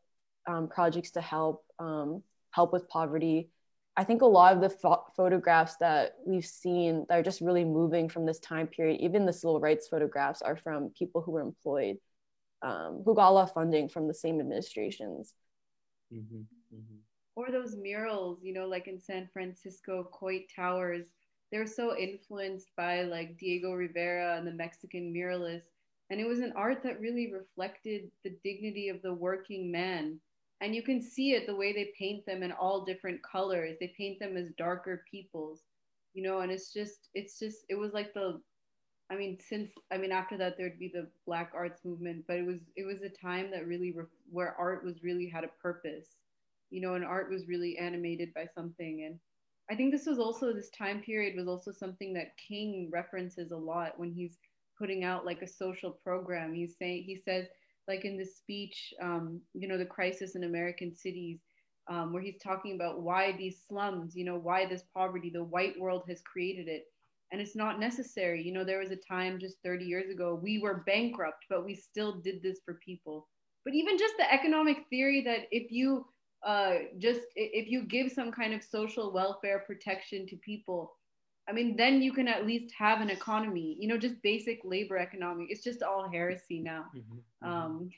um, projects to help um, help with poverty I think a lot of the ph- photographs that we've seen that are just really moving from this time period, even the civil rights photographs, are from people who were employed, um, who got a lot of funding from the same administrations. Mm-hmm, mm-hmm. Or those murals, you know, like in San Francisco, Coit Towers, they're so influenced by like Diego Rivera and the Mexican muralists. And it was an art that really reflected the dignity of the working man. And you can see it the way they paint them in all different colors. They paint them as darker peoples you know and it's just it's just it was like the i mean since i mean after that there'd be the black arts movement but it was it was a time that really re- where art was really had a purpose you know and art was really animated by something and i think this was also this time period was also something that king references a lot when he's putting out like a social program he's saying he says like in the speech, um, you know, the crisis in American cities, um, where he's talking about why these slums, you know, why this poverty, the white world has created it. And it's not necessary. You know, there was a time just 30 years ago, we were bankrupt, but we still did this for people. But even just the economic theory that if you uh, just if you give some kind of social welfare protection to people, I mean, then you can at least have an economy, you know, just basic labor economy. It's just all heresy now. Mm-hmm, mm-hmm. Um,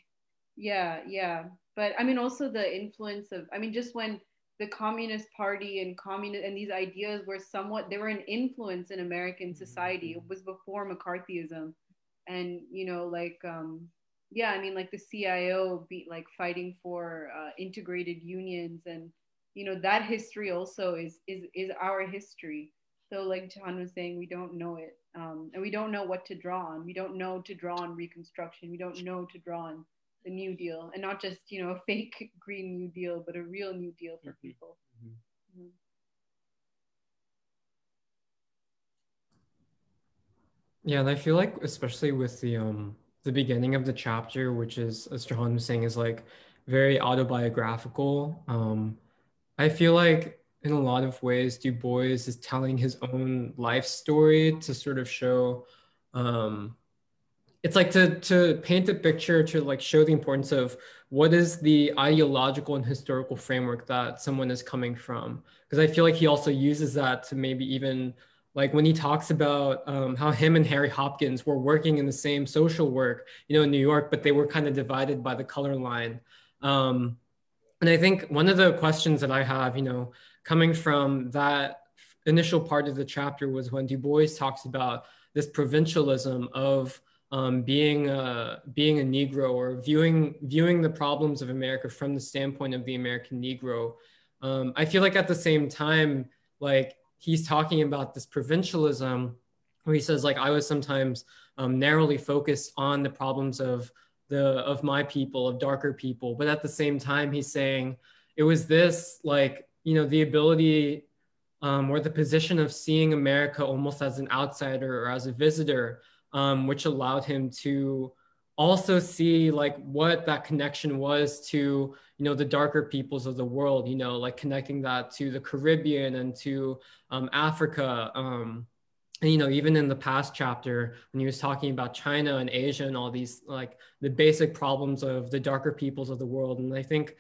yeah, yeah. But I mean, also the influence of, I mean, just when the Communist Party and communist and these ideas were somewhat, they were an influence in American mm-hmm, society. Mm-hmm. It was before McCarthyism. And, you know, like, um, yeah, I mean, like the CIO be like fighting for uh, integrated unions and, you know, that history also is, is, is our history so like John was saying, we don't know it. Um, and we don't know what to draw on. We don't know to draw on Reconstruction. We don't know to draw on the New Deal, and not just you know a fake Green New Deal, but a real New Deal for mm-hmm. people. Mm-hmm. Mm-hmm. Yeah, and I feel like especially with the um the beginning of the chapter, which is as Jahan was saying, is like very autobiographical. Um, I feel like in a lot of ways, Du Bois is telling his own life story to sort of show. Um, it's like to to paint a picture to like show the importance of what is the ideological and historical framework that someone is coming from because i feel like he also uses that to maybe even like when he talks about um, how him and harry hopkins were working in the same social work you know in new york but they were kind of divided by the color line um, and i think one of the questions that i have you know coming from that initial part of the chapter was when Du Bois talks about this provincialism of um, being a, being a Negro or viewing viewing the problems of America from the standpoint of the American Negro. Um, I feel like at the same time, like he's talking about this provincialism, where he says like I was sometimes um, narrowly focused on the problems of the of my people, of darker people, but at the same time he's saying it was this like you know the ability um, or the position of seeing America almost as an outsider or as a visitor, um, which allowed him to also see like what that connection was to you know the darker peoples of the world you know like connecting that to the caribbean and to um, africa um, and, you know, even in the past chapter, when he was talking about China and Asia and all these, like the basic problems of the darker peoples of the world. And I think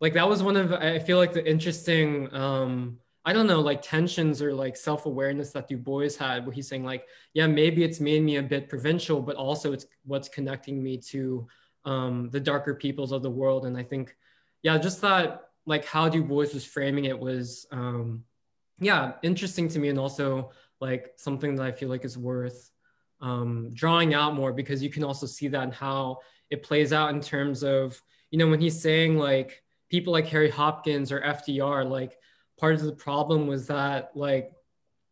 like that was one of, I feel like the interesting, um, I don't know, like tensions or like self-awareness that Du Bois had, where he's saying like, yeah, maybe it's made me a bit provincial, but also it's what's connecting me to um, the darker peoples of the world. And I think, yeah, just that like how Du Bois was framing it was, um, yeah, interesting to me, and also like something that I feel like is worth um, drawing out more because you can also see that in how it plays out in terms of you know when he's saying like people like Harry Hopkins or FDR, like part of the problem was that like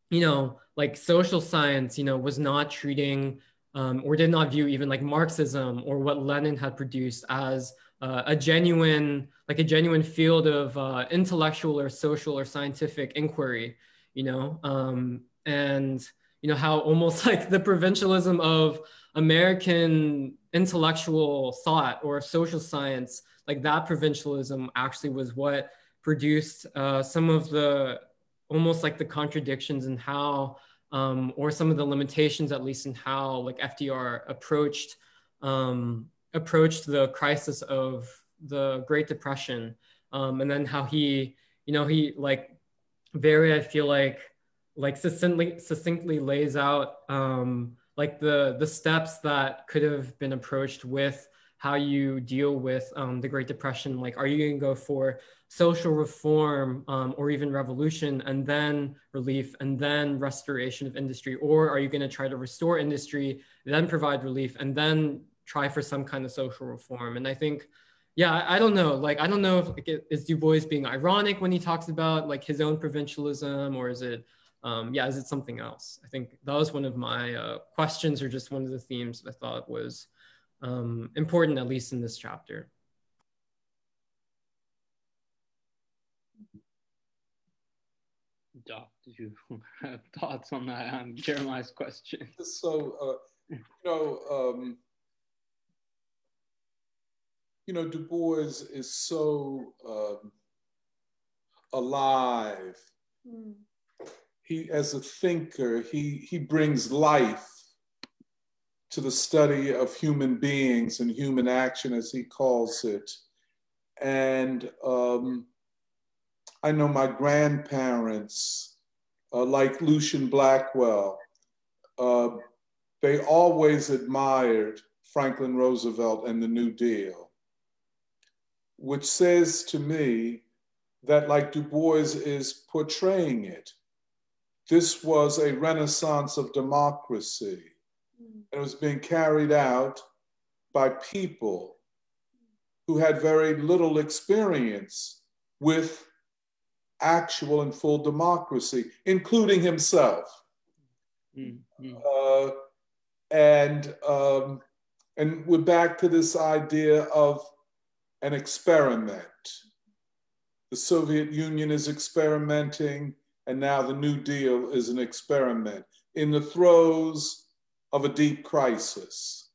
you know like social science you know was not treating um, or did not view even like Marxism or what Lenin had produced as uh, a genuine, like a genuine field of uh, intellectual or social or scientific inquiry, you know, um, and you know how almost like the provincialism of American intellectual thought or social science, like that provincialism actually was what produced uh, some of the almost like the contradictions in how um, or some of the limitations, at least in how like FDR approached um, approached the crisis of the Great Depression, um, and then how he, you know, he like very, I feel like, like succinctly succinctly lays out um, like the the steps that could have been approached with how you deal with um, the Great Depression. Like, are you going to go for social reform um, or even revolution and then relief and then restoration of industry? Or are you going to try to restore industry, then provide relief, and then try for some kind of social reform? And I think, yeah, I, don't know. Like, I don't know if like, is Du Bois being ironic when he talks about like his own provincialism, or is it, um, yeah, is it something else? I think that was one of my uh, questions, or just one of the themes that I thought was um, important, at least in this chapter. Doc, did you have thoughts on that on Jeremiah's question? So, uh, you know, um, you know, Du Bois is so um, alive. Mm. He, as a thinker, he he brings life to the study of human beings and human action, as he calls it. And um, I know my grandparents, uh, like Lucien Blackwell, uh, they always admired Franklin Roosevelt and the New Deal, which says to me that, like Du Bois is portraying it, this was a renaissance of democracy. And it was being carried out by people who had very little experience with actual and full democracy, including himself. Mm-hmm. Uh, and um, and we're back to this idea of an experiment. The Soviet Union is experimenting, and now the New Deal is an experiment. In the throes of a deep crisis.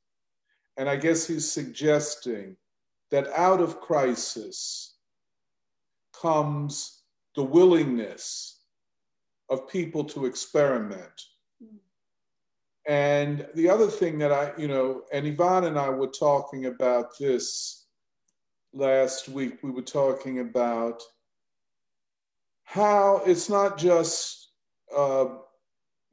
And I guess he's suggesting that out of crisis comes the willingness of people to experiment. And the other thing that I, you know, and Yvonne and I were talking about this last week. We were talking about how it's not just uh,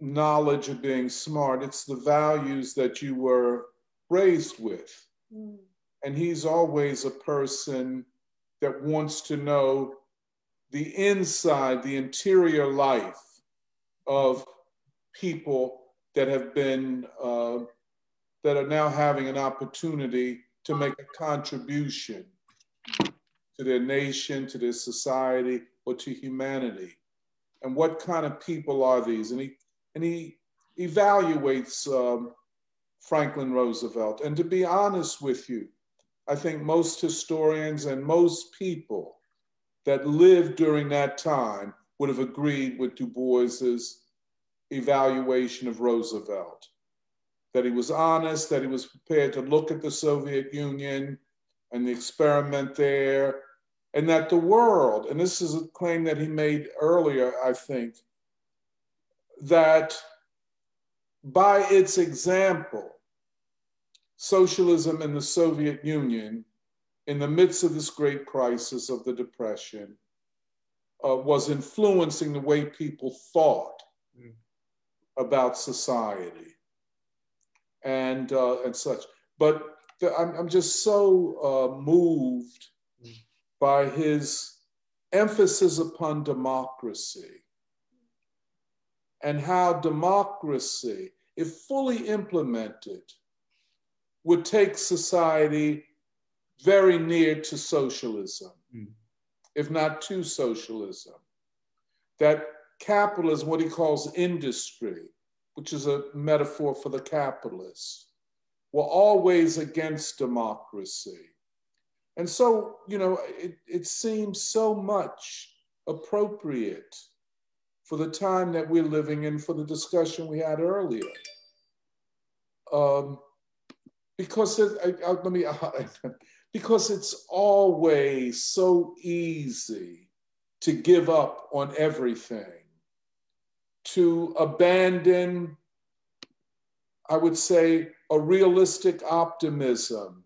knowledge of being smart, it's the values that you were raised with. Mm. And he's always a person that wants to know the inside, the interior life of people that have been, uh, that are now having an opportunity to make a contribution to their nation, to their society, or to humanity. And what kind of people are these? And he and he evaluates um, Franklin Roosevelt. And to be honest with you, I think most historians and most people that lived during that time would have agreed with Du Bois's evaluation of Roosevelt. That he was honest, that he was prepared to look at the Soviet Union and the experiment there, and that the world, and this is a claim that he made earlier, I think, that by its example, socialism in the Soviet Union, in the midst of this great crisis of the Depression, uh, was influencing the way people thought mm. about society and, uh, and such. But the, I'm, I'm just so uh, moved mm. by his emphasis upon democracy and how democracy, if fully implemented, would take society very near to socialism, mm. if not to socialism. That capitalism, what he calls industry, which is a metaphor for the capitalists, were always against democracy. And so, you know, it, it seems so much appropriate for the time that we're living in, for the discussion we had earlier. Um, because it, I, I, let me, because it's always so easy to give up on everything, to abandon, I would say, a realistic optimism,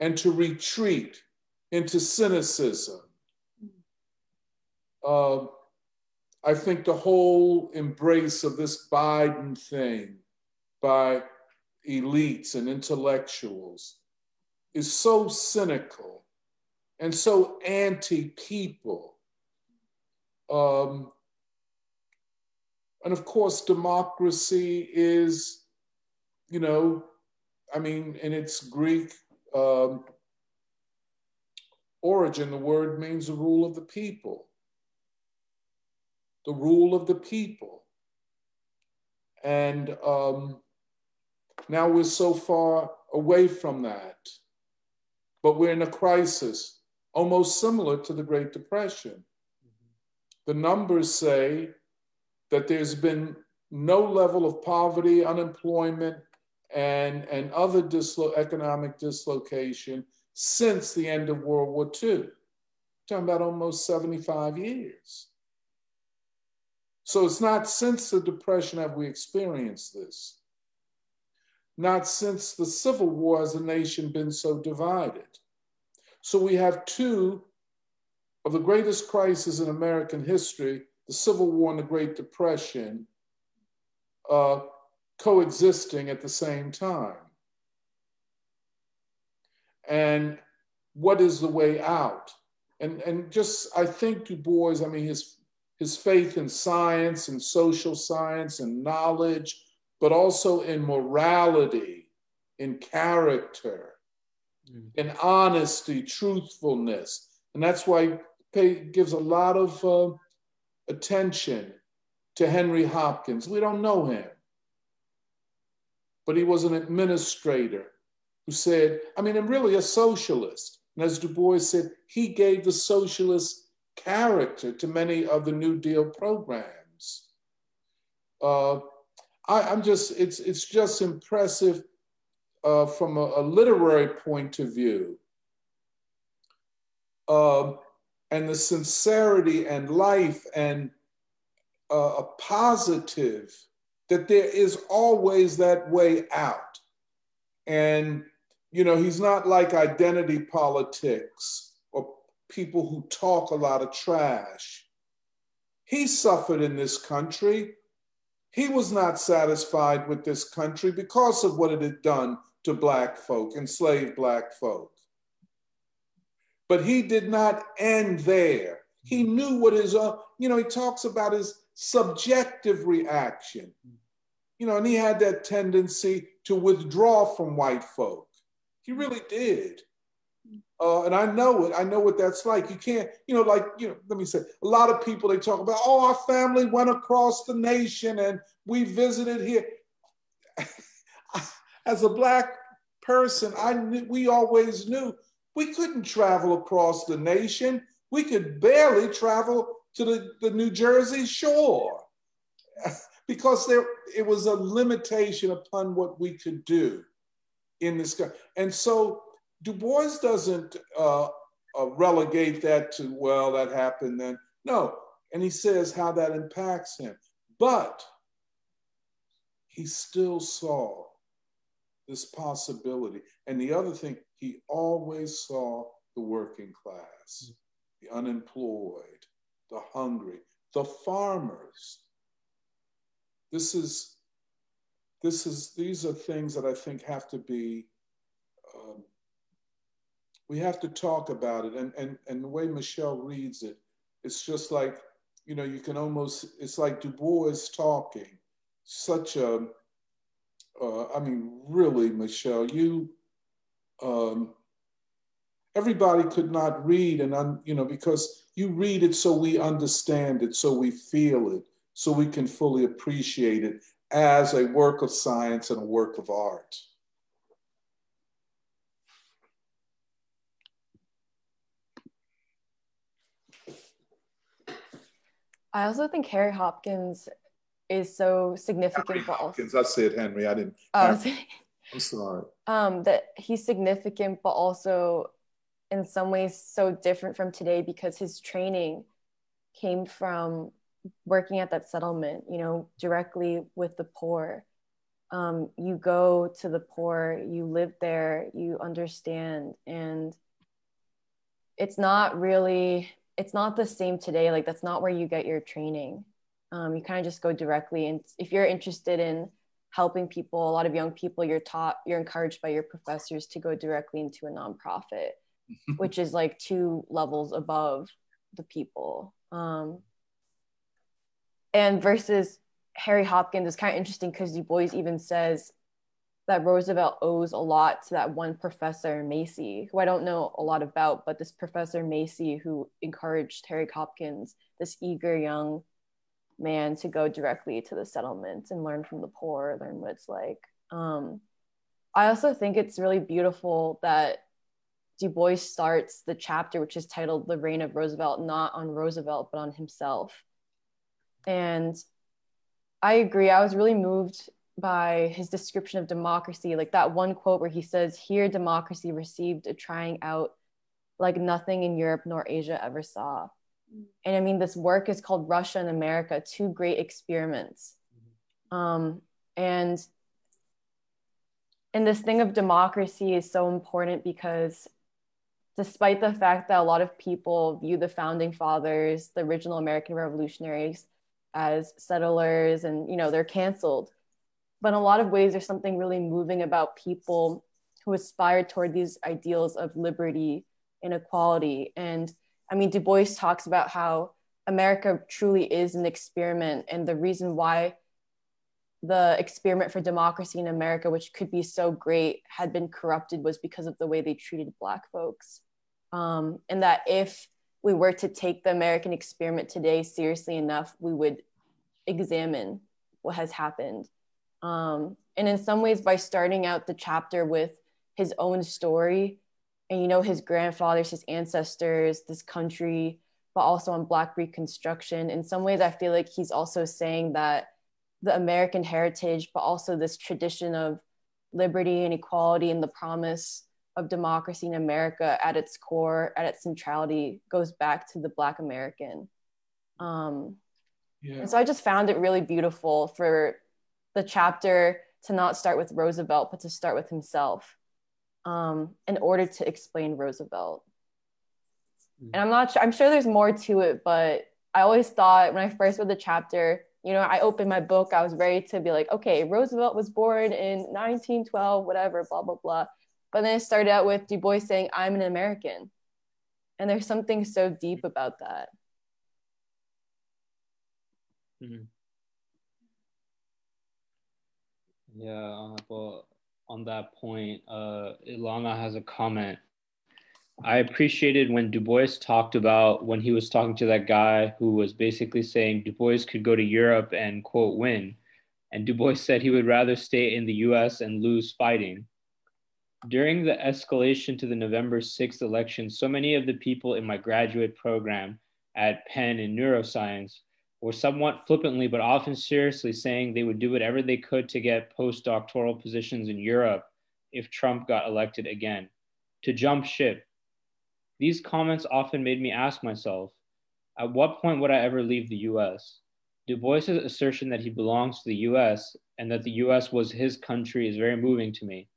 and to retreat into cynicism. Uh, I think the whole embrace of this Biden thing by elites and intellectuals is so cynical and so anti people. Um, and of course, democracy is, you know, I mean, in its Greek um, origin, the word means the rule of the people the rule of the people. And um, now we're so far away from that. But we're in a crisis almost similar to the Great Depression. The numbers say that there's been no level of poverty, unemployment, and, and other dislo- economic dislocation since the end of World War II. talking about almost 75 years. So it's not since the Depression have we experienced this. Not since the Civil War has a nation been so divided. So we have two of the greatest crises in American history, the Civil War and the Great Depression, uh, coexisting at the same time. And what is the way out? And, and just, I think Du Bois, I mean, his his faith in science and social science and knowledge, but also in morality, in character, mm. in honesty, truthfulness. And that's why he gives a lot of uh, attention to Henry Hopkins. We don't know him, but he was an administrator who said, I mean, and really a socialist. And as Du Bois said, he gave the socialist character to many of the New Deal programs. Uh, I, am just, it's, it's just impressive uh, from a, a, literary point of view. Uh, and the sincerity and life and uh, a positive that there is always that way out. And, you know, he's not like identity politics or people who talk a lot of trash. He suffered in this country. He was not satisfied with this country because of what it had done to Black folk, enslaved Black folk. But he did not end there. He mm-hmm. knew what his own, you know, he talks about his subjective reaction. You know, and he had that tendency to withdraw from white folk. He really did. Uh, and I know it. I know what that's like. You can't, you know, like, you know, let me say, a lot of people, they talk about, oh, our family went across the nation and we visited here. As a Black person, I knew, we always knew we couldn't travel across the nation. We could barely travel to the, the New Jersey shore because there, it was a limitation upon what we could do in this country. And so Du Bois doesn't uh, uh, relegate that to, well, that happened then. No. And he says how that impacts him. But he still saw this possibility. And the other thing, he always saw the working class, the unemployed, the hungry, the farmers. This is, this is, these are things that I think have to be, um, we have to talk about it. And, and, and the way Michelle reads it, it's just like, you know, you can almost, it's like Du Bois talking, such a, uh, I mean, really, Michelle, you, um, everybody could not read and, un, you know, because you read it so we understand it, so we feel it, so we can fully appreciate it as a work of science and a work of art. I also think Harry Hopkins is so significant. Henry Hopkins, I said Henry, I didn't. Oh, I'm sorry. Um, that he's significant, but also in some ways so different from today because his training came from working at that settlement, you know, directly with the poor. Um, you go to the poor, you live there, you understand, and it's not really, it's not the same today. Like, that's not where you get your training. Um, you kind of just go directly. And if you're interested in helping people, a lot of young people, you're taught, you're encouraged by your professors to go directly into a nonprofit, which is like two levels above the people. Um, and versus Harry Hopkins is kind of interesting because Du Bois even says that Roosevelt owes a lot to that one professor, Macy, who I don't know a lot about, but this professor Macy who encouraged Harry Hopkins, this eager young man to go directly to the settlements and learn from the poor, learn what it's like. Um, I also think it's really beautiful that Du Bois starts the chapter, which is titled The Reign of Roosevelt, not on Roosevelt, but on himself. And I agree. I was really moved by his description of democracy, like that one quote where he says, Here, democracy received a trying out like nothing in Europe nor Asia ever saw. And I mean, this work is called Russia and America, two great experiments. Um, and and this thing of democracy is so important because despite the fact that a lot of people view the founding fathers, the original American revolutionaries, as settlers and you know they're canceled but in a lot of ways there's something really moving about people who aspire toward these ideals of liberty and equality and I mean, Du Bois talks about how America truly is an experiment, and the reason why the experiment for democracy in America, which could be so great, had been corrupted was because of the way they treated Black folks. Um, and that if we were to take the American experiment today seriously enough, we would examine what has happened. Um, and in some ways, by starting out the chapter with his own story, and you know his grandfathers his ancestors this country but also on black reconstruction in some ways i feel like he's also saying that the american heritage but also this tradition of liberty and equality and the promise of democracy in america at its core at its centrality goes back to the black american um, yeah. and so i just found it really beautiful for the chapter to not start with roosevelt but to start with himself um, in order to explain Roosevelt. Mm-hmm. And I'm not sure, I'm sure there's more to it, but I always thought when I first read the chapter, you know, I opened my book, I was ready to be like, okay, Roosevelt was born in 1912, whatever, blah, blah, blah. But then it started out with Du Bois saying, I'm an American. And there's something so deep about that. Mm-hmm. Yeah, well, on that point, uh, Ilana has a comment. I appreciated when Du Bois talked about when he was talking to that guy who was basically saying Du Bois could go to Europe and quote win. And Du Bois said he would rather stay in the US and lose fighting. During the escalation to the November 6th election, so many of the people in my graduate program at Penn in neuroscience or somewhat flippantly, but often seriously, saying they would do whatever they could to get postdoctoral positions in Europe if Trump got elected again, to jump ship. These comments often made me ask myself, at what point would I ever leave the US? Du Bois's assertion that he belongs to the US and that the US was his country is very moving to me.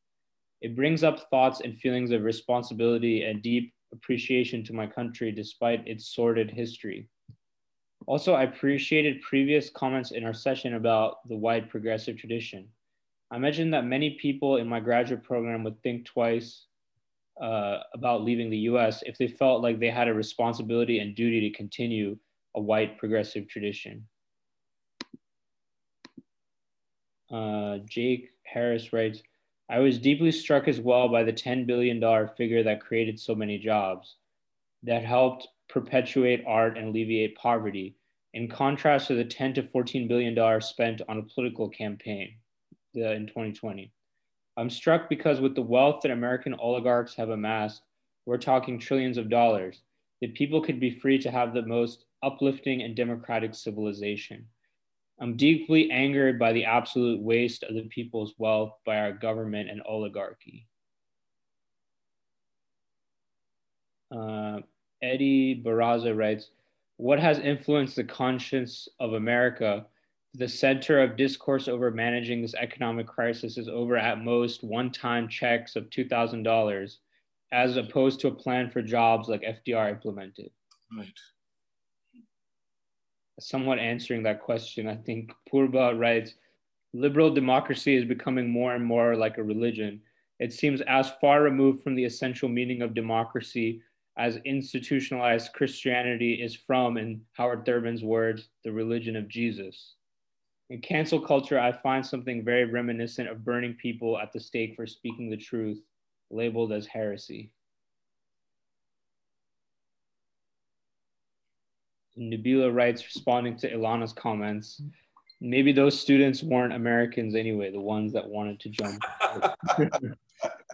It brings up thoughts and feelings of responsibility and deep appreciation to my country despite its sordid history. Also, I appreciated previous comments in our session about the white progressive tradition. I mentioned that many people in my graduate program would think twice uh, about leaving the US if they felt like they had a responsibility and duty to continue a white progressive tradition. Uh, Jake Harris writes, I was deeply struck as well by the $10 billion figure that created so many jobs, that helped perpetuate art and alleviate poverty, in contrast to the 10 to 14 billion dollars spent on a political campaign uh, in 2020. I'm struck because with the wealth that American oligarchs have amassed, we're talking trillions of dollars, that people could be free to have the most uplifting and democratic civilization. I'm deeply angered by the absolute waste of the people's wealth by our government and oligarchy. Uh, Eddie Barraza writes, what has influenced the conscience of America the center of discourse over managing this economic crisis is over at most one time checks of $2,000, as opposed to a plan for jobs like FDR implemented. Right. Somewhat answering that question, I think Purba writes liberal democracy is becoming more and more like a religion. It seems as far removed from the essential meaning of democracy as institutionalized Christianity is from, in Howard Thurman's words, the religion of Jesus. In cancel culture, I find something very reminiscent of burning people at the stake for speaking the truth, labeled as heresy. Nabila writes, responding to Ilana's comments, maybe those students weren't Americans anyway, the ones that wanted to jump.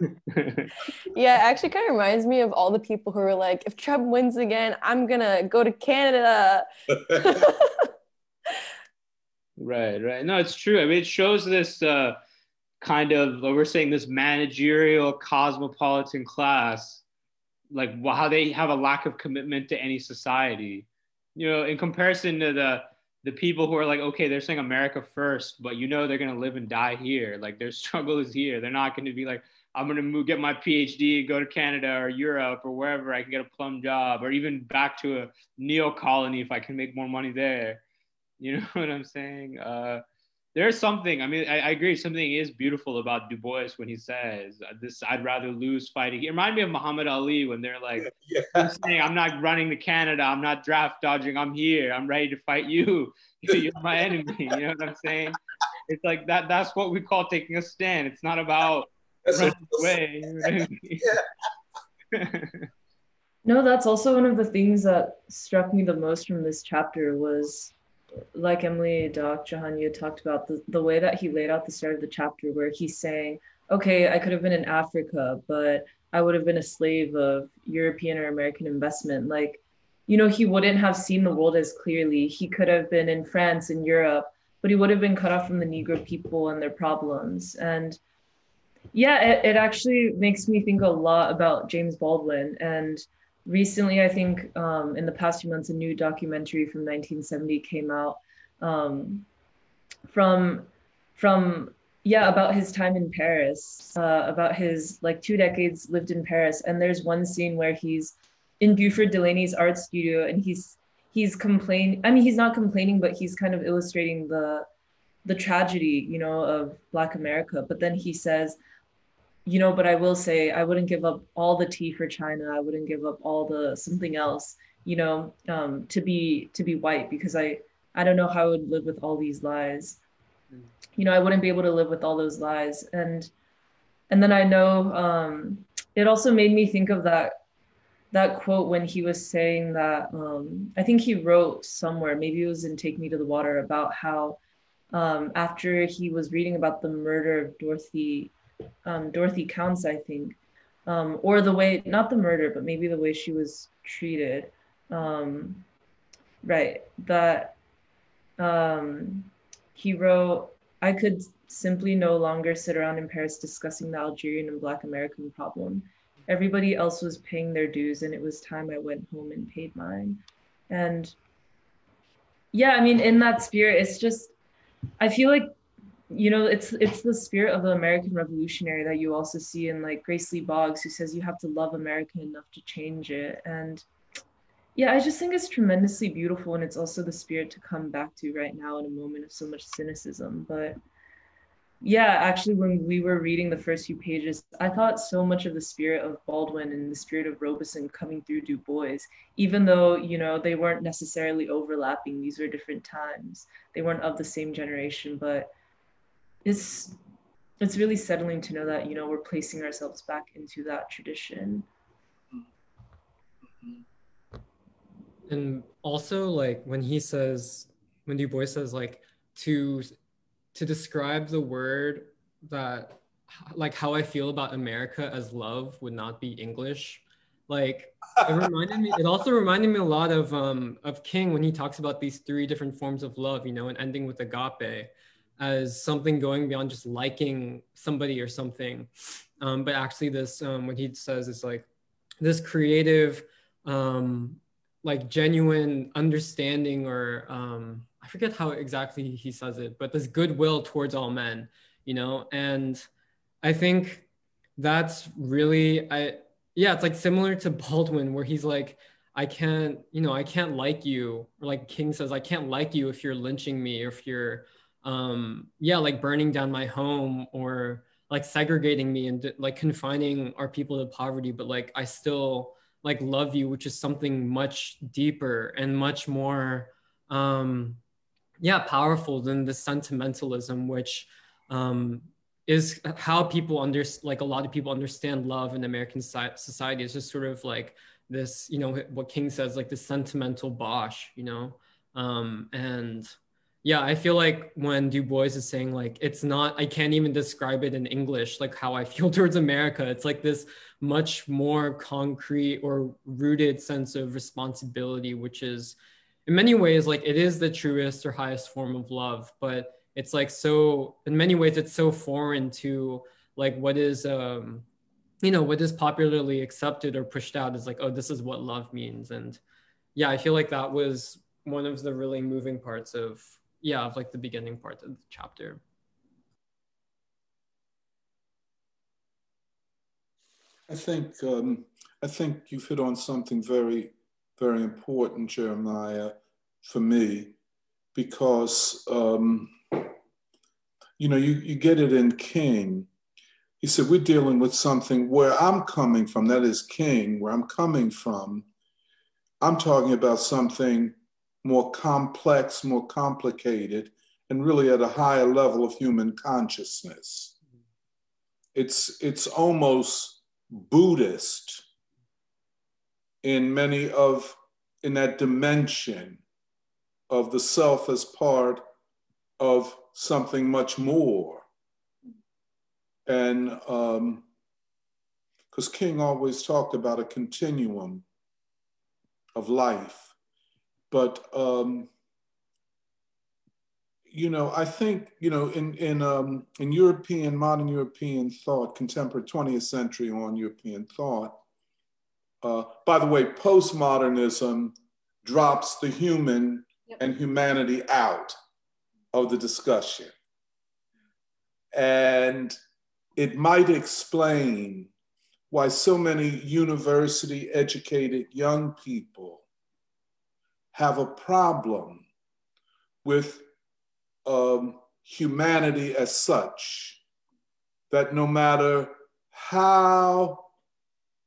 yeah, it actually kind of reminds me of all the people who are like, if Trump wins again, I'm gonna go to Canada. Right, right. No, it's true. I mean, it shows this uh, kind of, we're saying this managerial cosmopolitan class, like how they have a lack of commitment to any society. You know, in comparison to the the people who are like, okay, they're saying America first, but you know they're gonna live and die here. Like their struggle is here. They're not gonna be like, I'm gonna move, get my PhD, go to Canada or Europe or wherever I can get a plum job, or even back to a neo colony if I can make more money there you know what I'm saying? Uh, there's something. I mean, I, I, agree. Something is beautiful about Du Bois when he says uh, this. I'd rather lose fighting. It reminded me of Muhammad Ali when they're like, yeah. I'm saying, "I'm not running to Canada. I'm not draft dodging. I'm here. I'm ready to fight you. You're my enemy." You know what I'm saying? It's like that. That's what we call taking a stand. It's not about that's running away. yeah. no, that's also one of the things that struck me the most from this chapter was like Emily, Doc, Jahan, you talked about the, the way that he laid out the start of the chapter where he's saying, okay, I could have been in Africa, but I would have been a slave of European or American investment. Like, you know, he wouldn't have seen the world as clearly. He could have been in France and Europe, but he would have been cut off from the Negro people and their problems. And yeah, it, it actually makes me think a lot about James Baldwin and recently, I think um, in the past few months, a new documentary from 1970 came out um, from from yeah about his time in Paris, uh, about his like two decades lived in Paris. And there's one scene where he's in Beauford Delaney's art studio, and he's he's complaining. I mean, he's not complaining, but he's kind of illustrating the the tragedy, you know, of Black America. But then he says, you know, but I will say I wouldn't give up all the tea for China. I wouldn't give up all the something else, you know, um, to be to be white because I I don't know how I would live with all these lies. You know, I wouldn't be able to live with all those lies. And and then I know um, it also made me think of that that quote when he was saying that um, I think he wrote somewhere, maybe it was in Take Me to the Water, about how um, after he was reading about the murder of Dorothy um, Dorothy Counts, I think, um, or the way, not the murder, but maybe the way she was treated. Um, right, that um, he wrote, I could simply no longer sit around in Paris discussing the Algerian and Black American problem. Everybody else was paying their dues, and it was time I went home and paid mine. And yeah, I mean, in that spirit, it's just, I feel like, you know, it's it's the spirit of the American Revolutionary that you also see in like Grace Lee Boggs, who says you have to love America enough to change it. And yeah, I just think it's tremendously beautiful, and it's also the spirit to come back to right now in a moment of so much cynicism. But yeah, actually, when we were reading the first few pages, I thought so much of the spirit of Baldwin and the spirit of Robeson coming through Du Bois, even though, you know, they weren't necessarily overlapping. These were different times. They weren't of the same generation, but it's it's really settling to know that, you know, we're placing ourselves back into that tradition. And also like when he says when Du Bois says like to to describe the word that like how I feel about America as love would not be English. Like it reminded me, it also reminded me a lot of um of King when he talks about these three different forms of love, you know, and ending with agape as something going beyond just liking somebody or something. Um, but actually this um what he says is like this creative um like genuine understanding or um I forget how exactly he says it, but this goodwill towards all men, you know, and I think that's really I yeah, it's like similar to Baldwin where he's like, I can't, you know, I can't like you, or like King says, I can't like you if you're lynching me, or if you're um yeah, like burning down my home or like segregating me and like confining our people to poverty, but like I still like love you, which is something much deeper and much more um yeah powerful than the sentimentalism which um, is how people under like a lot of people understand love in american society. It's just sort of like this you know what king says like the sentimental bosh you know? Um, and yeah i feel like when du bois is saying like it's not i can't even describe it in english like how i feel towards america. It's like this much more concrete or rooted sense of responsibility which is in many ways like it is the truest or highest form of love but it's like so in many ways it's so foreign to like what is um you know what is popularly accepted or pushed out is like oh this is what love means. And yeah i feel like that was one of the really moving parts of yeah of like the beginning part of the chapter i think um i think you've hit on something very very important, Jeremiah, for me, because, um, you know, you, you get it in King. He said, We're dealing with something where I'm coming from, that is King, where I'm coming from. I'm talking about something more complex, more complicated, and really at a higher level of human consciousness. It's, it's almost Buddhist in many of in that dimension of the self as part of something much more and um because king always talked about a continuum of life but um you know i think you know in in um in european modern european thought contemporary 20th century on european thought uh, by the way, postmodernism drops the human yep. and humanity out of the discussion. And it might explain why so many university educated young people have a problem with um, humanity as such, that no matter how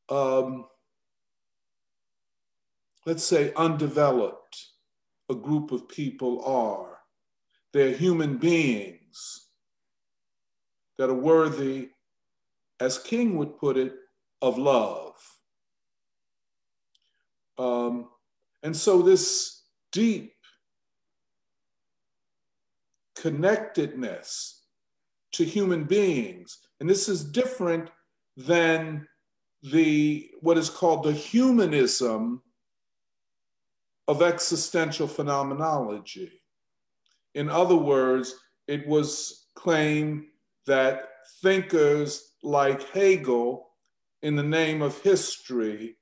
um, let's say, undeveloped a group of people are. They're human beings that are worthy, as King would put it, of love. Um, and so, this deep connectedness to human beings, and this is different than the what is called the humanism of existential phenomenology. In other words, it was claimed that thinkers like Hegel, in the name of history,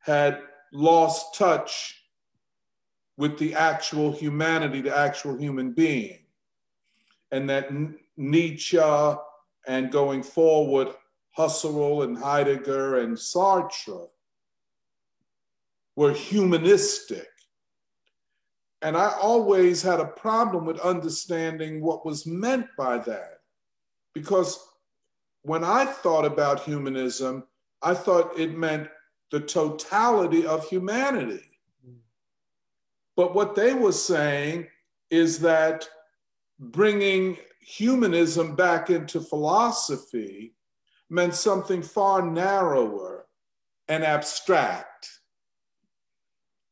had lost touch with the actual humanity, the actual human being. And that Nietzsche and going forward, Husserl and Heidegger and Sartre were humanistic. And I always had a problem with understanding what was meant by that. Because when I thought about humanism, I thought it meant the totality of humanity. But what they were saying is that bringing humanism back into philosophy meant something far narrower and abstract.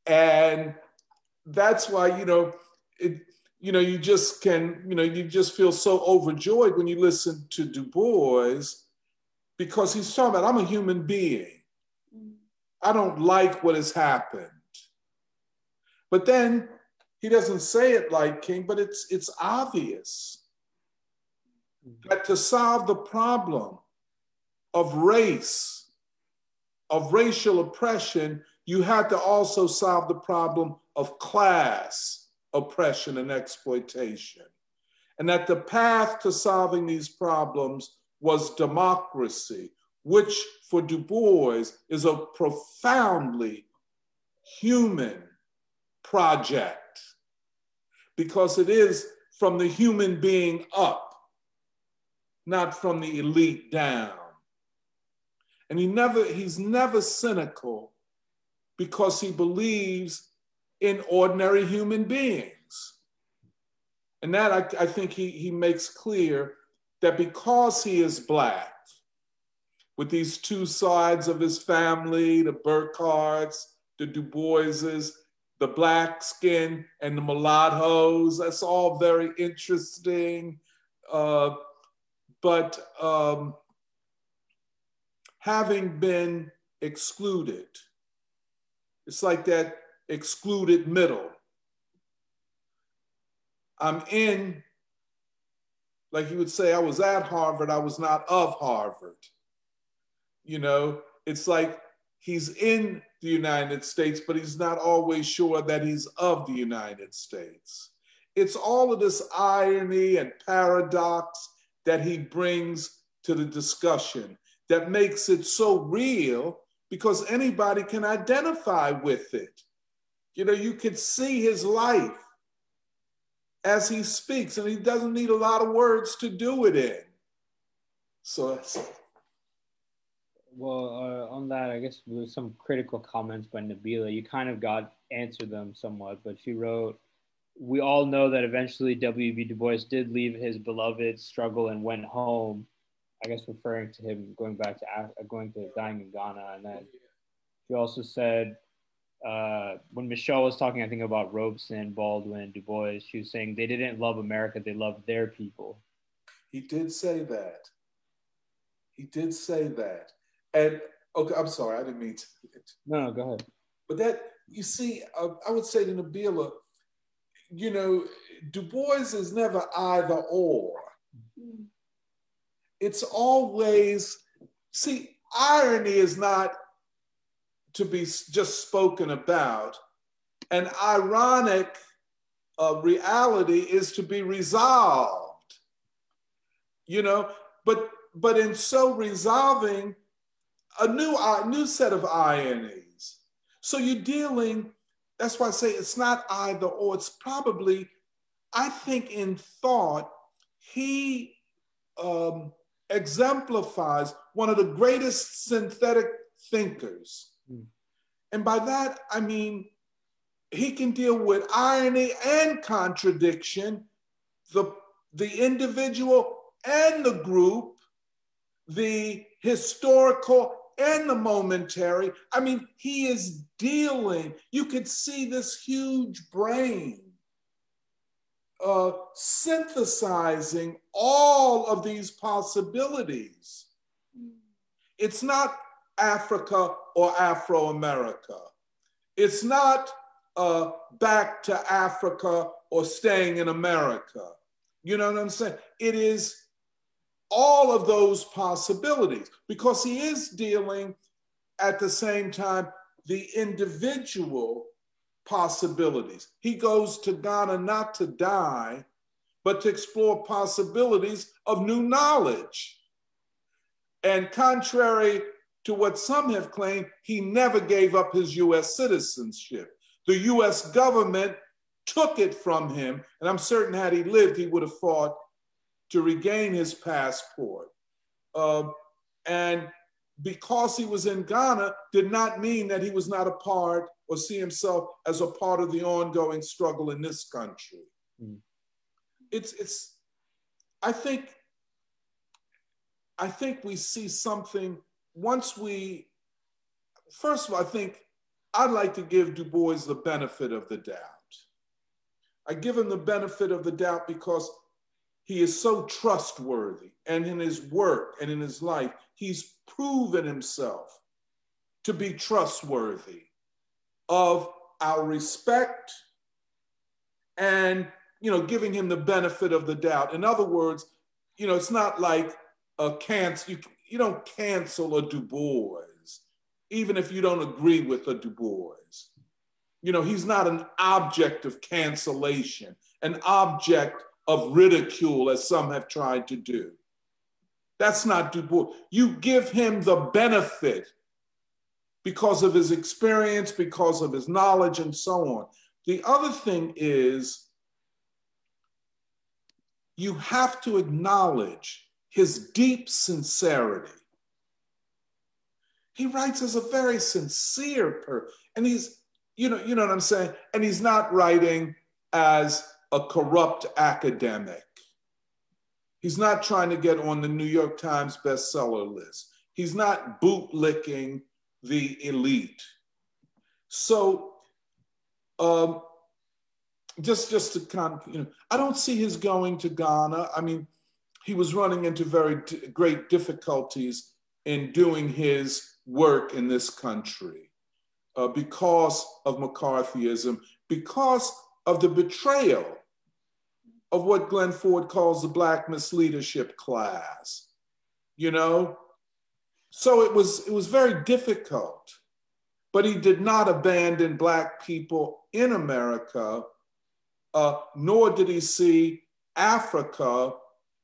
And that's why, you know, it, you know, you just can, you know, you just feel so overjoyed when you listen to Du Bois because he's talking about, I'm a human being. I don't like what has happened. But then he doesn't say it like King, but it's, it's obvious that to solve the problem of race, of racial oppression, you had to also solve the problem of class oppression and exploitation. And that the path to solving these problems was democracy, which for Du Bois is a profoundly human project because it is from the human being up, not from the elite down. And he never, he's never cynical because he believes in ordinary human beings. And that I, I think he, he makes clear that because he is Black, with these two sides of his family, the Burghardts, the Du Boises, the black skin and the mulattoes. That's all very interesting. Uh, but um, having been excluded, it's like that excluded middle. I'm in, like you would say, I was at Harvard, I was not of Harvard. You know, it's like he's in the United States, but he's not always sure that he's of the United States. It's all of this irony and paradox that he brings to the discussion that makes it so real because anybody can identify with it. You know, you can see his life as he speaks, and he doesn't need a lot of words to do it in. So well, uh, on that, I guess with some critical comments by Nabila, you kind of got answered them somewhat, but she wrote, "We all know that eventually W.B. Du Bois did leave his beloved struggle and went home." I guess referring to him going back to Af- going to dying in Ghana, and then she also said uh, when Michelle was talking, I think about Robeson, Baldwin, Du Bois, she was saying they didn't love America, they loved their people. He did say that. He did say that. And okay, I'm sorry, I didn't mean to. No, no, go ahead. But that you see, uh, I would say to Nabila, you know, Du Bois is never either or. It's always see, irony is not to be just spoken about. An ironic uh, reality is to be resolved. You know, but but in so resolving, a new, new set of ironies. So you're dealing, that's why I say it's not either or, it's probably, I think in thought, he um, exemplifies one of the greatest synthetic thinkers. Mm. And by that, I mean, he can deal with irony and contradiction, the, the individual and the group, the historical and the momentary. I mean, he is dealing, you could see this huge brain uh, synthesizing all of these possibilities. It's not Africa or Afro America. It's not uh, back to Africa or staying in America. You know what I'm saying? It is all of those possibilities because he is dealing at the same time the individual possibilities. He goes to Ghana not to die, but to explore possibilities of new knowledge. And contrary to what some have claimed, he never gave up his US citizenship. The US government took it from him, and I'm certain had he lived, he would have fought to regain his passport. Uh, and because he was in Ghana did not mean that he was not a part or see himself as a part of the ongoing struggle in this country. Mm. It's it's I think I think we see something once we first of all, I think I'd like to give Du Bois the benefit of the doubt. I give him the benefit of the doubt because he is so trustworthy and in his work and in his life he's proven himself to be trustworthy of our respect and you know giving him the benefit of the doubt. In other words you know it's not like a cancel you, you don't cancel a du bois even if you don't agree with a du bois. You know he's not an object of cancellation an object of ridicule as some have tried to do that's not Du Bois. You give him the benefit because of his experience, because of his knowledge, and so on. The other thing is you have to acknowledge his deep sincerity. He writes as a very sincere person, and he's, you know, you know what I'm saying? And he's not writing as a corrupt academic. He's not trying to get on the New York Times bestseller list. He's not bootlicking the elite. So, um, just just to kind of, you know, I don't see his going to Ghana. I mean, he was running into very great difficulties in doing his work in this country uh, because of McCarthyism, because of the betrayal of what Glen Ford calls the black misleadership class, you know? So it was, it was very difficult, but he did not abandon black people in America, uh, nor did he see Africa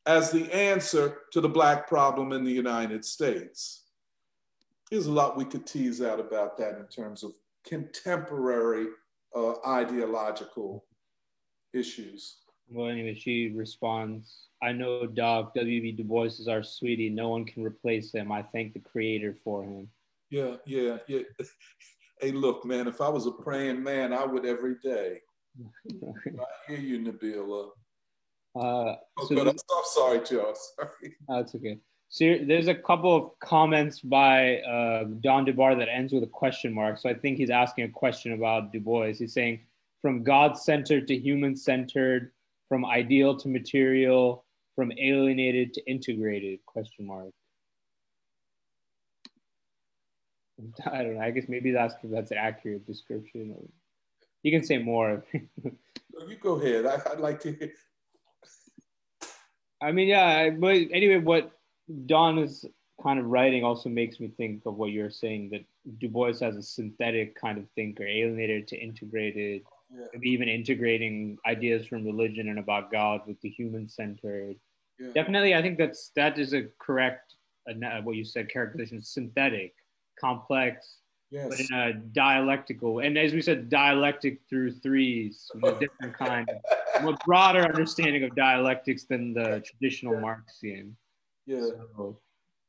as the answer to the black problem in the United States. There's a lot we could tease out about that in terms of contemporary uh, ideological issues. Well, anyway, she responds, I know Doc, W.B. Du Bois is our sweetie. No one can replace him. I thank the creator for him. Yeah, yeah, yeah. hey, look, man, if I was a praying man, I would every day. I hear you, Nabila. Uh, oh, so I'm, I'm sorry, Joe. Sorry. That's okay. So there's a couple of comments by uh, Don DeBar that ends with a question mark. So I think he's asking a question about Du Bois. He's saying, from God centered to human centered, from ideal to material, from alienated to integrated, question mark. I don't know. I guess maybe that's that's an accurate description. You can say more. you go ahead. I, would like to hear. I mean, yeah, but anyway, what Don is kind of writing also makes me think of what you're saying that Du Bois has a synthetic kind of thinker, alienated to integrated, yeah. maybe even integrating ideas from religion and about God with the human centered. Yeah. Definitely, I think that's that is a correct uh, what you said characterization synthetic, complex, yes. but in a dialectical and as we said, dialectic through threes, a different kind, of, a broader understanding of dialectics than the traditional Marxian. Yeah. So,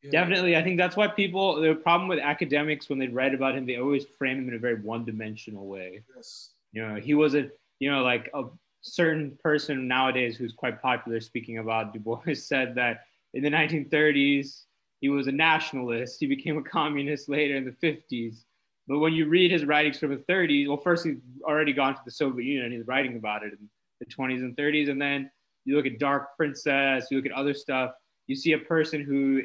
yeah. Definitely, I think that's why people. The problem with academics when they write about him, they always frame him in a very one-dimensional way. Yes. You know, he was a you know like a certain person nowadays who's quite popular speaking about Du Bois said that in the 1930s he was a nationalist. He became a communist later in the 50s. But when you read his writings from the 30s, well, first he's already gone to the Soviet Union and he's writing about it in the 20s and 30s. And then you look at Dark Princess, you look at other stuff, you see a person who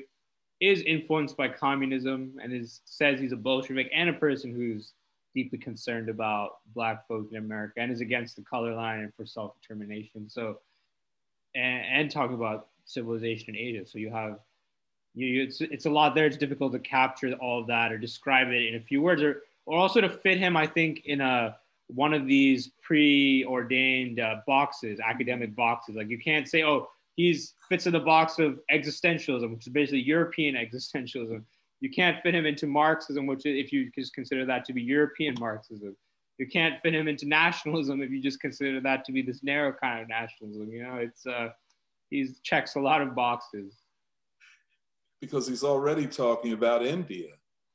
is influenced by communism and is says he's a Bolshevik, and a person who's deeply concerned about Black folk in America and is against the color line and for self determination. So, and, and talking about civilization in Asia. So you have, you, it's, it's a lot there. It's difficult to capture all of that or describe it in a few words or, or also to fit him, I think, in a one of these preordained uh, boxes, academic boxes. Like you can't say, oh, he's fits in the box of existentialism, which is basically European existentialism. You can't fit him into Marxism, which if you just consider that to be European Marxism. You can't fit him into nationalism if you just consider that to be this narrow kind of nationalism. You know, it's uh, he checks a lot of boxes. Because he's already talking about India.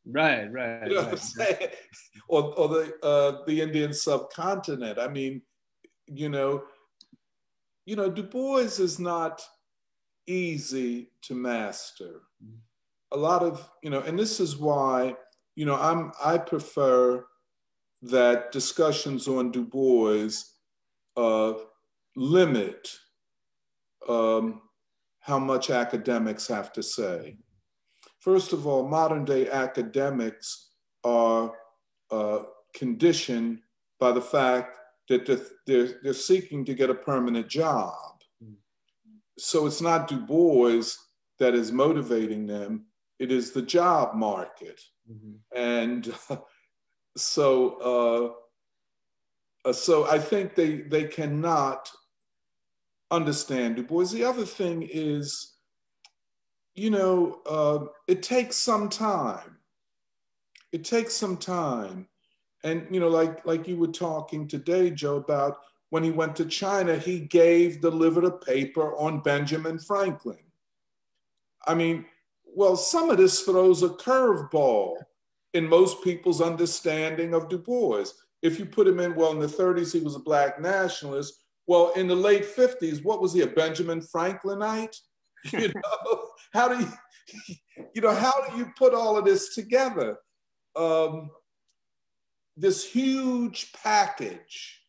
Right, right. You know right. what I'm saying? Or, or the uh, the Indian subcontinent. I mean, you know, you know, Du Bois is not easy to master. A lot of, you know, and this is why, you know, I'm I prefer that discussions on Du Bois uh, limit um, how much academics have to say. First of all, modern day academics are uh, conditioned by the fact that they're, they're, they're, seeking to get a permanent job. So it's not Du Bois that is motivating them, it is the job market. Mm-hmm. And so, uh, uh, so I think they, they cannot understand Du Bois. The other thing is, you know, uh, it takes some time. It takes some time. And, you know, like, like you were talking today, Joe, about when he went to China, he gave, delivered a paper on Benjamin Franklin. I mean, well, some of this throws a curveball in most people's understanding of Du Bois. If you put him in, well, in the 30s, he was a black nationalist. Well, in the late 50s, what was he, a Benjamin Franklinite? You know, how do you, you know, how do you put all of this together? Um, this huge package,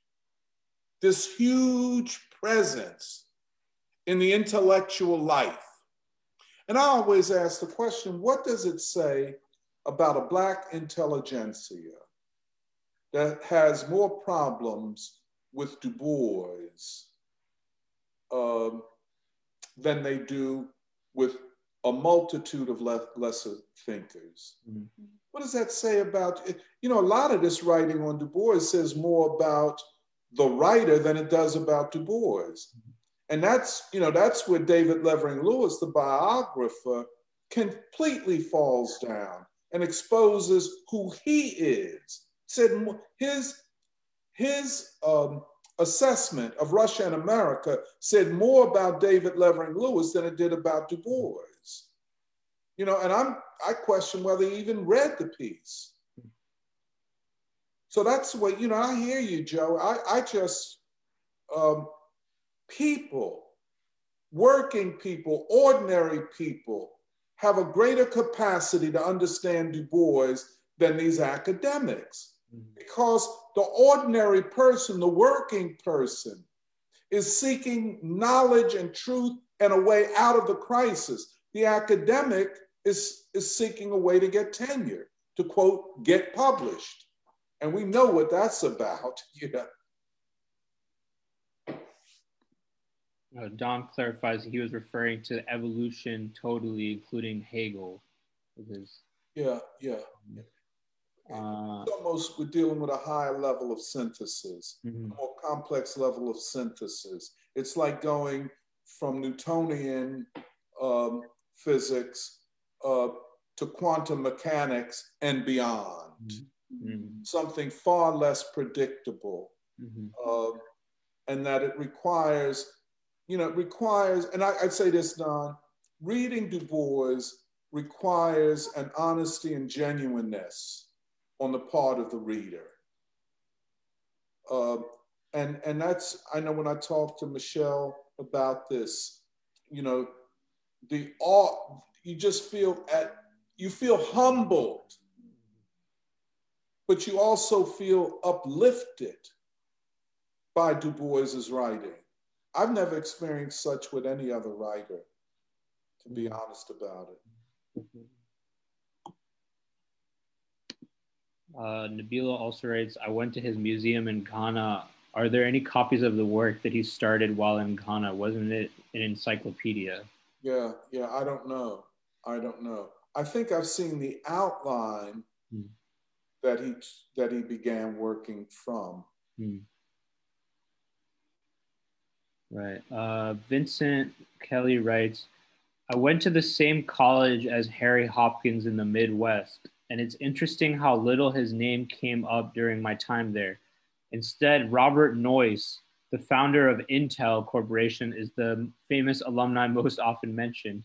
this huge presence in the intellectual life. And I always ask the question what does it say about a Black intelligentsia that has more problems with Du Bois um, than they do with a multitude of le- lesser thinkers. Mm-hmm. What does that say about, you know, a lot of this writing on Du Bois says more about the writer than it does about Du Bois. And that's, you know, that's where David Levering Lewis, the biographer, completely falls down and exposes who he is. Said his his um, assessment of Russia and America said more about David Levering Lewis than it did about Du Bois. You know, and I'm I question whether he even read the piece. So that's what you know. I hear you, Joe. I I just um, people, working people, ordinary people have a greater capacity to understand Du Bois than these academics. Mm-hmm. Because the ordinary person, the working person, is seeking knowledge and truth and a way out of the crisis. The academic is, is seeking a way to get tenure, to quote, get published. And we know what that's about, you know. Uh, Don clarifies he was referring to evolution totally, including Hegel. Yeah, yeah. Uh, it's almost we're dealing with a higher level of synthesis, mm-hmm. a more complex level of synthesis. It's like going from Newtonian um, physics uh, to quantum mechanics and beyond. Mm-hmm. Something far less predictable, mm-hmm. uh, and that it requires you know, it requires, and I, would say this, Don, reading Du Bois requires an honesty and genuineness on the part of the reader. Uh, and, and that's, I know when I talked to Michelle about this, you know, the awe, you just feel at, you feel humbled, but you also feel uplifted by Du Bois's writing. I've never experienced such with any other writer, to be mm-hmm. honest about it. Uh, Nabila also writes, I went to his museum in Ghana. Are there any copies of the work that he started while in Ghana? Wasn't it an encyclopedia? Yeah, yeah, I don't know. I don't know. I think I've seen the outline hmm. that he that he began working from. Hmm. Right. Uh, Vincent Kelly writes, I went to the same college as Harry Hopkins in the Midwest, and it's interesting how little his name came up during my time there. Instead, Robert Noyce, the founder of Intel Corporation, is the famous alumni most often mentioned.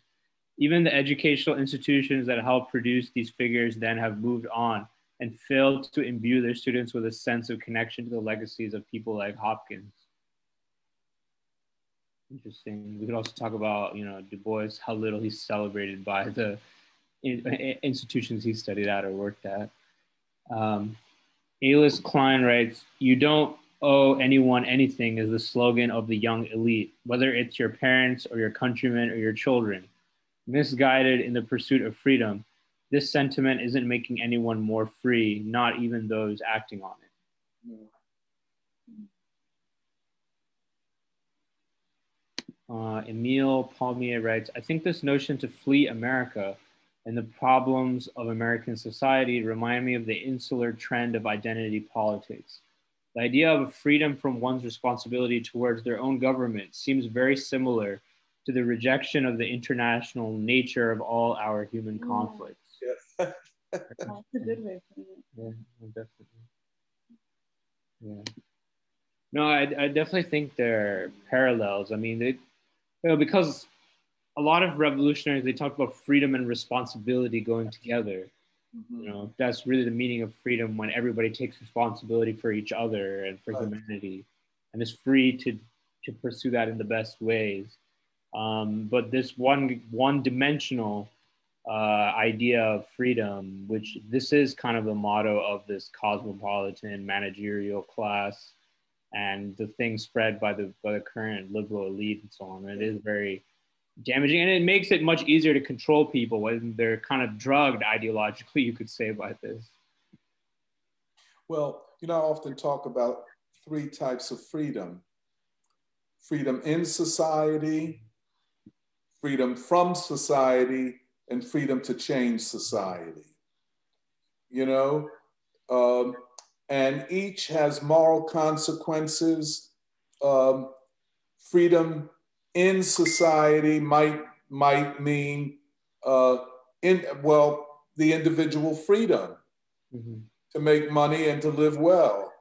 Even the educational institutions that helped produce these figures then have moved on and failed to imbue their students with a sense of connection to the legacies of people like Hopkins. Interesting. We could also talk about, you know, Du Bois, how little he's celebrated by the institutions he studied at or worked at. Um, Alice Klein writes, You don't owe anyone anything is the slogan of the young elite, whether it's your parents or your countrymen or your children. Misguided in the pursuit of freedom, this sentiment isn't making anyone more free, not even those acting on it. Uh, Emile Palmier writes, I think this notion to flee America and the problems of American society remind me of the insular trend of identity politics. The idea of a freedom from one's responsibility towards their own government seems very similar to the rejection of the international nature of all our human mm. conflicts. Yes. That's a good way of putting it. Yeah, definitely. Yeah. No, I, I definitely think there are parallels. I mean, they, you know, because a lot of revolutionaries they talk about freedom and responsibility going together. Mm-hmm. You know, that's really the meaning of freedom when everybody takes responsibility for each other and for right. humanity, and is free to to pursue that in the best ways. Um, but this one one dimensional uh, idea of freedom, which this is kind of the motto of this cosmopolitan managerial class, and the thing spread by the by the current liberal elite and so on. It is very damaging and it makes it much easier to control people when they're kind of drugged ideologically you could say by this well you know i often talk about three types of freedom freedom in society freedom from society and freedom to change society you know um, and each has moral consequences um, freedom in society might might mean uh, in well the individual freedom mm-hmm. to make money and to live well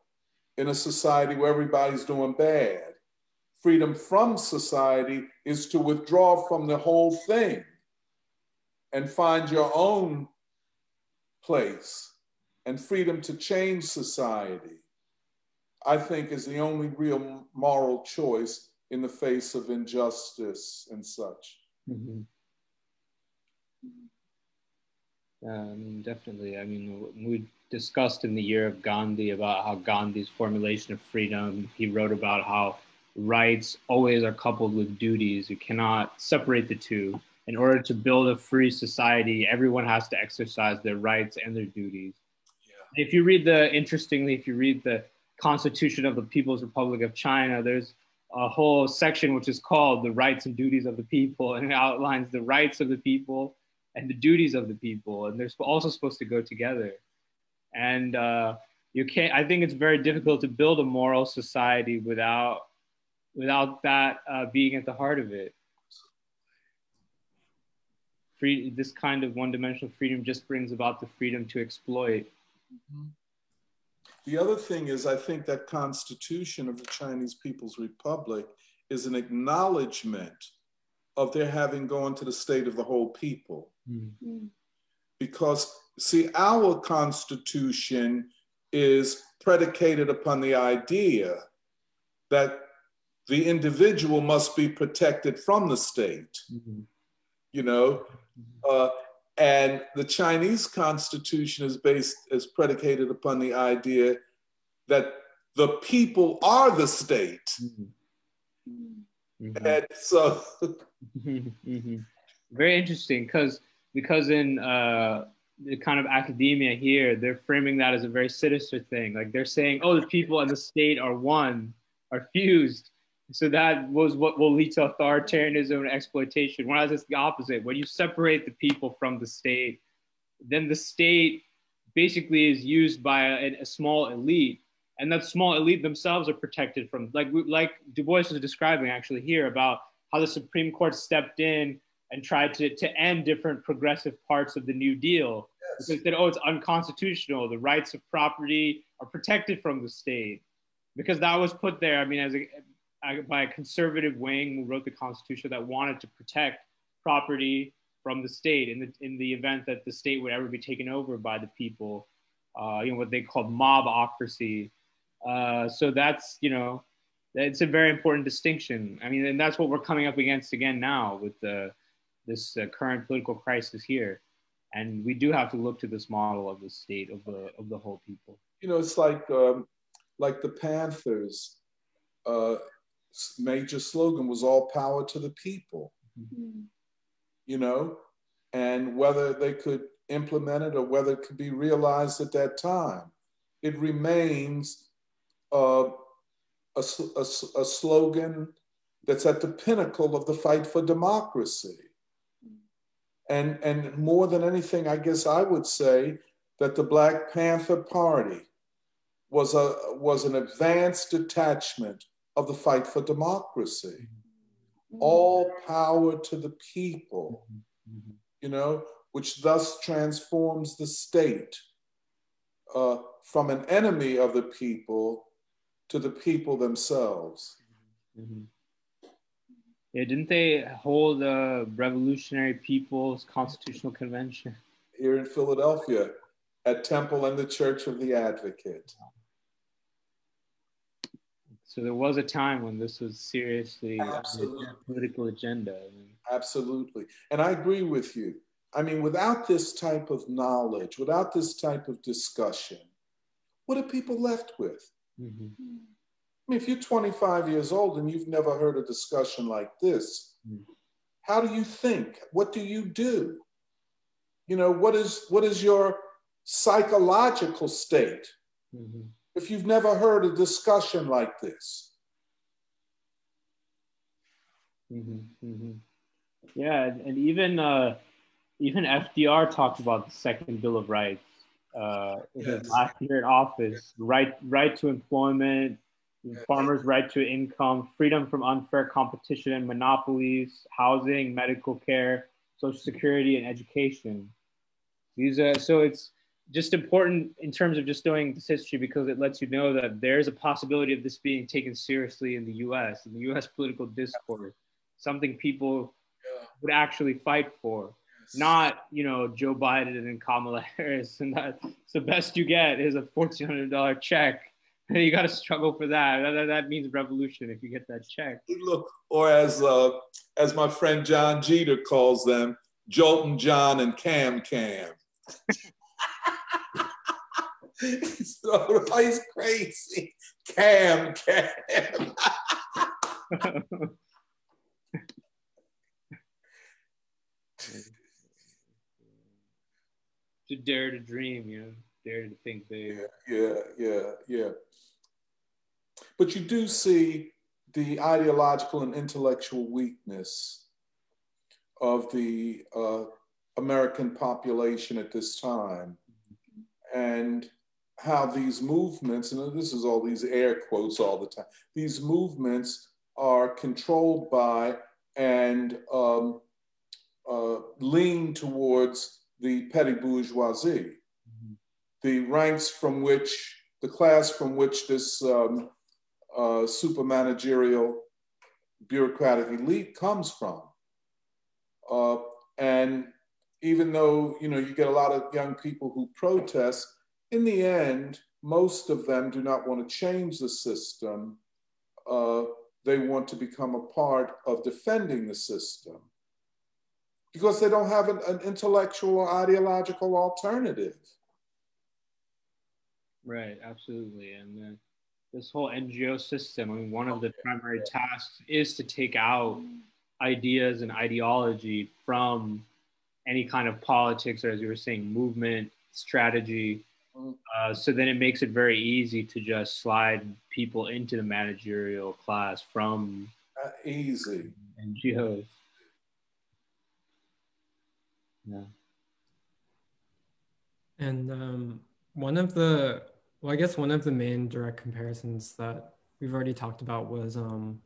in a society where everybody's doing bad. Freedom from society is to withdraw from the whole thing and find your own place. And freedom to change society, I think, is the only real moral choice in the face of injustice and such. Mm-hmm. Yeah, I mean, definitely. I mean, we discussed in the year of Gandhi about how Gandhi's formulation of freedom, he wrote about how rights always are coupled with duties. You cannot separate the two. In order to build a free society, everyone has to exercise their rights and their duties. Yeah. If you read the, interestingly, if you read the Constitution of the People's Republic of China, there's a whole section which is called the rights and duties of the people and it outlines the rights of the people and the duties of the people and they're also supposed to go together and uh, you can't i think it's very difficult to build a moral society without without that uh, being at the heart of it free this kind of one-dimensional freedom just brings about the freedom to exploit mm-hmm. The other thing is, I think that constitution of the Chinese People's Republic is an acknowledgement of their having gone to the state of the whole people. Mm. Because, see, our constitution is predicated upon the idea that the individual must be protected from the state. Mm-hmm. You know, mm-hmm. uh, and the Chinese constitution is based, is predicated upon the idea that the people are the state. Mm-hmm. And so. mm-hmm. Very interesting because because in uh, the kind of academia here, they're framing that as a very sinister thing. Like they're saying, oh, the people and the state are one, are fused. So that was what will lead to authoritarianism and exploitation. Whereas it's the opposite. When you separate the people from the state, then the state basically is used by a, a small elite and that small elite themselves are protected from like like Du Bois was describing actually here about how the Supreme Court stepped in and tried to, to end different progressive parts of the New Deal yes. because they said, oh, it's unconstitutional. The rights of property are protected from the state because that was put there. I mean, as a, by a conservative wing who wrote the Constitution that wanted to protect property from the state in the in the event that the state would ever be taken over by the people. Uh, you know what they called mobocracy. Uh, so that's you know it's a very important distinction. I mean, and that's what we're coming up against again now with the this uh, current political crisis here, and we do have to look to this model of the state of the of the whole people. You know, it's like um, like the Panthers. Uh, major slogan was "All power to the people." Mm-hmm. You know, and whether they could implement it or whether it could be realized at that time, it remains uh, a, a, a slogan that's at the pinnacle of the fight for democracy. And, and more than anything, I guess I would say that the Black Panther Party was, a, was an advanced detachment of the fight for democracy. All power to the people, you know, which thus transforms the state uh, from an enemy of the people to the people themselves. Mm-hmm. Yeah, didn't they hold a Revolutionary People's Constitutional Convention? Here in Philadelphia at Temple and the Church of the Advocate. So there was a time when this was seriously Absolutely. a political agenda. Absolutely. And I agree with you. I mean, without this type of knowledge, without this type of discussion, what are people left with? Mm-hmm. I mean, if you're 25 years old and you've never heard a discussion like this, mm-hmm. how do you think? What do you do? You know, what is what is your psychological state mm-hmm. If you've never heard a discussion like this? Mm-hmm. Mm-hmm. Yeah, and even uh, even FDR talked about the Second Bill of Rights uh, in yes. last year in office. Right, right to employment, yes. farmers' right to income, freedom from unfair competition and monopolies, housing, medical care, social security, and education. These are so it's just important in terms of just doing this history because it lets you know that there's a possibility of this being taken seriously in the U.S. in the U.S. political discourse, something people yeah. would actually fight for not you know Joe Biden and Kamala Harris, and that's the best you get is a fourteen hundred dollar check. you got to struggle for that. that. that. means revolution if you get that check. Look, or as uh, as my friend John Jeter calls them, Jolton John and Cam Cam. he's, crazy. Cam Cam. to dare to dream, you know, dare to think big. Yeah, yeah, yeah. But you do see the ideological and intellectual weakness of the uh, American population at this time, and how these movements, and this is all these air quotes all the time, these movements are controlled by and um, uh, lean towards the petty bourgeoisie, mm-hmm. the ranks from which, the class from which this um, uh, super managerial bureaucratic elite comes from. Uh, and even though you know you get a lot of young people who protest, in the end, most of them do not want to change the system. Uh, they want to become a part of defending the system because they don't have an, an intellectual or ideological alternative. Right, absolutely. And then this whole NGO system, I mean, one of the primary tasks is to take out ideas and ideology from any kind of politics or, as you were saying, movement, strategy. Uh, so then it makes it very easy to just slide people into the managerial class from uh, easy NGOs. Yeah. And um, one of the well, I guess one of the main direct comparisons that we've already talked about was um,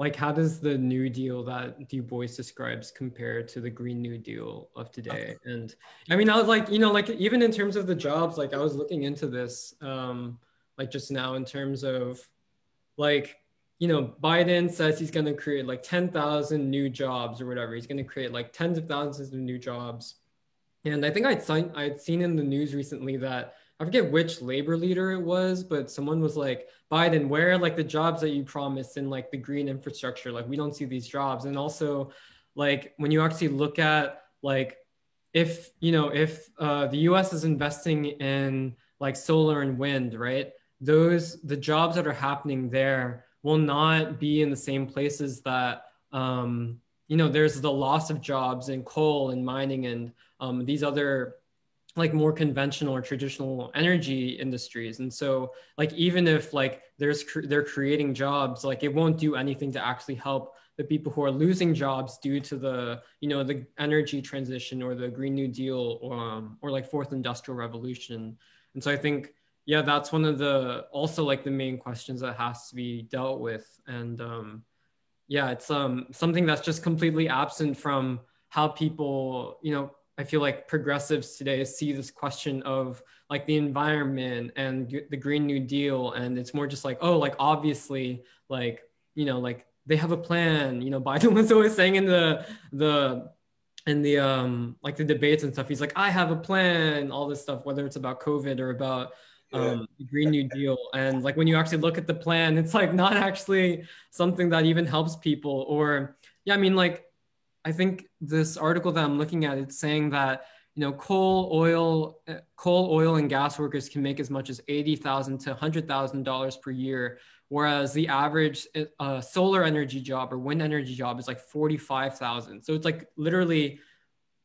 like how does the New Deal that Du Bois describes compare to the Green New Deal of today? And I mean, I was like, you know, like even in terms of the jobs, like I was looking into this, um, like just now in terms of like, you know, Biden says he's going to create like 10,000 new jobs or whatever. He's going to create like tens of thousands of new jobs. And I think I'd seen, I'd seen in the news recently that I forget which labor leader it was, but someone was like, Biden, where are like the jobs that you promised in like the green infrastructure? Like we don't see these jobs. And also like when you actually look at like if you know if uh, the US is investing in like solar and wind, right? Those the jobs that are happening there will not be in the same places that um, you know there's the loss of jobs in coal and mining and um, these other like more conventional or traditional energy industries. And so like even if like there's cr- they're creating jobs like it won't do anything to actually help the people who are losing jobs due to the you know the energy transition or the green new deal or, um, or like fourth industrial revolution. And so i think yeah that's one of the also like the main questions that has to be dealt with. And um yeah it's um something that's just completely absent from how people you know I feel like progressives today see this question of like the environment and the Green New Deal, and it's more just like, oh, like obviously, like you know, like they have a plan. You know, Biden was always saying in the the in the um like the debates and stuff, he's like, I have a plan, all this stuff, whether it's about COVID or about um, the Green New Deal. And like when you actually look at the plan, it's like not actually something that even helps people. Or yeah, I mean like I think this article that I'm looking at, it's saying that you know coal, oil, uh, coal, oil, and gas workers can make as much as eighty thousand to hundred thousand dollars per year, whereas the average uh, solar energy job or wind energy job is like forty five thousand. So it's like literally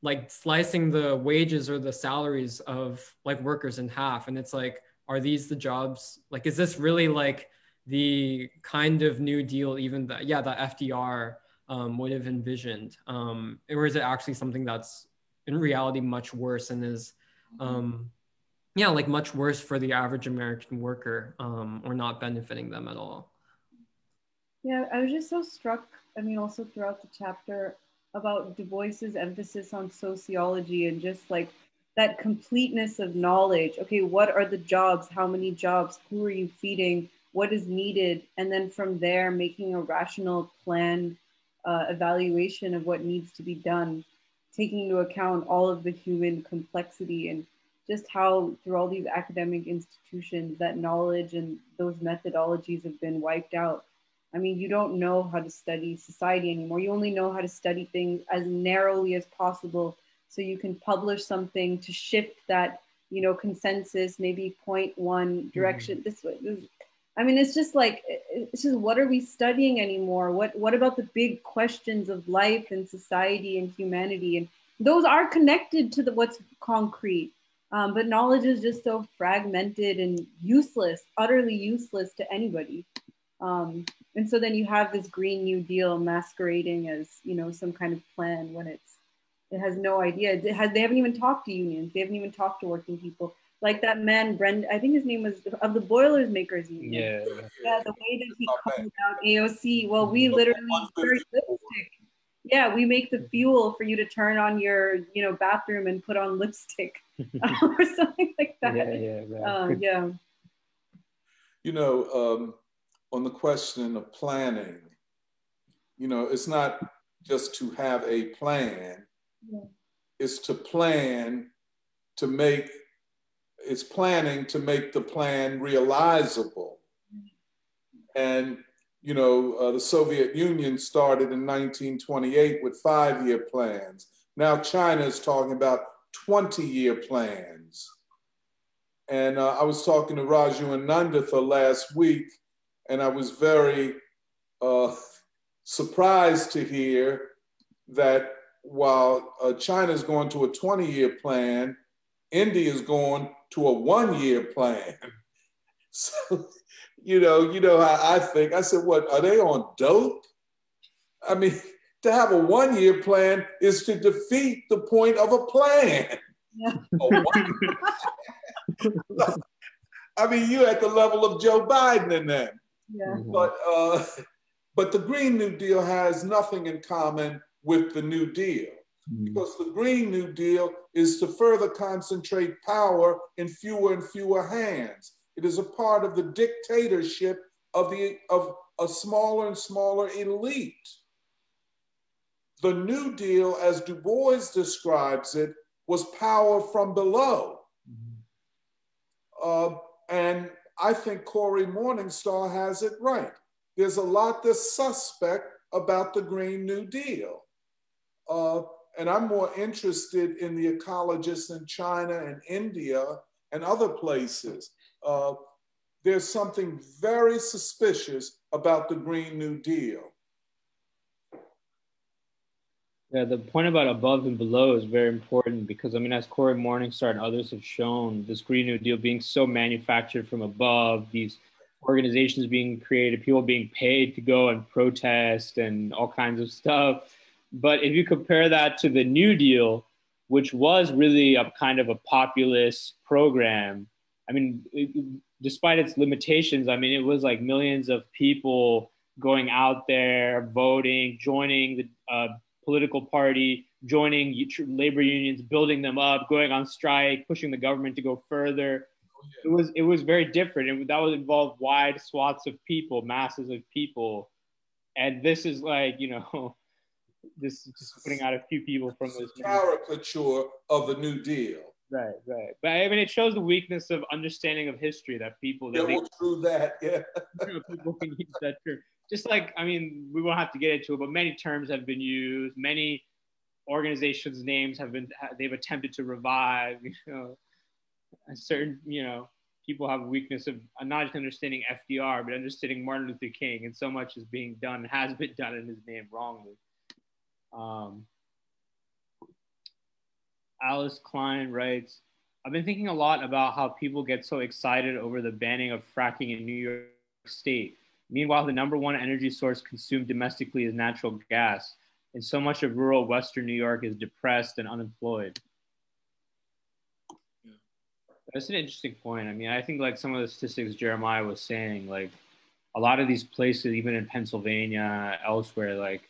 like slicing the wages or the salaries of like workers in half, and it's like, are these the jobs? Like, is this really like the kind of New Deal? Even that, yeah, that FDR um, would have envisioned? Um, or is it actually something that's in reality much worse and is, um, yeah, like much worse for the average American worker um, or not benefiting them at all? Yeah, I was just so struck. I mean, also throughout the chapter about Du Bois's emphasis on sociology and just like that completeness of knowledge. Okay, what are the jobs? How many jobs? Who are you feeding? What is needed? And then from there, making a rational plan uh, evaluation of what needs to be done, taking into account all of the human complexity and just how through all these academic institutions that knowledge and those methodologies have been wiped out. I mean, you don't know how to study society anymore. You only know how to study things as narrowly as possible so you can publish something to shift that, you know, consensus, maybe point one direction mm-hmm. this way. This, I mean, it's just like it's just what are we studying anymore? What what about the big questions of life and society and humanity? And those are connected to the what's concrete. Um, but knowledge is just so fragmented and useless, utterly useless to anybody. Um, and so then you have this Green New Deal masquerading as you know some kind of plan when it's it has no idea. It has, they haven't even talked to unions. They haven't even talked to working people like that man Brent, I think his name was of the Boilers Makers Union. Yeah. Yeah, the way that he called out AOC. Well, we literally lipstick. Yeah, we make the fuel for you to turn on your, you know, bathroom and put on lipstick or something like that. Yeah, yeah, right. Um, yeah. You know, um, on the question of planning, you know, it's not just to have a plan, yeah. it's to plan to make it's planning to make the plan realizable. And, you know, uh, the Soviet Union started in 1928 with five year plans. Now China is talking about 20 year plans. And uh, I was talking to Raju Ananditha last week, and I was very uh, surprised to hear that while uh, China is going to a 20 year plan, India is going to a one year plan. So, you know, you know how I think. I said, what, are they on dope? I mean, to have a one year plan is to defeat the point of a plan. Yeah. I mean, you're at the level of Joe Biden in that. Yeah. Mhm. But uh, but the Green New Deal has nothing in common with the New Deal Mhm. because the Green New Deal is to further concentrate power in fewer and fewer hands. It is a part of the dictatorship of the of a smaller and smaller elite. The New Deal, as Du Bois describes it, was power from below. Uh, and I think Cory Morningstar has it right. There's a lot that's suspect about the Green New Deal. Uh, and I'm more interested in the ecologists in China and India and other places. Uh, there's something very suspicious about the Green New Deal. Yeah, the point about above and below is very important because I mean, as Cory Morningstar and others have shown, this Green New Deal being so manufactured from above, these organizations being created, people being paid to go and protest and all kinds of stuff. But if you compare that to the New Deal, which was really a kind of a populist program, I mean, it, despite its limitations, I mean, it was like millions of people going out there, voting, joining the uh, political party, joining labor unions, building them up, going on strike, pushing the government to go further. It was it was very different, and that would involve wide swaths of people, masses of people, and this is like you know, this is just putting out a few people from this. caricature of the New Deal. Right, right. But I mean, it shows the weakness of understanding of history that people Yeah, that they well, true that. Yeah. people can use that term. Just like, I mean, we won't have to get into it, but many terms have been used. Many organizations' names have been, they've attempted to revive, you know, a certain, you know, people have a weakness of uh, not just understanding FDR, but understanding Martin Luther King. And so much is being done, has been done in his name wrongly. Um, Alice Klein writes, I've been thinking a lot about how people get so excited over the banning of fracking in New York State. Meanwhile, the number one energy source consumed domestically is natural gas, and so much of rural Western New York is depressed and unemployed. Yeah. That's an interesting point. I mean, I think like some of the statistics Jeremiah was saying, like a lot of these places, even in Pennsylvania, elsewhere, like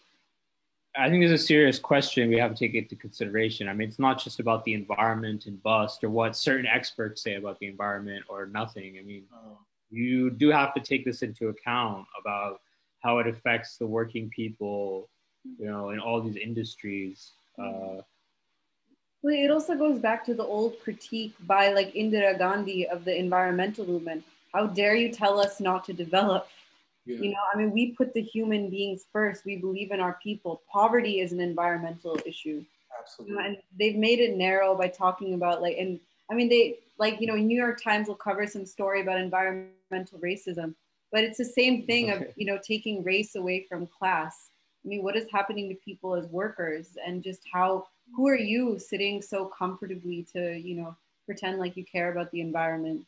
I think there's a serious question we have to take into consideration. I mean, it's not just about the environment and bust or what certain experts say about the environment or nothing. I mean, Oh. you do have to take this into account about how it affects the working people, you know, in all these industries. Uh, Well, it also goes back to the old critique by like Indira Gandhi of the environmental movement. How dare you tell us not to develop? Yeah. You know, I mean, we put the human beings first. We believe in our people. Poverty is an environmental issue. You know, Absolutely. and they've made it narrow by talking about like, and I mean, they like, you know, New York Times will cover some story about environmental racism, but it's the same thing of, you know, taking race away from class. I mean, what is happening to people as workers and just how, who are you sitting so comfortably to, you know, pretend like you care about the environment?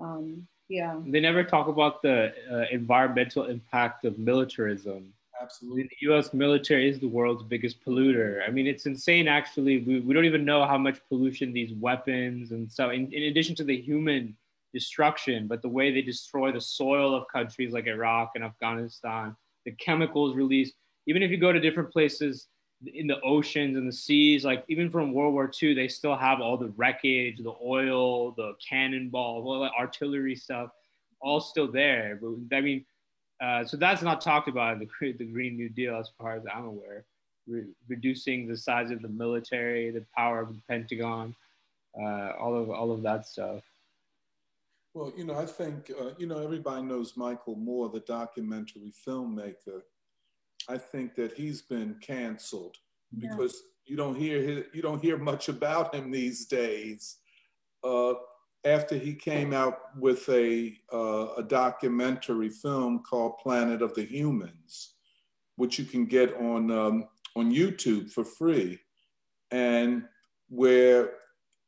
Um, yeah. they never talk about the uh, environmental impact of militarism. Absolutely. the U.S. military is the world's biggest polluter. I mean, it's insane. Actually, we, we don't even know how much pollution these weapons and so, in, in addition to the human destruction, but the way they destroy the soil of countries like Iraq and Afghanistan, the chemicals released. Even if you go to different places in the oceans and the seas, like even from World War II, they still have all the wreckage, the oil, the cannonballs, all that artillery stuff, all still there. But I mean, uh, so that's not talked about in the, the Green New Deal, as far as I'm aware. Re- reducing the size of the military, the power of the Pentagon, uh, all of all of that stuff. Well, you know, I think, uh, you know, everybody knows Michael Moore, the documentary filmmaker. I think that he's been canceled because you don't hear his, you don't hear much about him these days. Uh, after he came out with a uh, a documentary film called Planet of the Humans, which you can get on um, on YouTube for free, and where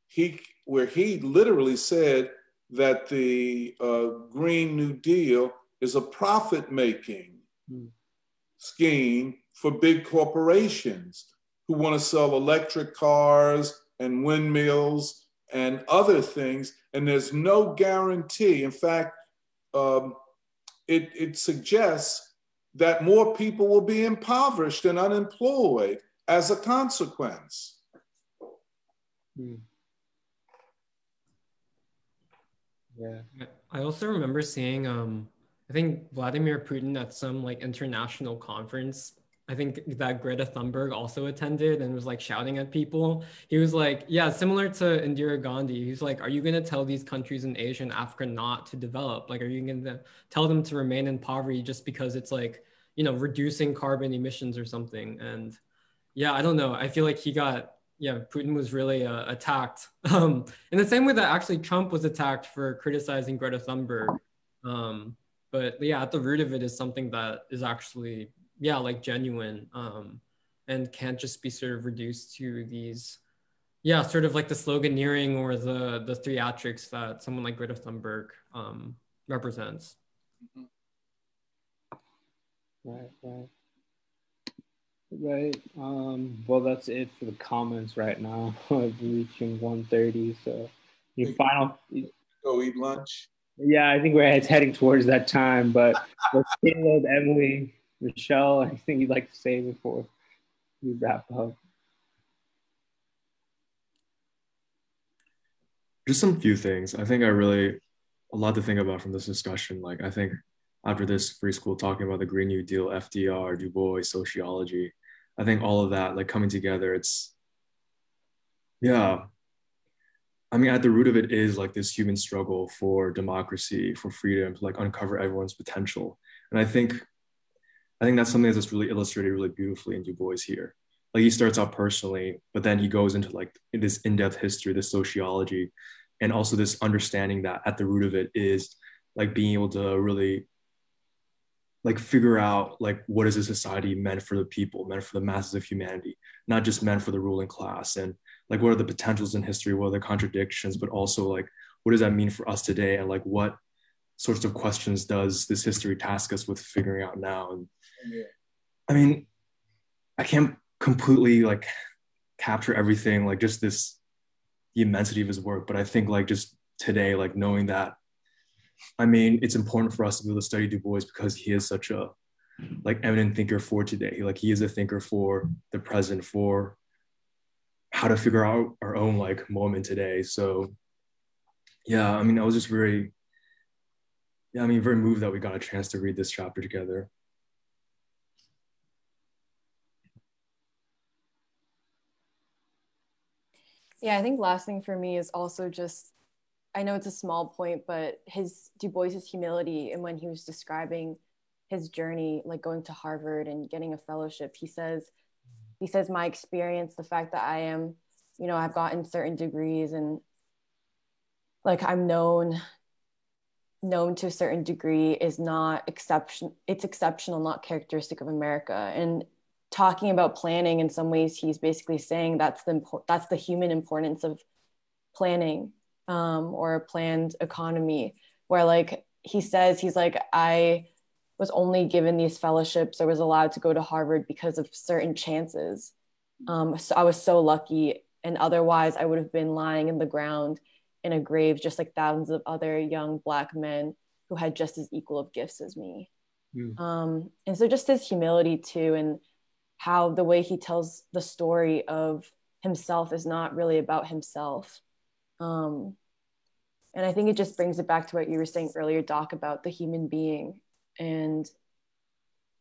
he where he literally said that the uh, Green New Deal is a profit making Hmm. Scheme for big corporations who want to sell electric cars and windmills and other things, and there's no guarantee. In fact, um, it, it suggests that more people will be impoverished and unemployed as a consequence. Hmm. Yeah. I also remember seeing um I think Vladimir Putin at some like international conference. I think that Greta Thunberg also attended and was like shouting at people. He was like, yeah, similar to Indira Gandhi. He's like, are you going to tell these countries in Asia and Africa not to develop? Like, are you going to tell them to remain in poverty just because it's like, you know, reducing carbon emissions or something? And yeah, I don't know. I feel like he got yeah, Putin was really uh, attacked um, in the same way that actually Trump was attacked for criticizing Greta Thunberg. Um, but yeah, at the root of it is something that is actually yeah like genuine um, and can't just be sort of reduced to these yeah sort of like the sloganeering or the the theatrics that someone like Greta Thunberg um, represents. Right, right. Right. Um, well, that's it for the comments right now. We're reaching 1.30. So your final. Go eat lunch. Yeah, I think we're heading towards that time. But Caleb, Emily, Michelle, anything you'd like to say before we wrap up? Just some few things. I think I really a lot to think about from this discussion. Like I think after this free school talking about the Green New Deal, FDR, Du Bois, sociology, I think all of that like coming together, it's yeah. I mean, at the root of it is like this human struggle for democracy, for freedom, to like uncover everyone's potential. And I think, I think that's something that's just really illustrated really beautifully in Du Bois here. Like he starts out personally, but then he goes into like this in-depth history, this sociology, and also this understanding that at the root of it is like being able to really like figure out like what is a society meant for the people meant for the masses of humanity not just meant for the ruling class and like what are the potentials in history what are the contradictions but also like what does that mean for us today and like what sorts of questions does this history task us with figuring out now and yeah. i mean i can't completely like capture everything like just this the immensity of his work but i think like just today like knowing that I mean, it's important for us to be able to study Du Bois because he is such a like eminent thinker for today. Like he is a thinker for the present, for how to figure out our own like moment today. So yeah, I mean, I was just very, yeah, I mean, very moved that we got a chance to read this chapter together. Yeah, I think last thing for me is also just I know it's a small point, but his Du Bois's humility and when he was describing his journey, like going to Harvard and getting a fellowship, he says, he says, my experience, the fact that I am, you know, I've gotten certain degrees and like I'm known known to a certain degree is not exception it's exceptional not characteristic of america. And talking about planning in some ways he's basically saying that's the that's the human importance of planning um, or a planned economy where like he says he's like i was only given these fellowships or was allowed to go to harvard because of certain chances um, so i was so lucky and otherwise i would have been lying in the ground in a grave just like thousands of other young black men who had just as equal of gifts as me mm. um, and so just his humility too and how the way he tells the story of himself is not really about himself um, and I think it just brings it back to what you were saying earlier, Doc, about the human being. And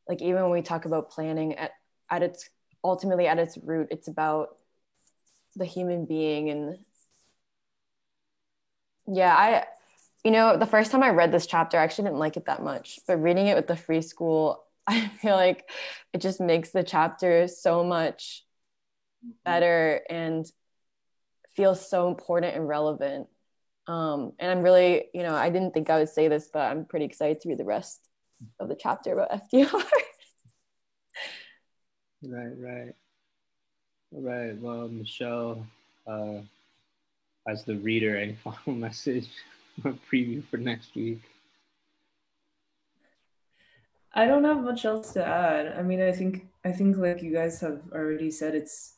like even when we talk about planning at, at its ultimately at its root, it's about the human being. And yeah, I you know, the first time I read this chapter, I actually didn't like it that much. But reading it with the free school, I feel like it just makes the chapter so much better and feels so important and relevant. Um, and I'm really, you know, I didn't think I would say this, but I'm pretty excited to read the rest of the chapter about FDR. right, right. All right. Well, Michelle, uh, as the reader, any final message or preview for next week? I don't have much else to add. I mean, I think I think like you guys have already said, it's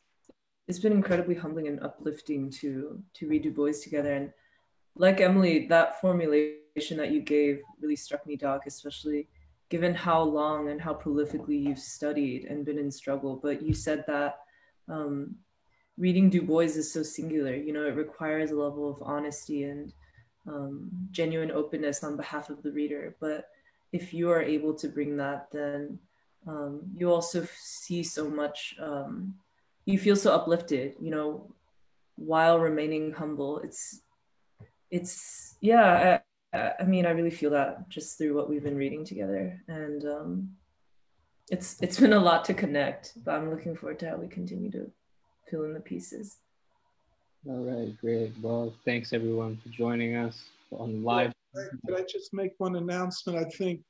it's been incredibly humbling and uplifting to to read Du Bois together. And like Emily, that formulation that you gave really struck me, Doc, especially given how long and how prolifically you've studied and been in struggle. But you said that um, reading Du Bois is so singular. You know, it requires a level of honesty and um, genuine openness on behalf of the reader. But if you are able to bring that, then um, you also see so much. Um, you feel so uplifted, you know, while remaining humble. It's, it's yeah. I, I mean, I really feel that just through what we've been reading together, and um, it's it's been a lot to connect. But I'm looking forward to how we continue to fill in the pieces. All right, great. Well, thanks everyone for joining us on live. Could I just make one announcement? I think,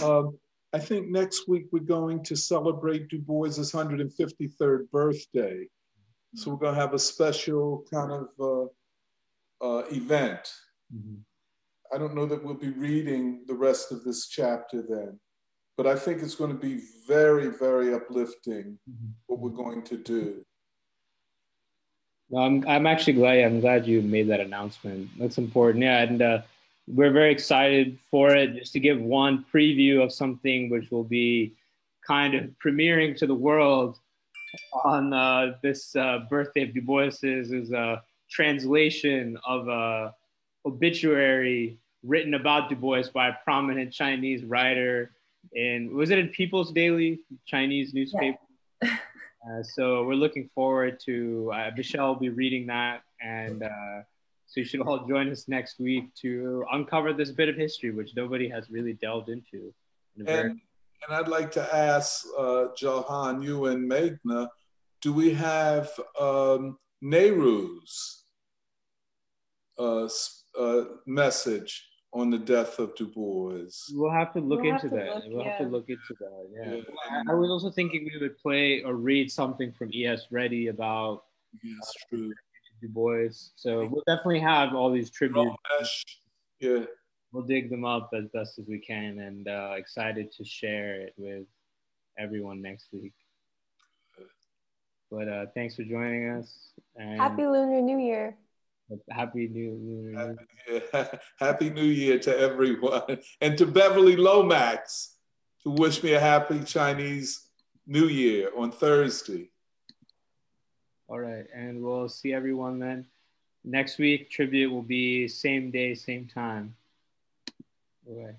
uh, I think next week we're going to celebrate Du Bois's 153rd birthday. So we're going to have a special kind of uh, uh, event. Mm-hmm. I don't know that we'll be reading the rest of this chapter then, but I think it's going to be very, very uplifting mm-hmm. what we're going to do. I'm, I'm actually glad. I'm glad you made that announcement. That's important. Yeah, and uh, we're very excited for it. Just to give one preview of something which will be kind of premiering to the world on uh, this uh, birthday of Du Bois's is a translation of a obituary written about Du Bois by a prominent Chinese writer in was it in People's Daily Chinese newspaper? Yeah. Uh, so we're looking forward to uh, Michelle will be reading that, and uh, so you should all join us next week to uncover this bit of history which nobody has really delved into. In and, and I'd like to ask uh, Johan, you and Meghna, do we have um, Nehru's uh, uh, message on the death of Du Bois. We'll have to look we'll into that. Look, we'll yeah. have to look into that. Yeah. yeah. I, I, was also thinking we would play or read something from E.S. Reddy about yes, uh, true. Du Bois. So we'll definitely have all these tributes. Yeah. We'll dig them up as best as we can and uh, excited to share it with everyone next week. But uh, thanks for joining us. And Happy Lunar New Year. Happy New Year. Happy, happy New Year to everyone. And to Beverly Lomax, who wished me a happy Chinese New Year on Thursday. All right. And we'll see everyone then. Next week, tribute will be same day, same time. Bye.